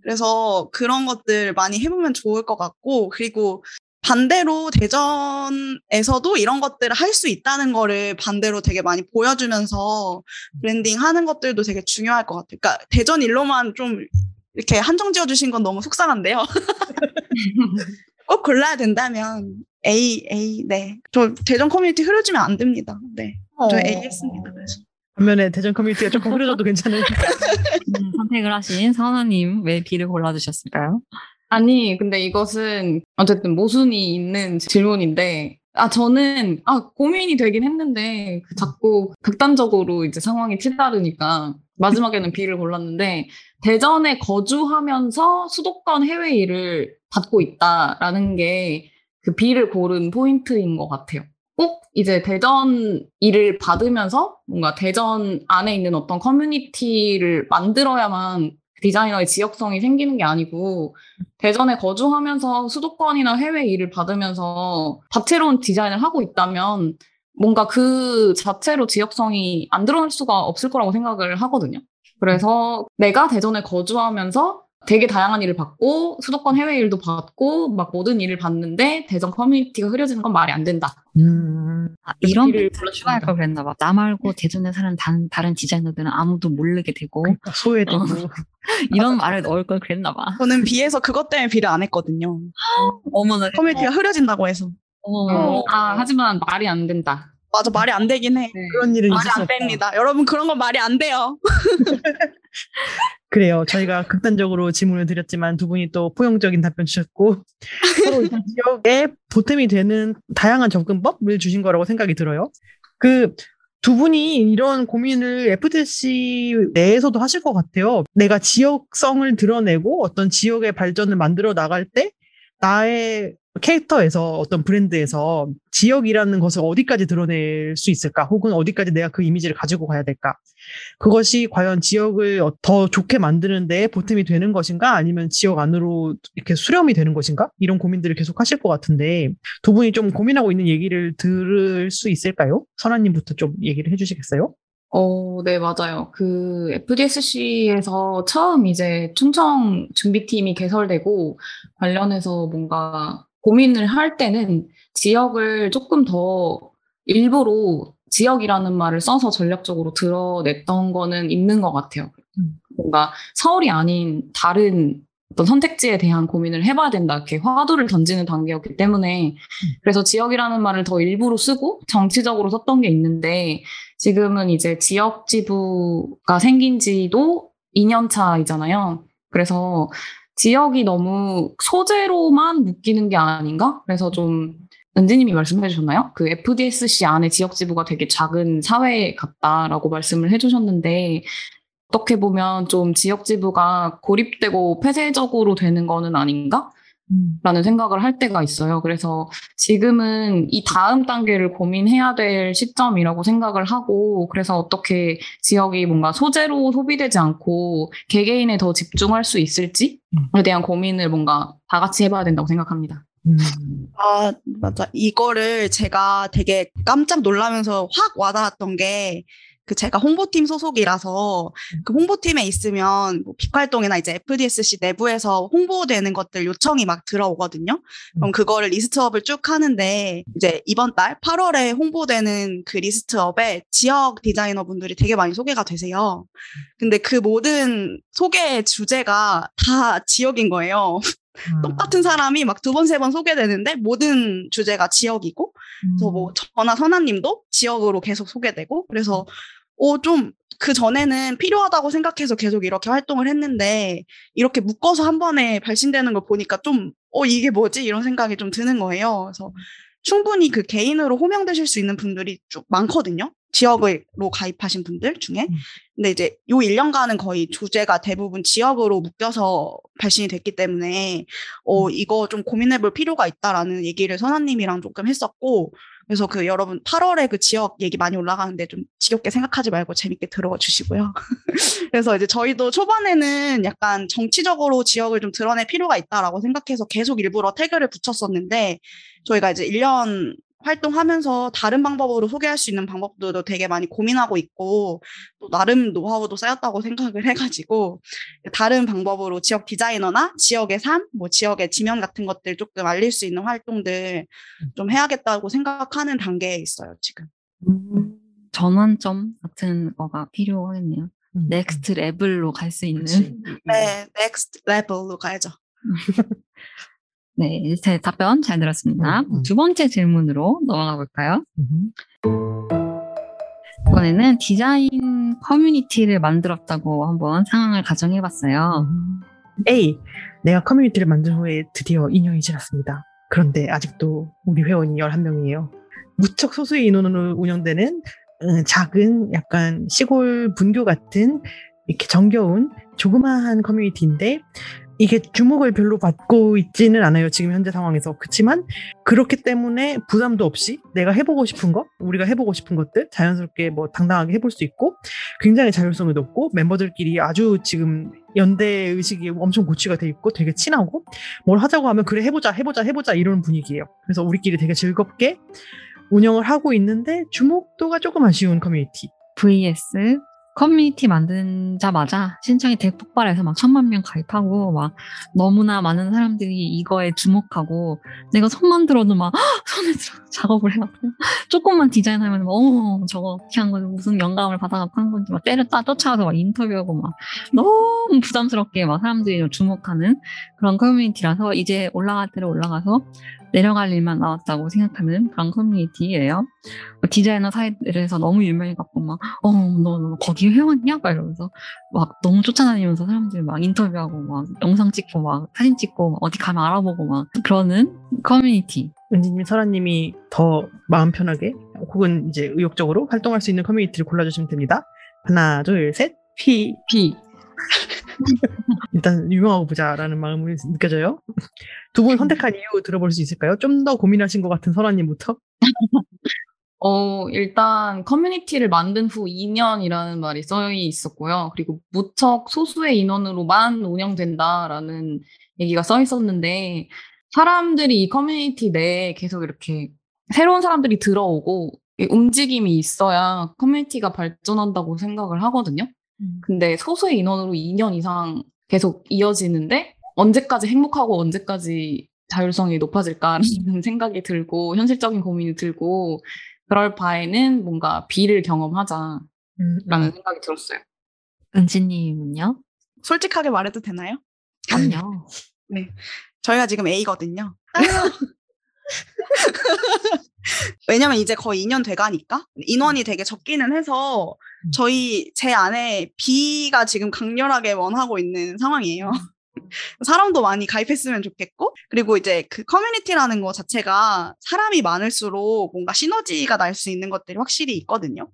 Speaker 9: 그래서 그런 것들 많이 해보면 좋을 것 같고 그리고 반대로 대전에서도 이런 것들을 할 수 있다는 거를 반대로 되게 많이 보여주면서 브랜딩 하는 것들도 되게 중요할 것 같아요. 그러니까 대전 일로만 좀 이렇게 한정 지어주신 건 너무 속상한데요. 꼭 골라야 된다면 A, A, 네. 저 대전 커뮤니티 흐려지면 안 됩니다. 네. 저 A 했습니다. 그래서.
Speaker 2: 반면에 대전 커뮤니티가 조금 흐려져도 괜찮은
Speaker 1: 음, 선택을 하신 선우님 왜 B를 골라주셨을까요?
Speaker 8: 아니, 근데 이것은 어쨌든 모순이 있는 질문인데, 아, 저는, 아, 고민이 되긴 했는데, 자꾸 극단적으로 이제 상황이 치다르니까, 마지막에는 B를 골랐는데, 대전에 거주하면서 수도권 해외 일을 받고 있다라는 게 그 B를 고른 포인트인 것 같아요. 꼭 이제 대전 일을 받으면서 뭔가 대전 안에 있는 어떤 커뮤니티를 만들어야만 디자이너의 지역성이 생기는 게 아니고 대전에 거주하면서 수도권이나 해외 일을 받으면서 다채로운 디자인을 하고 있다면 뭔가 그 자체로 지역성이 안 드러날 수가 없을 거라고 생각을 하거든요. 그래서 내가 대전에 거주하면서 되게 다양한 일을 받고 수도권 해외 일도 받고 막 모든 일을 받는데 대전 커뮤니티가 흐려지는 건 말이 안 된다.
Speaker 2: 음.
Speaker 1: 아, 이런 멘트를 추가할 걸 그랬나 봐. 나 말고 대전에 사는 다른, 다른 디자이너들은 아무도 모르게 되고
Speaker 2: 그러니까 소외되고.
Speaker 1: 이런 말을 넣을 걸 그랬나 봐.
Speaker 9: 저는 B에서 그것 때문에 B를 안 했거든요.
Speaker 1: 어머나.
Speaker 9: 커뮤니티가 흐려진다고 해서.
Speaker 1: 어머.
Speaker 8: 아, 하지만 말이 안 된다.
Speaker 9: 맞아, 말이 안 되긴 해.
Speaker 8: 네.
Speaker 2: 그런 일은
Speaker 9: 말이 안. 됩니다. 여러분, 그런 건 말이 안 돼요.
Speaker 2: 그래요. 저희가 극단적으로 질문을 드렸지만 두 분이 또 포용적인 답변 주셨고 서로 이 지역에 보탬이 되는 다양한 접근법을 주신 거라고 생각이 들어요. 그 두 분이 이런 고민을 FTC 내에서도 하실 것 같아요. 내가 지역성을 드러내고 어떤 지역의 발전을 만들어 나갈 때 나의 캐릭터에서 어떤 브랜드에서 지역이라는 것을 어디까지 드러낼 수 있을까? 혹은 어디까지 내가 그 이미지를 가지고 가야 될까? 그것이 과연 지역을 어- 더 좋게 만드는 데 보탬이 되는 것인가? 아니면 지역 안으로 이렇게 수렴이 되는 것인가? 이런 고민들을 계속 하실 것 같은데 두 분이 좀 고민하고 있는 얘기를 들을 수 있을까요? 선아님부터 좀 얘기를 해주시겠어요?
Speaker 8: 어, 네, 맞아요. 그 FDSC에서 처음 이제 충청 준비팀이 개설되고 관련해서 뭔가 고민을 할 때는 지역을 조금 더 일부러 지역이라는 말을 써서 전략적으로 드러냈던 거는 있는 것 같아요.
Speaker 2: 음.
Speaker 8: 뭔가 서울이 아닌 다른 어떤 선택지에 대한 고민을 해봐야 된다. 이렇게 화두를 던지는 단계였기 때문에 그래서 지역이라는 말을 더 일부러 쓰고 정치적으로 썼던 게 있는데 지금은 이제 지역 지부가 생긴 지도 2년 차이잖아요. 그래서 지역이 너무 소재로만 묶이는 게 아닌가? 그래서 좀 은지님이 말씀해 주셨나요? 그 FDSC 안에 지역 지부가 되게 작은 사회 같다라고 말씀을 해 주셨는데 어떻게 보면 좀 지역 지부가 고립되고 폐쇄적으로 되는 거는 아닌가? 라는 생각을 할 때가 있어요. 그래서 지금은 이 다음 단계를 고민해야 될 시점이라고 생각을 하고, 그래서 어떻게 지역이 뭔가 소재로 소비되지 않고 개개인에 더 집중할 수 있을지에 대한 고민을 뭔가 다 같이 해봐야 된다고 생각합니다.
Speaker 2: 음.
Speaker 9: 아, 맞아. 이거를 제가 되게 깜짝 놀라면서 확 와닿았던 게, 그 제가 홍보팀 소속이라서 그 홍보팀에 있으면 뭐 빅활동이나 이제 FDSC 내부에서 홍보되는 것들 요청이 막 들어오거든요. 그럼 그거를 list up을 쭉 하는데 이제 이번 달 8월에 홍보되는 그 list up에 지역 디자이너 분들이 되게 많이 소개가 되세요. 근데 그 모든 소개 주제가 다 지역인 거예요. 똑같은 사람이 막 두 번, 세 번 소개되는데 모든 주제가 지역이고, 그래서 뭐 저나 선아님도 지역으로 계속 소개되고, 그래서 어, 좀 그 전에는 필요하다고 생각해서 계속 이렇게 활동을 했는데, 이렇게 묶어서 한 번에 발신되는 걸 보니까 좀, 어, 이게 뭐지? 이런 생각이 좀 드는 거예요. 그래서 충분히 그 개인으로 호명되실 수 있는 분들이 쭉 많거든요. 지역으로 가입하신 분들 중에. 근데 이제 요 1년간은 거의 주제가 대부분 지역으로 묶여서 발신이 됐기 때문에 어 이거 좀 고민해 볼 필요가 있다라는 얘기를 선아님이랑 조금 했었고 그래서 그 여러분 8월에 그 지역 얘기 많이 올라가는데 좀 지겹게 생각하지 말고 재밌게 들어와 주시고요. 그래서 이제 저희도 초반에는 약간 정치적으로 지역을 좀 드러낼 필요가 있다라고 생각해서 계속 일부러 태그를 붙였었는데 저희가 이제 1년 활동하면서 다른 방법으로 소개할 수 있는 방법들도 되게 많이 고민하고 있고 또 나름 노하우도 쌓였다고 생각을 해가지고 다른 방법으로 지역 디자이너나 지역의 삶, 뭐 지역의 지면 같은 것들 조금 알릴 수 있는 활동들 좀 해야겠다고 생각하는 단계에 있어요 지금.
Speaker 1: 전환점 같은 거가 필요하겠네요. next level로 갈 수 있는.
Speaker 9: 네, next level로 가야죠.
Speaker 1: 네, 제 답변 잘 들었습니다. 두 번째 질문으로 넘어가 볼까요? 이번에는 디자인 커뮤니티를 만들었다고 한번 상황을 가정해 봤어요.
Speaker 2: A. 내가 커뮤니티를 만든 후에 드디어 2년이 지났습니다. 그런데 아직도 우리 회원이 11명이에요. 무척 소수의 인원으로 운영되는 음, 작은 약간 시골 분교 같은 이렇게 정겨운 조그마한 커뮤니티인데 이게 주목을 별로 받고 있지는 않아요. 지금 현재 상황에서. 그렇지만 그렇기 때문에 부담도 없이 내가 해보고 싶은 거, 우리가 해보고 싶은 것들 자연스럽게 뭐 당당하게 해볼 수 있고 굉장히 자율성이 높고 멤버들끼리 아주 지금 연대 의식이 엄청 고취가 돼 있고 되게 친하고 뭘 하자고 하면 그래 해보자 해보자 해보자 이런 분위기예요. 그래서 우리끼리 되게 즐겁게 운영을 하고 있는데 주목도가 조금 아쉬운 커뮤니티.
Speaker 1: vs 커뮤니티 만들자마자 신청이 대폭발해서 막 천만 명 가입하고 막 너무나 많은 사람들이 이거에 주목하고 내가 손만 들어도 막 손에 들어 작업을 해갖고 조금만 디자인하면 막 어머 저거 어떻게 한 거지? 무슨 영감을 받아갖고 한 건지 막 때렸다 쫓아가서 막 인터뷰하고 막 너무 부담스럽게 막 사람들이 좀 주목하는 그런 커뮤니티라서 이제 올라갈 때를 올라가서 내려갈 일만 나왔다고 생각하는 그런 커뮤니티예요. 디자이너 사이트에서 너무 유명해갖고 막, 어, 너, 너 거기 회원이야? 막 이러면서 막 너무 쫓아다니면서 사람들 막 인터뷰하고 막 영상 찍고 막 사진 찍고 막 어디 가면 알아보고 막 그러는 커뮤니티.
Speaker 2: 은지님, 선아님이 더 마음 편하게 혹은 이제 의욕적으로 활동할 수 있는 커뮤니티를 골라주시면 됩니다. 하나, 둘, 셋. B.
Speaker 1: B.
Speaker 2: 일단 유명하고 보자라는 마음이 느껴져요. 두분 선택한 이유 들어볼 수 있을까요? 좀 더 고민하신 것 같은 선아님부터.
Speaker 8: 어, 일단 커뮤니티를 만든 후 2년이라는 말이 써 있었고요. 그리고 무척 소수의 인원으로만 운영된다라는 얘기가 써 있었는데 사람들이 이 커뮤니티 내에 계속 이렇게 새로운 사람들이 들어오고 움직임이 있어야 커뮤니티가 발전한다고 생각을 하거든요. 근데 소수의 인원으로 2년 이상 계속 이어지는데 언제까지 행복하고 언제까지 자율성이 높아질까라는 생각이 들고 현실적인 고민이 들고 그럴 바에는 뭔가 B를 경험하자라는 생각이 들었어요.
Speaker 1: 은지님은요?
Speaker 9: 솔직하게 말해도 되나요?
Speaker 1: 그럼요.
Speaker 9: 네. 저희가 지금 A거든요. 왜냐면 이제 거의 2년 돼가니까 인원이 되게 적기는 해서 저희 제 안에 B가 지금 강렬하게 원하고 있는 상황이에요. 사람도 많이 가입했으면 좋겠고 그리고 이제 그 커뮤니티라는 거 자체가 사람이 많을수록 뭔가 시너지가 날 수 있는 것들이 확실히 있거든요.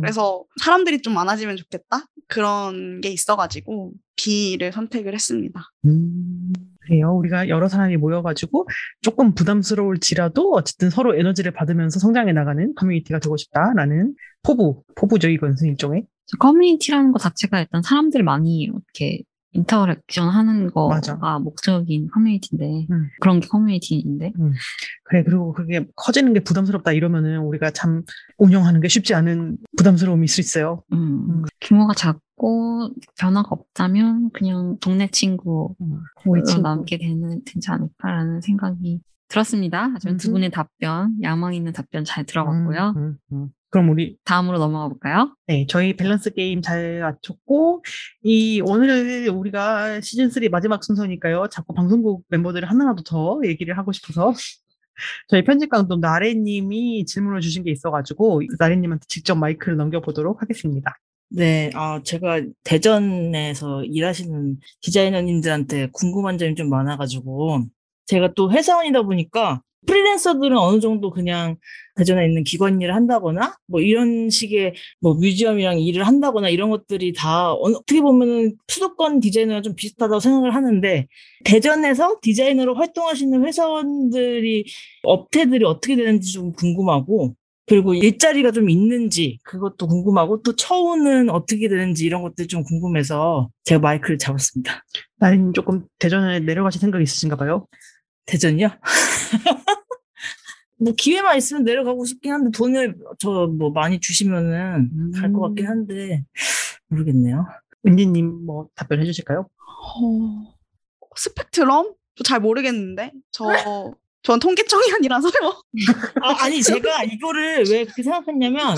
Speaker 9: 그래서 사람들이 좀 많아지면 좋겠다 그런 게 있어가지고 B를 선택을 했습니다.
Speaker 2: 음, 그래요. 우리가 여러 사람이 모여가지고 조금 부담스러울지라도 어쨌든 서로 에너지를 받으면서 성장해 나가는 커뮤니티가 되고 싶다라는 포부, 포부죠 이건 일종의.
Speaker 1: 커뮤니티라는 것 자체가 일단 사람들 많이 이렇게 interaction 하는 거가
Speaker 2: 맞아.
Speaker 1: 목적인 커뮤니티인데
Speaker 2: 음.
Speaker 1: 그런 게 커뮤니티인데
Speaker 2: 음. 그래 그리고 그게 커지는 게 부담스럽다 이러면은 우리가 참 운영하는 게 쉽지 않은 부담스러움이 있을 수 있어요.
Speaker 1: 음, 규모가 작고 변화가 없다면 그냥 동네 친구
Speaker 2: 우리
Speaker 1: 로
Speaker 2: 친구.
Speaker 1: 남게 되는 되지 않을까라는 생각이 들었습니다. 하지만 두. 분의 답변 야망 있는 답변 잘 들어봤고요.
Speaker 2: 그럼 우리
Speaker 1: 다음으로 넘어가 볼까요?
Speaker 2: 네, 저희 밸런스 게임 잘 맞췄고, 이, 오늘 우리가 시즌 3 마지막 순서니까요. 자꾸 방송국 멤버들 하나라도 더 얘기를 하고 싶어서, 저희 편집감독 나래님이 질문을 주신 게 있어가지고, 나래님한테 직접 마이크를 넘겨보도록 하겠습니다.
Speaker 5: 네, 아, 제가 대전에서 일하시는 디자이너님들한테 궁금한 점이 좀 많아가지고, 제가 또 회사원이다 보니까 프리랜서들은 어느 정도 그냥 대전에 있는 기관 일을 한다거나 뭐 이런 식의 뭐 뮤지엄이랑 일을 한다거나 이런 것들이 다 어떻게 보면은 수도권 디자이너랑 좀 비슷하다고 생각을 하는데 대전에서 디자이너로 활동하시는 회사원들이 업태들이 어떻게 되는지 좀 궁금하고 그리고 일자리가 좀 있는지 그것도 궁금하고 또 처우는 어떻게 되는지 이런 것들 좀 궁금해서 제가 마이크를 잡았습니다.
Speaker 2: 나린 조금 대전에 내려가실 생각 있으신가 봐요?
Speaker 5: 대전이요? 뭐 기회만 있으면 내려가고 싶긴 한데 돈을 저 뭐 많이 주시면은 갈것 같긴 한데 모르겠네요.
Speaker 2: 은지님 뭐 답변해 주실까요?
Speaker 9: 어, 스펙트럼? 저 잘 모르겠는데. 저, 전 통계청이 아니라서요.
Speaker 5: 아, 아니 제가 이거를 왜 그렇게 생각했냐면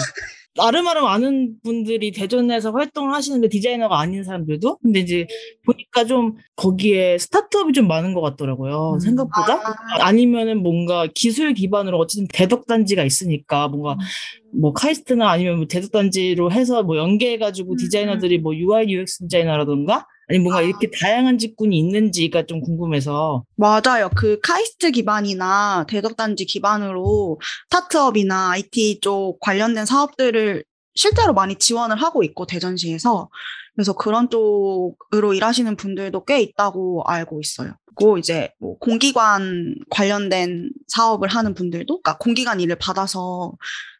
Speaker 5: 나름나름 아는 분들이 대전에서 활동을 하시는데 디자이너가 아닌 사람들도 근데 이제 보니까 좀 거기에 스타트업이 좀 많은 것 같더라고요 생각보다 아. 니면은 뭔가 기술 기반으로 어쨌든 대덕 단지가 있으니까 뭔가 뭐 카이스트나 아니면 뭐 대덕 단지로 해서 뭐 연계해가지고 디자이너들이 뭐 UI UX 디자이너라던가 아니 뭔가 이렇게 다양한 직군이 있는지가 좀 궁금해서
Speaker 9: 맞아요. 그 카이스트 기반이나 대덕단지 기반으로 스타트업이나 IT 쪽 관련된 사업들을 실제로 많이 지원을 하고 있고 대전시에서 그래서 그런 쪽으로 일하시는 분들도 꽤 있다고 알고 있어요. 그리고 이제 뭐 공기관 관련된 사업을 하는 분들도, 그러니까 공기관 일을 받아서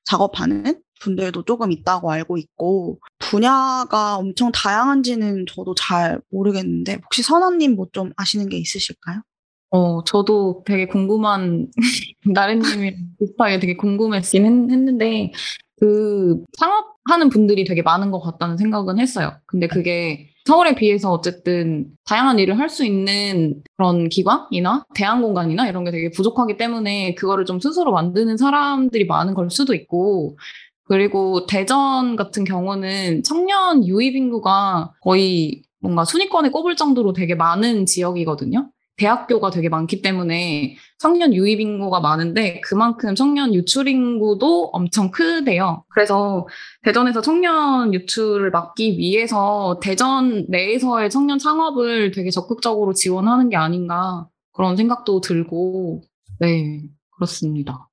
Speaker 9: 작업하는 분들도 조금 있다고 알고 있고 분야가 엄청 다양한지는 저도 잘 모르겠는데 혹시 선아님 뭐 좀 아시는 게 있으실까요?
Speaker 8: 어, 저도 되게 궁금한, 나래님이 비슷하게 되게 궁금했긴 했, 했는데, 그, 창업하는 분들이 되게 많은 것 같다는 생각은 했어요. 근데 그게 서울에 비해서 어쨌든 다양한 일을 할 수 있는 그런 기관이나 대안 공간이나 이런 게 되게 부족하기 때문에 그거를 좀 스스로 만드는 사람들이 많은 걸 수도 있고, 그리고 대전 같은 경우는 청년 유입 인구가 거의 뭔가 순위권에 꼽을 정도로 되게 많은 지역이거든요. 대학교가 되게 많기 때문에 청년 유입 인구가 많은데 그만큼 청년 유출 인구도 엄청 크대요. 그래서 대전에서 청년 유출을 막기 위해서 대전 내에서의 청년 창업을 되게 적극적으로 지원하는 게 아닌가 그런 생각도 들고 네 그렇습니다.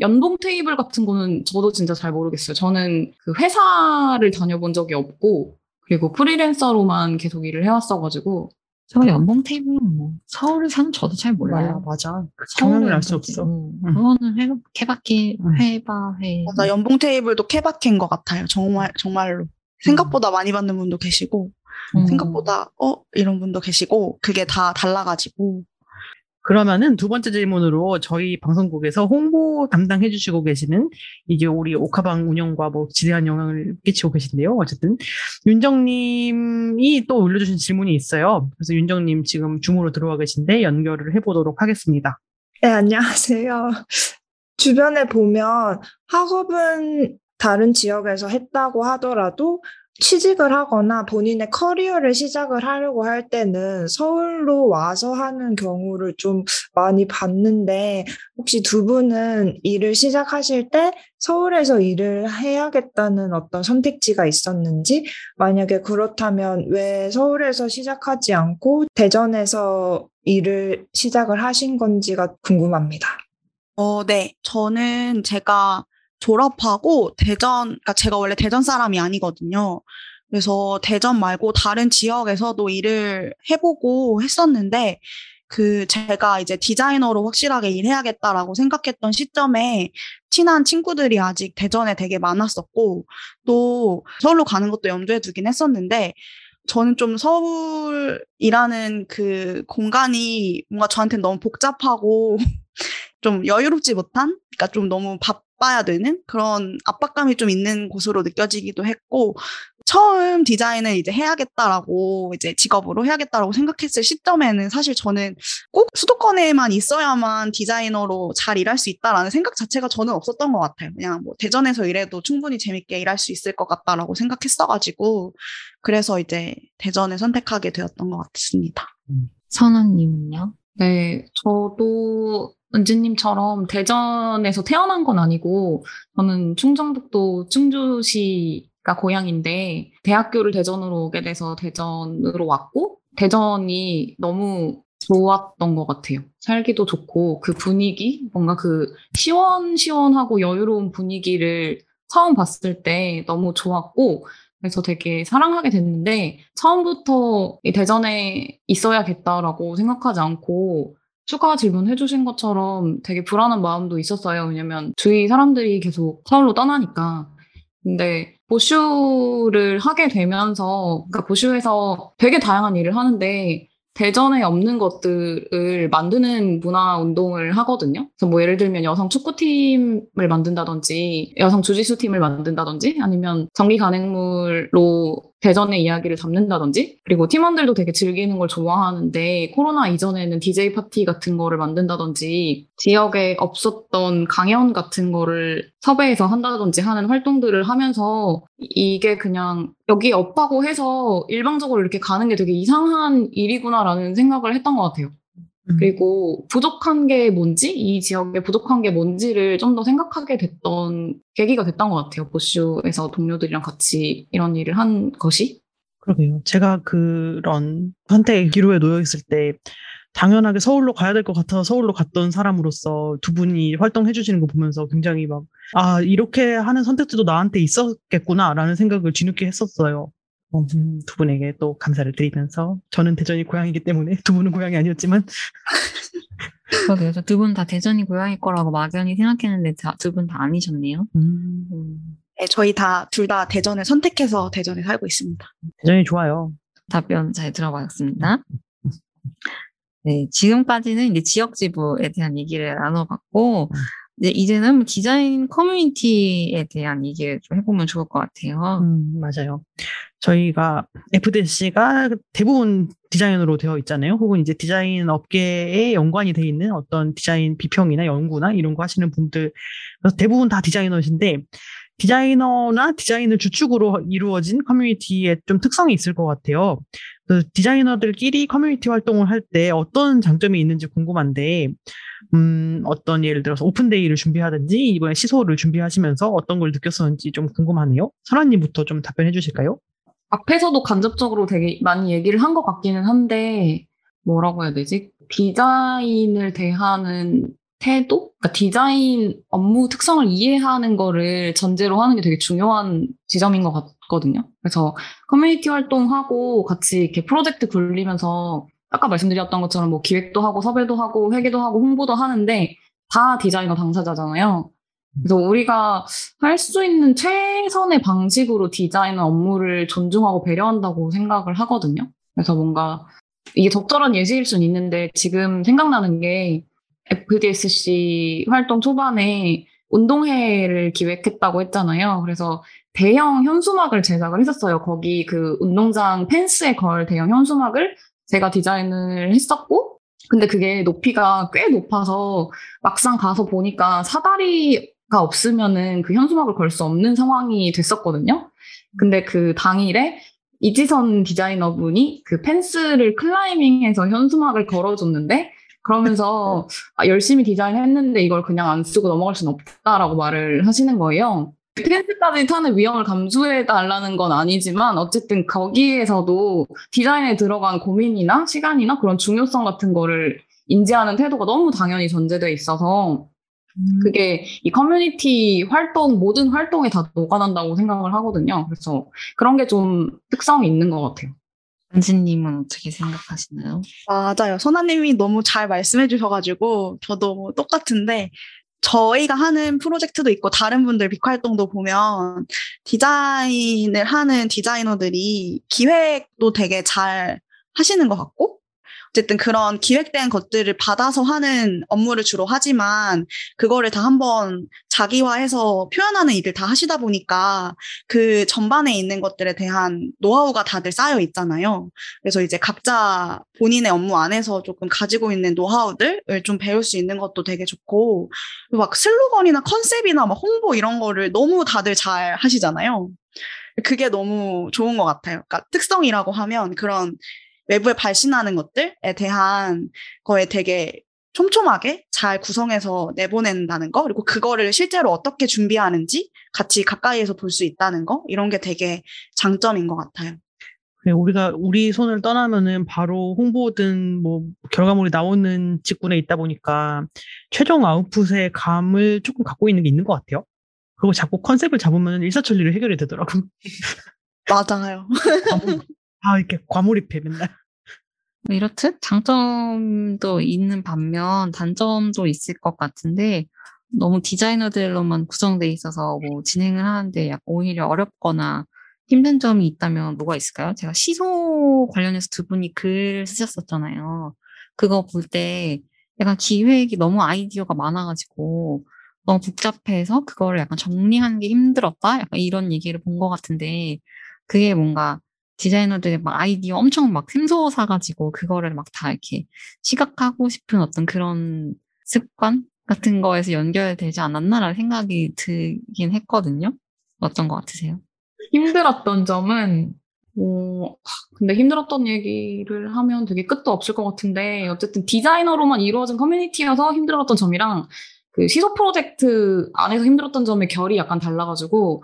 Speaker 8: 연봉 테이블 같은 거는 저도 진짜 잘 모르겠어요. 저는 그 회사를 다녀본 적이 없고 그리고 프리랜서로만 계속 일을 해왔어가지고
Speaker 1: 제가 연봉 테이블은 뭐 서울에 사는 저도 잘 몰라요.
Speaker 2: 맞아. 경험을 알 수 없어.
Speaker 1: 음, 그거는 해, 케바케
Speaker 2: 음.
Speaker 1: 해봐 해.
Speaker 9: 맞아 연봉 테이블도 케바케인 것 같아요. 정말 정말로 생각보다 많이 받는 분도 계시고
Speaker 1: 음.
Speaker 9: 생각보다 어 이런 분도 계시고 그게 다 달라가지고
Speaker 2: 그러면은 두 번째 질문으로 저희 방송국에서 홍보 담당해 주시고 계시는 이제 우리 오카방 운영과 뭐 지대한 영향을 끼치고 계신데요. 어쨌든 윤정님이 또 올려주신 질문이 있어요. 그래서 윤정님 지금 줌으로 들어와 계신데 연결을 해보도록 하겠습니다.
Speaker 10: 네, 안녕하세요. 주변에 보면 학업은 다른 지역에서 했다고 하더라도 취직을 하거나 본인의 커리어를 시작을 하려고 할 때는 서울로 와서 하는 경우를 좀 많이 봤는데 혹시 두 분은 일을 시작하실 때 서울에서 일을 해야겠다는 어떤 선택지가 있었는지 만약에 그렇다면 왜 서울에서 시작하지 않고 대전에서 일을 시작을 하신 건지가 궁금합니다.
Speaker 9: 어, 네. 저는 제가 졸업하고 대전, 그러니까 제가 원래 대전 사람이 아니거든요. 그래서 대전 말고 다른 지역에서도 일을 해보고 했었는데, 그 제가 이제 디자이너로 확실하게 일해야겠다라고 생각했던 시점에 친한 친구들이 아직 대전에 되게 많았었고, 또 서울로 가는 것도 염두에 두긴 했었는데, 저는 좀 서울이라는 그 공간이 뭔가 저한테 너무 복잡하고 좀 여유롭지 못한, 그러니까 좀 너무 바 빠야 되는 그런 압박감이 좀 있는 곳으로 느껴지기도 했고, 처음 디자인을 이제 해야겠다라고 이제 직업으로 해야겠다라고 생각했을 시점에는 사실 저는 꼭 수도권에만 있어야만 디자이너로 잘 일할 수 있다라는 생각 자체가 저는 없었던 것 같아요. 그냥 뭐 대전에서 일해도 충분히 재밌게 일할 수 있을 것 같다라고 생각했어가지고 그래서 이제 대전을 선택하게 되었던 것 같습니다.
Speaker 1: 선아님은요?
Speaker 8: 네, 저도 은지님처럼 대전에서 태어난 건 아니고 저는 충청북도 충주시가 고향인데 대학교를 대전으로 오게 돼서 대전으로 왔고 대전이 너무 좋았던 것 같아요. 살기도 좋고 그 분위기 뭔가 그 시원시원하고 여유로운 분위기를 처음 봤을 때 너무 좋았고 그래서 되게 사랑하게 됐는데 처음부터 이 대전에 있어야겠다라고 생각하지 않고 추가 질문해 주신 것처럼 되게 불안한 마음도 있었어요. 왜냐면 주위 사람들이 계속 서울로 떠나니까. 근데 보슈를 하게 되면서 그러니까 보슈에서 되게 다양한 일을 하는데 대전에 없는 것들을 만드는 문화 운동을 하거든요. 그래서 뭐 예를 들면 여성 축구팀을 만든다든지 여성 주짓수 팀을 만든다든지 아니면 전기 간행물로 대전의 이야기를 담는다든지 그리고 팀원들도 되게 즐기는 걸 좋아하는데 코로나 이전에는 DJ 파티 같은 거를 만든다든지 지역에 없었던 강연 같은 거를 섭외해서 한다든지 하는 활동들을 하면서 이게 그냥 여기 업하고 해서 일방적으로 이렇게 가는 게 되게 이상한 일이구나라는 생각을 했던 것 같아요.
Speaker 2: 음.
Speaker 8: 그리고 부족한 게 뭔지, 이 지역에 부족한 게 뭔지를 좀 더 생각하게 됐던 계기가 됐던 것 같아요. 보슈에서 동료들이랑 같이 이런 일을 한 것이.
Speaker 2: 그러게요. 제가 그런 선택의 기로에 놓여 있을 때 당연하게 서울로 가야 될 것 같아서 서울로 갔던 사람으로서 두 분이 활동해 주시는 거 보면서 굉장히 막, 아, 이렇게 하는 선택지도 나한테 있었겠구나라는 생각을 뒤늦게 했었어요. 어, 음, 두 분에게 또 감사를 드리면서 저는 대전이 고향이기 때문에 두 분은 고향이 아니었지만
Speaker 1: 그러게요. 두 분 다 대전이 고향일 거라고 막연히 생각했는데 두 분 다 아니셨네요.
Speaker 2: 음,
Speaker 9: 네, 저희 다 둘 다 대전을 선택해서 대전에 살고 있습니다.
Speaker 2: 대전이 좋아요.
Speaker 1: 답변 잘 들어봤습니다. 네, 지금까지는 이제 지역 지부에 대한 얘기를 나눠봤고, 이제 이제는 디자인 커뮤니티에 대한 얘기를 좀 해보면 좋을 것 같아요.
Speaker 2: 음, 맞아요. 저희가 FDC가 대부분 디자인으로 되어 있잖아요. 혹은 이제 디자인 업계에 연관이 돼 있는 어떤 디자인 비평이나 연구나 이런 거 하시는 분들, 대부분 다 디자이너신데, 디자이너나 디자인을 주축으로 이루어진 커뮤니티에 좀 특성이 있을 것 같아요. 그 디자이너들끼리 커뮤니티 활동을 할 때 어떤 장점이 있는지 궁금한데, 음, 어떤 예를 들어서 open day를 준비하든지 이번에 시소를 준비하시면서 어떤 걸 느꼈었는지 좀 궁금하네요. 선아님부터 좀 답변해 주실까요?
Speaker 8: 앞에서도 간접적으로 되게 많이 얘기를 한 것 같기는 한데, 뭐라고 해야 되지? 디자인을 대하는 태도? 그러니까 디자인 업무 특성을 이해하는 거를 전제로 하는 게 되게 중요한 지점인 것 같거든요. 그래서 커뮤니티 활동하고 같이 이렇게 프로젝트 굴리면서 아까 말씀드렸던 것처럼 뭐 기획도 하고 섭외도 하고 회계도 하고 홍보도 하는데 다 디자이너 당사자잖아요. 그래서 우리가 할 수 있는 최선의 방식으로 디자이너 업무를 존중하고 배려한다고 생각을 하거든요. 그래서 뭔가 이게 적절한 예시일 수는 있는데 지금 생각나는 게 FDSC 활동 초반에 운동회를 기획했다고 했잖아요. 그래서 대형 현수막을 제작을 했었어요. 거기 그 운동장 펜스에 걸 대형 현수막을 제가 디자인을 했었고, 근데 그게 높이가 꽤 높아서 막상 가서 보니까 사다리 가 없으면은 그 현수막을 걸 수 없는 상황이 됐었거든요. 근데 그 당일에 이지선 디자이너분이 그 펜스를 클라이밍해서 현수막을 걸어줬는데, 그러면서 아, 열심히 디자인했는데 이걸 그냥 안 쓰고 넘어갈 수는 없다라고 말을 하시는 거예요. 펜스까지 타는 위험을 감수해 달라는 건 아니지만 어쨌든 거기에서도 디자인에 들어간 고민이나 시간이나 그런 중요성 같은 거를 인지하는 태도가 너무 당연히 전제돼 있어서 그게 이 커뮤니티 활동 모든 활동에 다 녹아난다고 생각을 하거든요. 그래서 그런 게 좀 특성이 있는 것 같아요.
Speaker 1: 안지님은 어떻게 생각하시나요?
Speaker 9: 맞아요. 선아님이 너무 잘 말씀해 주셔가지고 저도 뭐 똑같은데 저희가 하는 프로젝트도 있고 다른 분들 빅 활동도 보면 디자인을 하는 디자이너들이 기획도 되게 잘 하시는 것 같고 어쨌든 그런 기획된 것들을 받아서 하는 업무를 주로 하지만 그거를 다 한번 자기화해서 표현하는 일을 다 하시다 보니까 그 전반에 있는 것들에 대한 노하우가 다들 쌓여 있잖아요. 그래서 이제 각자 본인의 업무 안에서 조금 가지고 있는 노하우들을 좀 배울 수 있는 것도 되게 좋고 막 슬로건이나 컨셉이나 막 홍보 이런 거를 너무 다들 잘 하시잖아요. 그게 너무 좋은 것 같아요. 그러니까 특성이라고 하면 그런 외부에 발신하는 것들에 대한 거에 되게 촘촘하게 잘 구성해서 내보낸다는 거, 그리고 그거를 실제로 어떻게 준비하는지 같이 가까이에서 볼 수 있다는 거, 이런 게 되게 장점인 것 같아요.
Speaker 2: 그냥 우리가 우리 손을 떠나면은 바로 홍보든 뭐 결과물이 나오는 직군에 있다 보니까 최종 아웃풋의 감을 조금 갖고 있는 게 있는 것 같아요. 그리고 자꾸 컨셉을 잡으면 일사천리로 해결이 되더라고.
Speaker 9: 맞아요.
Speaker 2: 아 이렇게 과몰입해 맨날.
Speaker 1: 뭐 이렇듯 장점도 있는 반면 단점도 있을 것 같은데 너무 디자이너들로만 구성돼 있어서 뭐 진행을 하는데 오히려 어렵거나 힘든 점이 있다면 뭐가 있을까요? 제가 시소 관련해서 두 분이 글 쓰셨었잖아요. 그거 볼 때 약간 기획이 너무 아이디어가 많아가지고 너무 복잡해서 그거를 약간 정리하는 게 힘들었다? 약간 이런 얘기를 본 것 같은데 그게 뭔가 디자이너들의 막 아이디어 엄청 막 샘솟아 사가지고 그거를 막 다 이렇게 시각하고 싶은 어떤 그런 습관 같은 거에서 연결되지 않았나라는 생각이 들긴 했거든요. 어떤 것 같으세요?
Speaker 8: 힘들었던 점은 어, 근데 힘들었던 얘기를 하면 되게 끝도 없을 것 같은데 어쨌든 디자이너로만 이루어진 커뮤니티여서 힘들었던 점이랑 그 시소 프로젝트 안에서 힘들었던 점의 결이 약간 달라가지고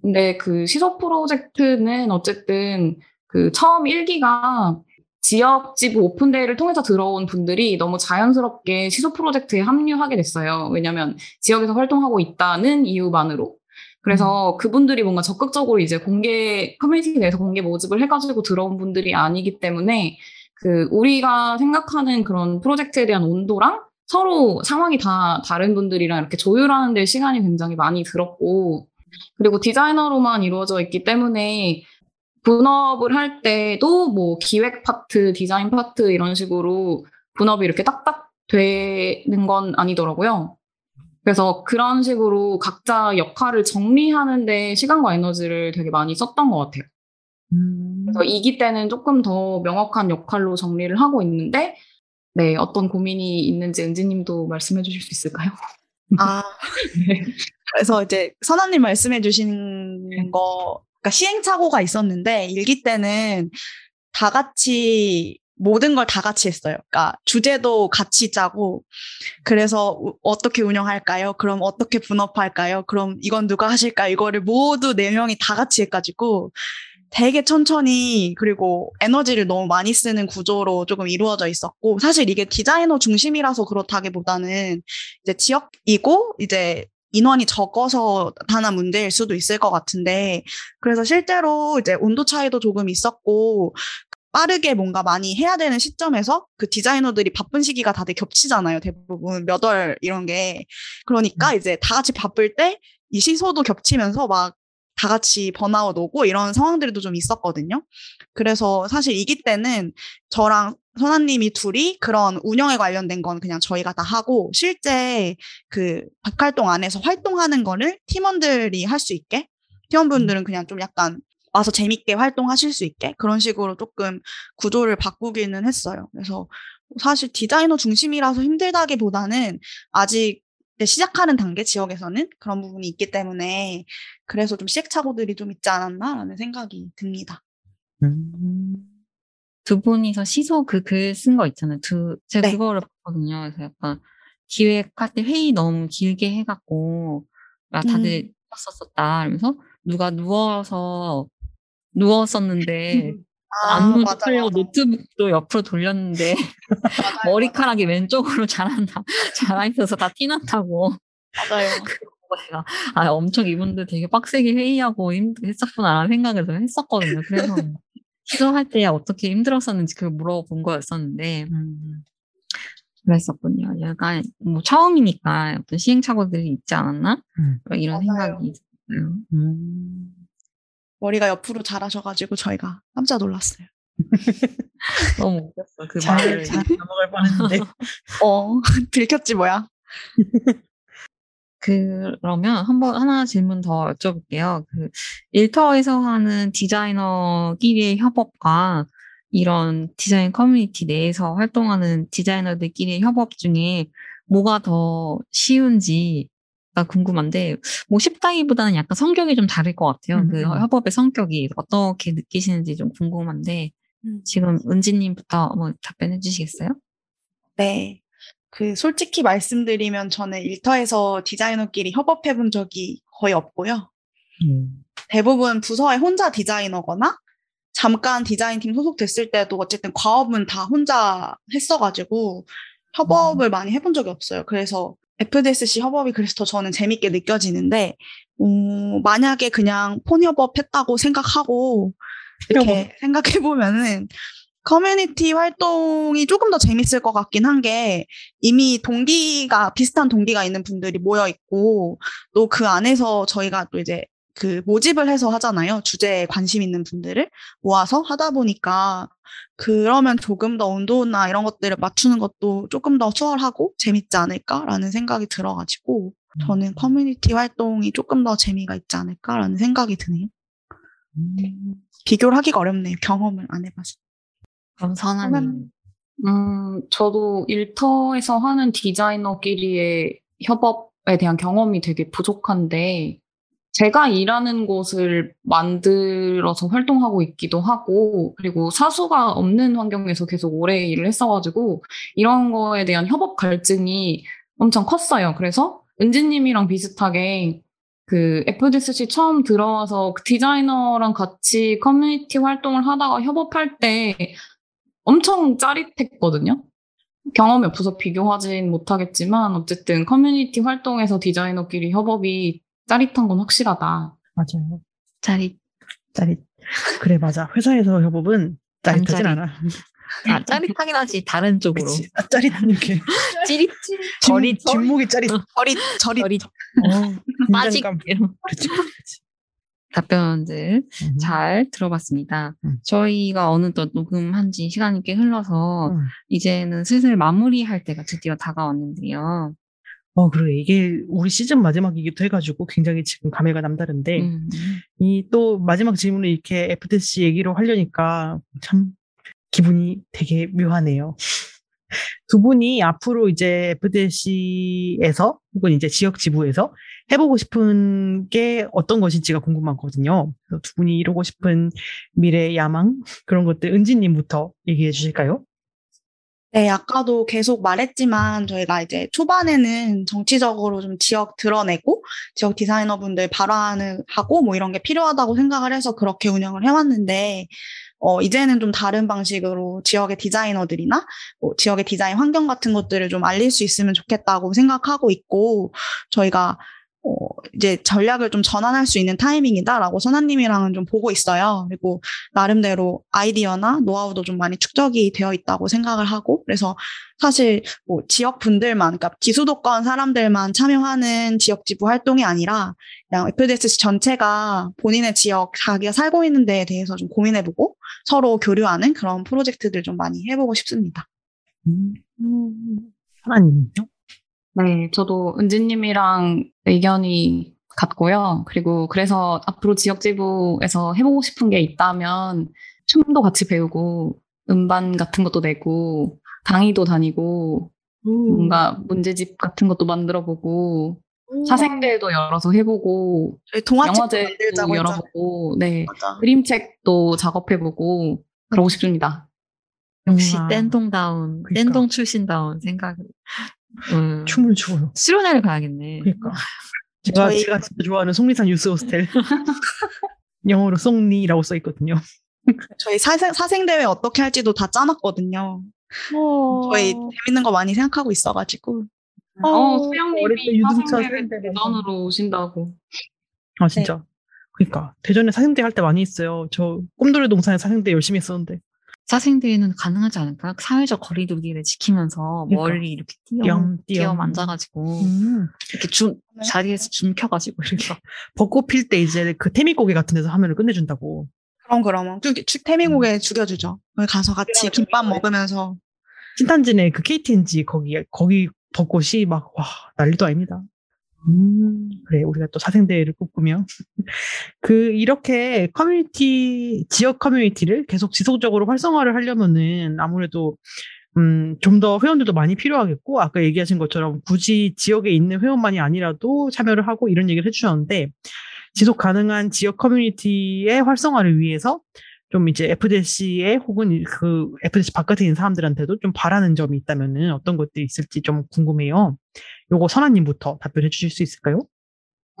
Speaker 8: 근데 그 시소 프로젝트는 어쨌든 그 처음 1기가 지역 지부 open day를 통해서 들어온 분들이 너무 자연스럽게 시소 프로젝트에 합류하게 됐어요. 왜냐면 지역에서 활동하고 있다는 이유만으로. 그래서 그분들이 뭔가 적극적으로 이제 공개 커뮤니티 내에서 공개 모집을 해가지고 들어온 분들이 아니기 때문에 그 우리가 생각하는 그런 프로젝트에 대한 온도랑 서로 상황이 다 다른 분들이랑 이렇게 조율하는 데 시간이 굉장히 많이 들었고 그리고 디자이너로만 이루어져 있기 때문에 분업을 할 때도 뭐 기획 파트, 디자인 파트 이런 식으로 분업이 이렇게 딱딱 되는 건 아니더라고요. 그래서 그런 식으로 각자 역할을 정리하는데 시간과 에너지를 되게 많이 썼던 것 같아요.
Speaker 2: 음.
Speaker 8: 그래서 2기 때는 조금 더 명확한 역할로 정리를 하고 있는데, 네, 어떤 고민이 있는지 은지님도 말씀해 주실 수 있을까요?
Speaker 9: 아,
Speaker 8: 네.
Speaker 9: 그래서 이제 선아님 말씀해 주신 거, 그러니까 시행착오가 있었는데, 일기 때는 다 같이 모든 걸 다 같이 했어요. 그러니까 주제도 같이 짜고, 그래서 우- 어떻게 운영할까요? 그럼 어떻게 분업할까요? 그럼 이건 누가 하실까요? 이거를 모두 네 명이 다 같이 해가지고, 되게 천천히 그리고 에너지를 너무 많이 쓰는 구조로 조금 이루어져 있었고 사실 이게 디자이너 중심이라서 그렇다기보다는 이제 지역이고 이제 인원이 적어서 나타난 문제일 수도 있을 것 같은데 그래서 실제로 이제 온도 차이도 조금 있었고 빠르게 뭔가 많이 해야 되는 시점에서 그 디자이너들이 바쁜 시기가 다들 겹치잖아요. 대부분 몇 월 이런 게. 그러니까 이제 다 같이 바쁠 때 이 시소도 겹치면서 막 다 같이 번아웃 오고 이런 상황들도 좀 있었거든요. 그래서 사실 이기 때는 저랑 선아님이 둘이 그런 운영에 관련된 건 그냥 저희가 다 하고 실제 그 박활동 안에서 활동하는 거를 팀원들이 할 수 있게 팀원분들은 그냥 좀 약간 와서 재밌게 활동하실 수 있게 그런 식으로 조금 구조를 바꾸기는 했어요. 그래서 사실 디자이너 중심이라서 힘들다기보다는 아직 시작하는 단계 지역에서는 그런 부분이 있기 때문에 그래서 좀 시행착오들이 좀 있지 않았나라는 생각이 듭니다.
Speaker 2: 음.
Speaker 1: 두 분이서 시소 그 글 쓴 거 있잖아요. 두, 제가
Speaker 9: 네.
Speaker 1: 그거를 봤거든요. 그래서 약간 기획할 때 회의 너무 길게 해갖고, 막 다들 썼었다. 이러면서 누가 누워서, 누웠었는데, 안
Speaker 9: 아,
Speaker 1: 누우려고
Speaker 9: 맞아.
Speaker 1: 노트북도 옆으로 돌렸는데, 머리카락이 왼쪽으로 자란다, 자라 있어서 다 티났다고.
Speaker 9: 맞아요.
Speaker 1: 제가, 아, 엄청 이분들 되게 빡세게 회의하고 힘들었구나라는 생각을 좀 했었거든요. 그래서 시도할 때 어떻게 힘들었었는지 그걸 물어본 거였었는데, 음, 그랬었군요. 약간, 뭐, 처음이니까 어떤 시행착오들이 있지 않았나?
Speaker 2: 음.
Speaker 1: 이런
Speaker 9: 맞아요.
Speaker 1: 생각이 있어요.
Speaker 2: 음.
Speaker 9: 머리가 옆으로 자라셔가지고 저희가 깜짝 놀랐어요.
Speaker 1: 너무 웃겼어. 그
Speaker 2: 잘,
Speaker 1: 말을.
Speaker 2: 잘 넘어갈 뻔했는데.
Speaker 9: 어, 들켰지 뭐야.
Speaker 1: 그러면 한번 하나 질문 더 여쭤볼게요. 그 일터에서 하는 디자이너끼리의 협업과 이런 디자인 커뮤니티 내에서 활동하는 디자이너들끼리의 협업 중에 뭐가 더 쉬운지가 궁금한데, 뭐 쉽다기보다는 약간 성격이 좀 다를 것 같아요.
Speaker 2: 음,
Speaker 1: 그
Speaker 2: 음.
Speaker 1: 협업의 성격이 어떻게 느끼시는지 좀 궁금한데, 지금 은지님부터 뭐 답변해 주시겠어요?
Speaker 9: 네. 그 솔직히 말씀드리면 저는 일터에서 디자이너끼리 협업해 본 적이 거의 없고요.
Speaker 2: 음.
Speaker 9: 대부분 부서에 혼자 디자이너거나 잠깐 디자인팀 소속됐을 때도 어쨌든 과업은 다 혼자 했어가지고 협업을 많이 해본 적이 없어요. 그래서 FDSC 협업이 그래서 더 저는 재밌게 느껴지는데 어, 만약에 그냥 폰 협업 했다고 생각하고 이렇게 생각해 보면은 커뮤니티 활동이 조금 더 재밌을 것 같긴 한 게 이미 동기가 비슷한 동기가 있는 분들이 모여 있고 또 그 안에서 저희가 또 이제 그 모집을 해서 하잖아요. 주제에 관심 있는 분들을 모아서 하다 보니까 그러면 조금 더 온도나 이런 것들을 맞추는 것도 조금 더 수월하고 재밌지 않을까라는 생각이 들어가지고 저는 커뮤니티 활동이 조금 더 재미가 있지 않을까라는 생각이 드네요. 비교를 하기가 어렵네요. 경험을 안 해봐서.
Speaker 1: 그럼 선아님.
Speaker 8: 음, 저도 일터에서 하는 디자이너끼리의 협업에 대한 경험이 되게 부족한데, 제가 일하는 곳을 만들어서 활동하고 있기도 하고, 그리고 사수가 없는 환경에서 계속 오래 일을 했어가지고, 이런 거에 대한 협업 갈증이 엄청 컸어요. 그래서 은지님이랑 비슷하게 그 FDSC 처음 들어와서 그 디자이너랑 같이 커뮤니티 활동을 하다가 협업할 때 엄청 짜릿했거든요. 경험이 없어서 비교하진 못하겠지만 어쨌든 커뮤니티 활동에서 디자이너끼리 협업이 짜릿한 건 확실하다.
Speaker 2: 맞아요.
Speaker 1: 짜릿.
Speaker 2: 짜릿. 그래, 맞아. 회사에서 협업은 짜릿하진
Speaker 1: 짜릿.
Speaker 2: 않아.
Speaker 1: 아, 짜릿하긴 하지, 다른 쪽으로.
Speaker 2: 그치. 아, 짜릿, 이렇게.
Speaker 1: 찌릿,
Speaker 2: 저릿, 뒷목이 짜릿.
Speaker 9: 저릿, 저릿.
Speaker 1: 저릿.
Speaker 2: 어, 그렇지, 그렇지.
Speaker 1: 답변들
Speaker 2: 음.
Speaker 1: 잘 들어봤습니다.
Speaker 2: 음.
Speaker 1: 저희가 어느덧 녹음한 지 시간이 꽤 흘러서
Speaker 2: 음.
Speaker 1: 이제는 슬슬 마무리할 때가 드디어 다가왔는데요.
Speaker 2: 어, 그래. 이게 우리 시즌 마지막이기도 해가지고 굉장히 지금 감회가 남다른데,
Speaker 1: 음.
Speaker 2: 이또 마지막 질문을 이렇게 FTC 얘기로 하려니까 참 기분이 되게 묘하네요. 두 분이 앞으로 이제 FTC에서 혹은 이제 지역 지부에서 해보고 싶은 게 어떤 것인지가 궁금하거든요. 두 분이 이루고 싶은 미래 야망 그런 것들 은지님부터 얘기해 주실까요?
Speaker 9: 네, 아까도 계속 말했지만 저희가 이제 초반에는 정치적으로 좀 지역 드러내고 지역 디자이너분들 발언을 하고 뭐 이런 게 필요하다고 생각을 해서 그렇게 운영을 해왔는데 어, 이제는 좀 다른 방식으로 지역의 디자이너들이나 뭐 지역의 디자인 환경 같은 것들을 좀 알릴 수 있으면 좋겠다고 생각하고 있고 저희가 어, 이제 전략을 좀 전환할 수 있는 타이밍이다라고 선아님이랑은 좀 보고 있어요. 그리고 나름대로 아이디어나 노하우도 좀 많이 축적이 되어 있다고 생각을 하고 그래서 사실 뭐 지역 분들만 그러니까 기수도권 사람들만 참여하는 지역 지부 활동이 아니라 그냥 FDSC 전체가 본인의 지역 자기가 살고 있는 데에 대해서 좀 고민해보고 서로 교류하는 그런 프로젝트들 좀 많이 해보고 싶습니다.
Speaker 2: 음, 하나님요?
Speaker 8: 네, 저도 은지님이랑 의견이 같고요. 그리고 그래서 앞으로 지역지부에서 해보고 싶은 게 있다면 춤도 같이 배우고 음반 같은 것도 내고 강의도 다니고 뭔가 문제집 같은 것도 만들어보고 사생대회도 열어서 해보고
Speaker 9: 했잖아요.
Speaker 8: 열어보고 네
Speaker 9: 맞아.
Speaker 8: 그림책도 작업해보고 그러고 싶습니다.
Speaker 1: 역시
Speaker 2: 우와.
Speaker 1: 땡동다운,
Speaker 2: 그러니까.
Speaker 1: 땡동 출신다운 생각을. 음.
Speaker 2: 춤을 추어요.
Speaker 1: 수련회를 가야겠네.
Speaker 2: 그러니까. 제가,
Speaker 9: 저희-
Speaker 2: 제가 진짜 좋아하는 송리산 유스 호스텔. 영어로 송리라고 써 있거든요.
Speaker 9: 저희 사생, 사생대회 어떻게 할지도 다 짜놨거든요. 저희 재밌는 거 많이 생각하고 있어가지고.
Speaker 8: 어, 수영님이
Speaker 2: 유등차
Speaker 8: 사생대회
Speaker 2: 사생대회
Speaker 8: 대전으로 오신다고.
Speaker 2: 아 진짜. 그러니까 대전에 사생대 할 때 많이 있어요. 저 꿈돌이 동산에 사생대 열심히 했었는데.
Speaker 1: 사생대회는 가능하지 않을까? 사회적 거리두기를 지키면서
Speaker 2: 그러니까.
Speaker 1: 멀리 이렇게 뛰어,
Speaker 2: 띄엄,
Speaker 1: 뛰어
Speaker 2: 띄엄.
Speaker 1: 앉아가지고
Speaker 2: 음.
Speaker 1: 이렇게 줌 자리에서 줌 켜가지고 이렇게
Speaker 2: 벚꽃 필 때 이제 그 테미고개 같은 데서 하면은 끝내준다고.
Speaker 9: 그럼 그럼 죽, 죽, 테미고개 죽여주죠. 거기 가서 같이 김밥 먹으면서.
Speaker 2: 신탄진의 그 KT&G 거기 거기 벚꽃이 막 와 난리도 아닙니다. 음 그래 우리가 또 사생대회를 꿈꾸며 그 이렇게 커뮤니티 지역 커뮤니티를 계속 지속적으로 활성화를 하려면은 아무래도 음, 좀 더 회원들도 많이 필요하겠고, 아까 얘기하신 것처럼 굳이 지역에 있는 회원만이 아니라도 참여를 하고 이런 얘기를 해주셨는데, 지속 가능한 지역 커뮤니티의 활성화를 위해서 좀 이제 FDC에 혹은 그 FDC 바깥에 있는 사람들한테도 좀 바라는 점이 있다면은 어떤 것들이 있을지 좀 궁금해요. 요거 선아님부터 답변해 주실 수 있을까요?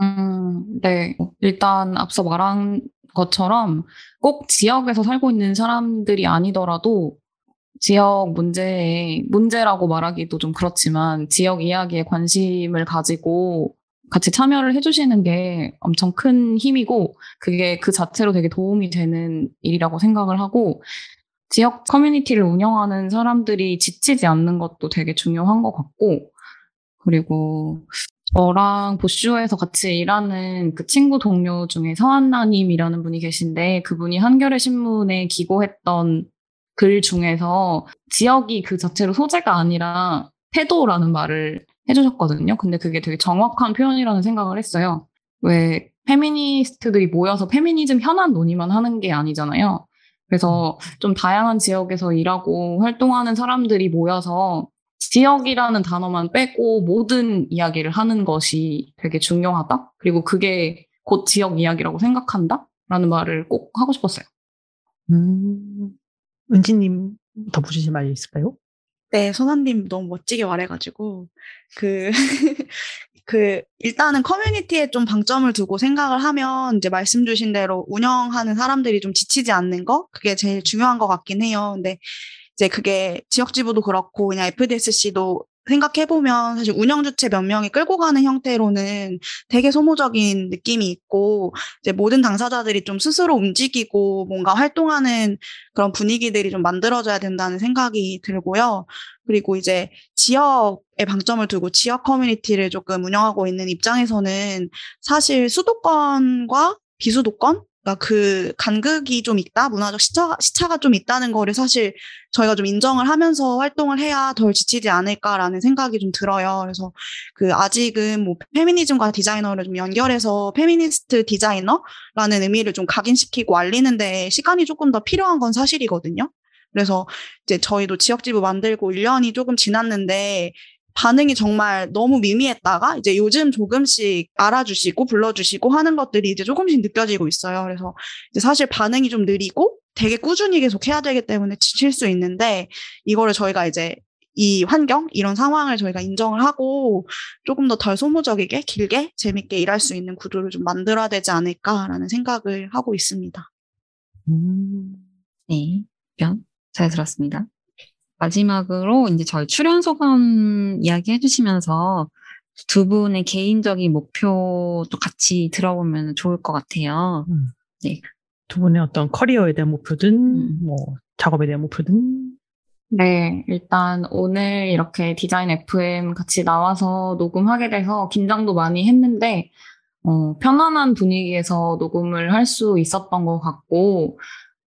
Speaker 8: 음, 네. 일단 앞서 말한 것처럼 꼭 지역에서 살고 있는 사람들이 아니더라도 지역 문제에 문제라고 말하기도 좀 그렇지만 지역 이야기에 관심을 가지고 같이 참여를 해주시는 게 엄청 큰 힘이고 그게 그 자체로 되게 도움이 되는 일이라고 생각을 하고 지역 커뮤니티를 운영하는 사람들이 지치지 않는 것도 되게 중요한 것 같고 그리고 저랑 보쇼에서 같이 일하는 그 친구 동료 중에 서한나님이라는 분이 계신데 그분이 한겨레 신문에 기고했던 글 중에서 지역이 그 자체로 소재가 아니라 태도라는 말을 해주셨거든요. 근데 그게 되게 정확한 표현이라는 생각을 했어요. 왜 페미니스트들이 모여서 페미니즘 현안 논의만 하는 게 아니잖아요. 그래서 좀 다양한 지역에서 일하고 활동하는 사람들이 모여서 지역이라는 단어만 빼고 모든 이야기를 하는 것이 되게 중요하다. 그리고 그게 곧 지역 이야기라고 생각한다. 라는 말을 꼭 하고 싶었어요.
Speaker 2: 음, 은지님 덧붙이실 말이 있을까요?
Speaker 9: 네, 선아님 너무 멋지게 말해가지고, 그, 그, 일단은 커뮤니티에 좀 방점을 두고 생각을 하면, 이제 말씀 주신 대로 운영하는 사람들이 좀 지치지 않는 거? 그게 제일 중요한 것 같긴 해요. 근데 이제 그게 지역지부도 그렇고, 그냥 FDSC도 생각해보면 사실 운영 주체 몇 명이 끌고 가는 형태로는 되게 소모적인 느낌이 있고 이제 모든 당사자들이 좀 스스로 움직이고 뭔가 활동하는 그런 분위기들이 좀 만들어져야 된다는 생각이 들고요. 그리고 이제 지역에 방점을 두고 지역 커뮤니티를 조금 운영하고 있는 입장에서는 사실 수도권과 비수도권 그러니까 그 간극이 좀 있다, 문화적 시차, 시차가 좀 있다는 거를 사실 저희가 좀 인정을 하면서 활동을 해야 덜 지치지 않을까라는 생각이 좀 들어요. 그래서 그 아직은 뭐 페미니즘과 디자이너를 좀 연결해서 페미니스트 디자이너라는 의미를 좀 각인시키고 알리는데 시간이 조금 더 필요한 건 사실이거든요. 그래서 이제 저희도 지역지부 만들고 1년이 조금 지났는데 반응이 정말 너무 미미했다가 이제 요즘 조금씩 알아주시고 불러주시고 하는 것들이 이제 조금씩 느껴지고 있어요. 그래서 이제 사실 반응이 좀 느리고 되게 꾸준히 계속 해야 되기 때문에 지칠 수 있는데 이거를 저희가 이제 이 환경, 이런 상황을 저희가 인정을 하고 조금 더 덜 소모적이게 길게 재밌게 일할 수 있는 구조를 좀 만들어야 되지 않을까라는 생각을 하고 있습니다.
Speaker 1: 음, 네, 편잘 들었습니다. 마지막으로 이제 저희 출연 소감 이야기 해주시면서 두 분의 개인적인 목표도 같이 들어보면 좋을 것 같아요.
Speaker 2: 음.
Speaker 1: 네.
Speaker 2: 두 분의 어떤 커리어에 대한 목표든,
Speaker 1: 음.
Speaker 2: 뭐, 작업에 대한 목표든.
Speaker 8: 네, 일단 오늘 이렇게 디자인 FM 같이 나와서 녹음하게 돼서 긴장도 많이 했는데, 어, 편안한 분위기에서 녹음을 할 수 있었던 것 같고,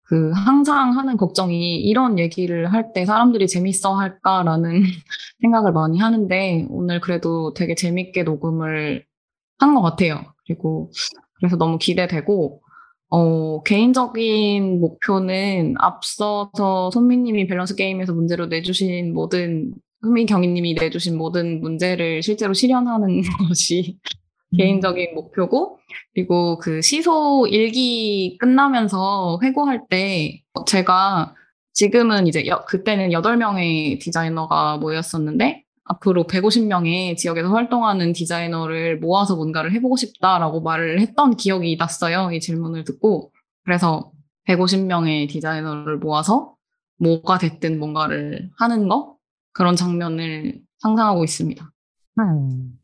Speaker 8: 그 항상 하는 걱정이 이런 얘기를 할 때 사람들이 재밌어 할까라는 생각을 많이 하는데 오늘 그래도 되게 재밌게 녹음을 한 것 같아요. 그리고 그래서 너무 기대되고 어, 개인적인 목표는 앞서서 손미님이 밸런스 게임에서 문제로 내주신 모든 손미경희님이 내주신 모든 문제를 실제로 실현하는 것이 개인적인 목표고 그리고 그 시소 일기 끝나면서 회고할 때 제가 지금은 이제 여, 그때는 8명의 디자이너가 모였었는데 앞으로 150명의 지역에서 활동하는 디자이너를 모아서 뭔가를 해보고 싶다라고 말을 했던 기억이 났어요. 이 질문을 듣고. 그래서 150명의 디자이너를 모아서 뭐가 됐든 뭔가를 하는 거? 그런 장면을 상상하고 있습니다.
Speaker 2: 음.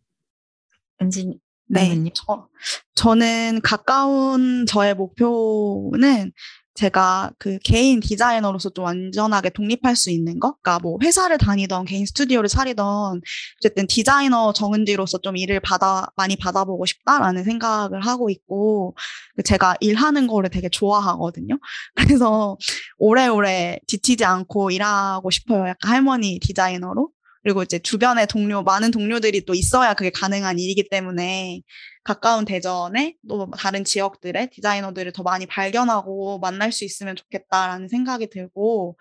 Speaker 1: 은진,
Speaker 9: 네. 저, 저는 가까운 저의 목표는 제가 그 개인 디자이너로서 좀 완전하게 독립할 수 있는 거? 그러니까 뭐 회사를 다니던 개인 스튜디오를 차리던 어쨌든 디자이너 정은지로서 좀 일을 받아, 많이 받아보고 싶다라는 생각을 하고 있고 제가 일하는 거를 되게 좋아하거든요. 그래서 오래오래 지치지 않고 일하고 싶어요. 약간 할머니 디자이너로. 그리고 이제 주변에 동료, 많은 동료들이 또 있어야 그게 가능한 일이기 때문에 가까운 대전에 또 다른 지역들의 디자이너들을 더 많이 발견하고 만날 수 있으면 좋겠다라는 생각이 들고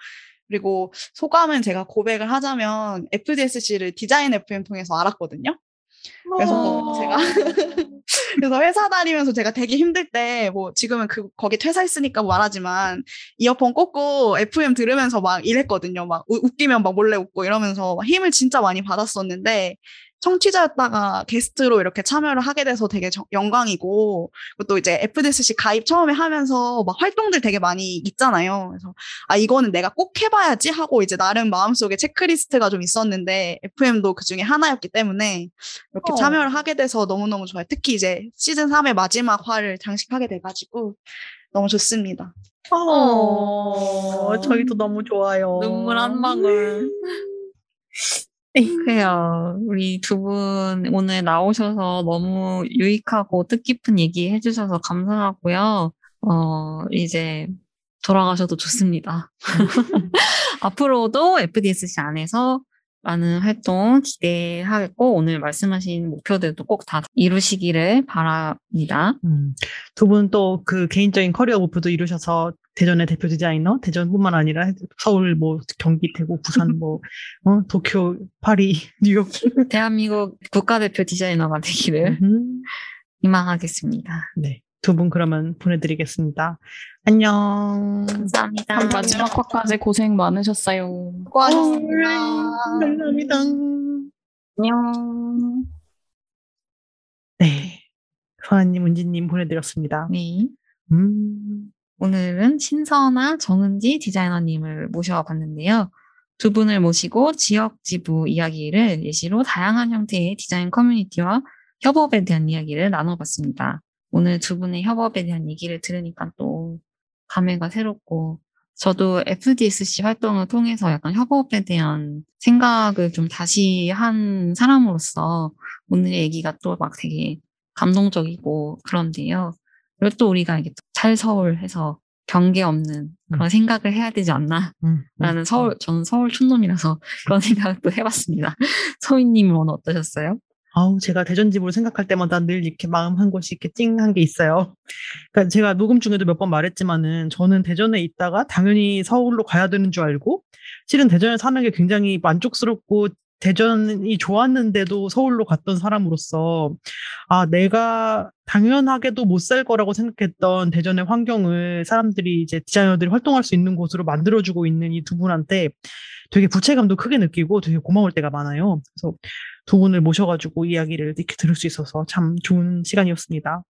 Speaker 9: 그리고 소감은 제가 고백을 하자면 FDSC를 디자인 FM 통해서 알았거든요. 그래서 제가 그래서 회사 다니면서 제가 되게 힘들 때 뭐 지금은 그 거기 퇴사했으니까 말하지만 이어폰 꽂고 FM 들으면서 막 일했거든요. 막 우- 웃기면 막 몰래 웃고 이러면서 막 힘을 진짜 많이 받았었는데 청취자였다가 게스트로 이렇게 참여를 하게 돼서 되게 정- 영광이고 그리고 또 이제 FDSC 가입 처음에 하면서 막 활동들 되게 많이 있잖아요. 그래서 아 이거는 내가 꼭 해봐야지 하고 이제 나름 마음속에 체크리스트가 좀 있었는데 FM도 그 중에 하나였기 때문에 이렇게
Speaker 2: 어.
Speaker 9: 참여를 하게 돼서 너무너무 좋아요. 특히 이제 시즌 3의 마지막 화를 장식하게 돼가지고 너무 좋습니다.
Speaker 2: 어, 저희도 너무 좋아요.
Speaker 8: 눈물 한 방울.
Speaker 1: 그래요. 우리 두 분 오늘 나오셔서 너무 유익하고 뜻깊은 얘기 해주셔서 감사하고요. 어, 이제 돌아가셔도 좋습니다. 앞으로도 FDSC 안에서 많은 활동 기대하겠고, 오늘 말씀하신 목표들도 꼭 다 이루시기를 바랍니다.
Speaker 2: 음, 두분 또 그 개인적인 커리어 목표도 이루셔서 대전의 대표 디자이너, 대전뿐만 아니라 서울, 뭐 경기, 대구, 부산, 뭐 어, 도쿄, 파리, 뉴욕.
Speaker 1: 대한민국 국가대표 디자이너가 되기를
Speaker 2: 음,
Speaker 1: 희망하겠습니다.
Speaker 2: 네, 두 분 그러면 보내드리겠습니다. 안녕.
Speaker 1: 감사합니다.
Speaker 8: 마지막 화까지 고생 많으셨어요.
Speaker 9: 수고하셨습니다.
Speaker 2: 감사합니다.
Speaker 1: 안녕.
Speaker 2: 네, 선아님, 은지님 보내드렸습니다.
Speaker 1: 네.
Speaker 2: 음,
Speaker 1: 오늘은 신선아 정은지 디자이너님을 모셔봤는데요. 두 분을 모시고 지역 지부 이야기를 예시로 다양한 형태의 디자인 커뮤니티와 협업에 대한 이야기를 나눠봤습니다. 오늘 두 분의 협업에 대한 얘기를 들으니까 또 감회가 새롭고 저도 FDSC 활동을 통해서 약간 협업에 대한 생각을 좀 다시 한 사람으로서 오늘의 얘기가 또 막 되게 감동적이고 그런데요. 그리고 또 우리가 이게 찰서울해서 경계 없는 그런 생각을 해야 되지 않나
Speaker 2: 음, 음.
Speaker 1: 라는 서울, 저는 서울 촌놈이라서 그런 생각도 해봤습니다. 서희님은 오늘 어떠셨어요?
Speaker 2: 아우, 제가 대전 집으로 생각할 때마다 늘 이렇게 마음 한 곳이 이렇게 찡한 게 있어요. 그러니까 제가 녹음 중에도 몇 번 말했지만은 저는 대전에 있다가 당연히 서울로 가야 되는 줄 알고 실은 대전에 사는 게 굉장히 만족스럽고 대전이 좋았는데도 서울로 갔던 사람으로서 아, 내가 당연하게도 못 살 거라고 생각했던 대전의 환경을 사람들이 이제 디자이너들이 활동할 수 있는 곳으로 만들어주고 있는 이 두 분한테 되게 부채감도 크게 느끼고 되게 고마울 때가 많아요. 그래서 두 분을 모셔가지고 이야기를 이렇게 들을 수 있어서 참 좋은 시간이었습니다.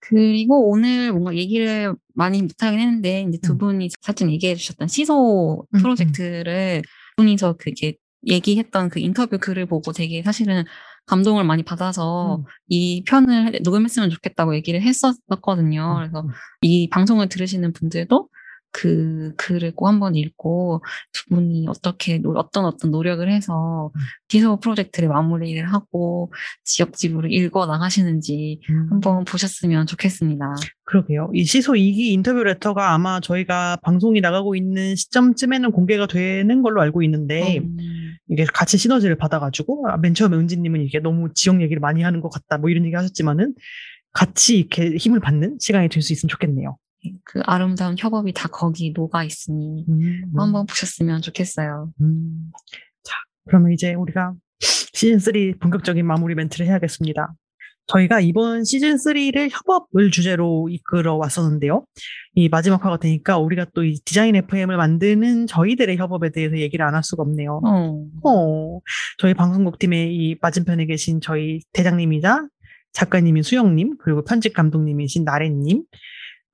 Speaker 1: 그리고 오늘 뭔가 얘기를 많이 못하긴 했는데, 이제 두
Speaker 2: 음.
Speaker 1: 분이 살짝 얘기해 주셨던 시소
Speaker 2: 음,
Speaker 1: 프로젝트를 분이서 그게 얘기했던 그 인터뷰 글을 보고 되게 사실은 감동을 많이 받아서
Speaker 2: 음.
Speaker 1: 이 편을 녹음했으면 좋겠다고 얘기를 했었거든요. 그래서 이 방송을 들으시는 분들도 그 글을 꼭 한번 읽고 두 분이 어떻게 노- 어떤 어떤 노력을 해서
Speaker 2: 음.
Speaker 1: 시소 프로젝트를 마무리를 하고 지역 지부를 일궈 나가시는지
Speaker 2: 음.
Speaker 1: 한번 보셨으면 좋겠습니다.
Speaker 2: 그러게요. 이 시소 2기 인터뷰 레터가 아마 저희가 방송이 나가고 있는 시점쯤에는 공개가 되는 걸로 알고 있는데
Speaker 1: 음,
Speaker 2: 이게 같이 시너지를 받아가지고 아, 맨 처음에 은지님은 이게 너무 지역 얘기를 많이 하는 것 같다 뭐 이런 얘기 하셨지만은 같이 이렇게 힘을 받는 시간이 될 수 있으면 좋겠네요.
Speaker 1: 그 아름다운 협업이 다 거기 녹아 있으니
Speaker 2: 음,
Speaker 1: 한번 보셨으면 좋겠어요.
Speaker 2: 음. 자, 그러면 이제 우리가 시즌 3 본격적인 마무리 멘트를 해야겠습니다. 저희가 이번 시즌 3를 협업을 주제로 이끌어 왔었는데요. 이 마지막 화가 되니까 우리가 또 이 디자인 FM을 만드는 저희들의 협업에 대해서 얘기를 안 할 수가 없네요.
Speaker 1: 어,
Speaker 2: 어, 저희 방송국 팀의 이 맞은편에 계신 저희 대장님이자 작가님인 수영님, 그리고 편집 감독님이신 나래님,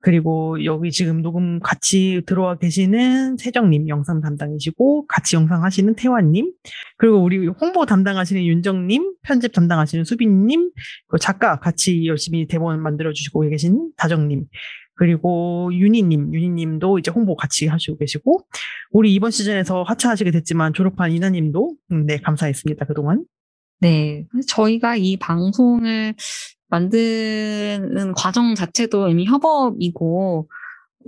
Speaker 2: 그리고 여기 지금 녹음 같이 들어와 계시는 세정님 영상 담당이시고 같이 영상 하시는 태환님 그리고 우리 홍보 담당하시는 윤정님 편집 담당하시는 수빈님 그리고 작가 같이 열심히 대본 만들어 주시고 계신 다정님 그리고 윤희님 윤희님도 이제 홍보 같이 하시고 계시고 우리 이번 시즌에서 하차하시게 됐지만 졸업한 이나님도 음, 네 감사했습니다 그동안
Speaker 1: 네. 저희가 이 방송을 만드는 과정 자체도 이미 협업이고,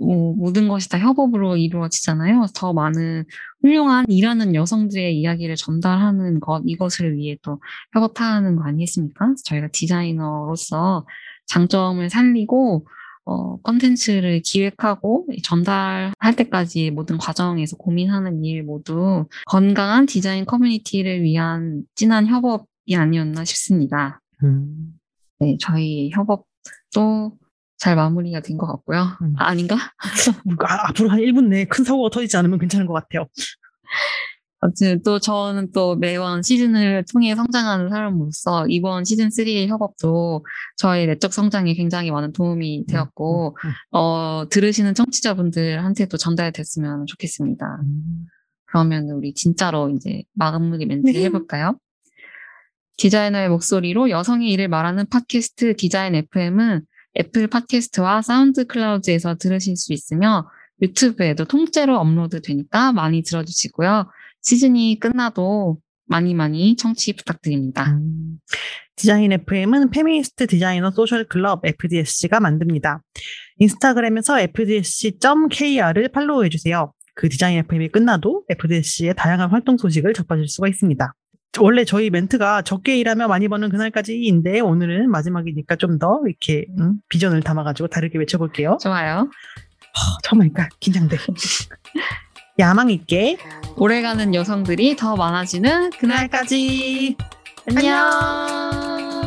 Speaker 1: 뭐, 모든 것이 다 협업으로 이루어지잖아요. 더 많은 훌륭한 일하는 여성들의 이야기를 전달하는 것, 이것을 위해 또 협업하는 거 아니겠습니까? 저희가 디자이너로서 장점을 살리고, 어, 컨텐츠를 기획하고 전달할 때까지 모든 과정에서 고민하는 일 모두 건강한 디자인 커뮤니티를 위한 진한 협업이 아니었나 싶습니다.
Speaker 2: 음,
Speaker 1: 네, 저희 협업도 잘 마무리가 된 것 같고요.
Speaker 2: 음.
Speaker 1: 아, 아닌가?
Speaker 2: 아, 앞으로 한 1분 내에 큰 사고가 터지지 않으면 괜찮은 것 같아요
Speaker 1: 아무튼 또 저는 또 매번 시즌을 통해 성장하는 사람으로서 이번 시즌 3의 협업도 저의 내적 성장에 굉장히 많은 도움이 되었고
Speaker 2: 음,
Speaker 1: 어, 들으시는 청취자분들한테도 전달됐으면 좋겠습니다. 그러면 우리 진짜로 이제 마무리 멘트
Speaker 2: 네.
Speaker 1: 해볼까요? 디자이너의 목소리로 여성의 일을 말하는 팟캐스트 디자인 FM은 애플 팟캐스트와 사운드 클라우드에서 들으실 수 있으며 유튜브에도 통째로 업로드 되니까 많이 들어주시고요. 시즌이 끝나도 많이 많이 청취 부탁드립니다.
Speaker 2: 음. 디자인 FM은 페미니스트 디자이너 소셜 클럽 FDSC가 만듭니다. 인스타그램에서 fdsc.kr을 팔로우해주세요. 그 디자인 FM이 끝나도 FDSC의 다양한 활동 소식을 접하실 수가 있습니다. 원래 저희 멘트가 적게 일하며 많이 버는 그날까지인데 오늘은 마지막이니까 좀 더 이렇게 음, 비전을 담아가지고 다르게 외쳐볼게요.
Speaker 1: 좋아요.
Speaker 2: 처음 하니까 긴장돼. 야망 있게
Speaker 1: 오래가는 여성들이 더 많아지는.
Speaker 2: 그날까지.
Speaker 1: 안녕.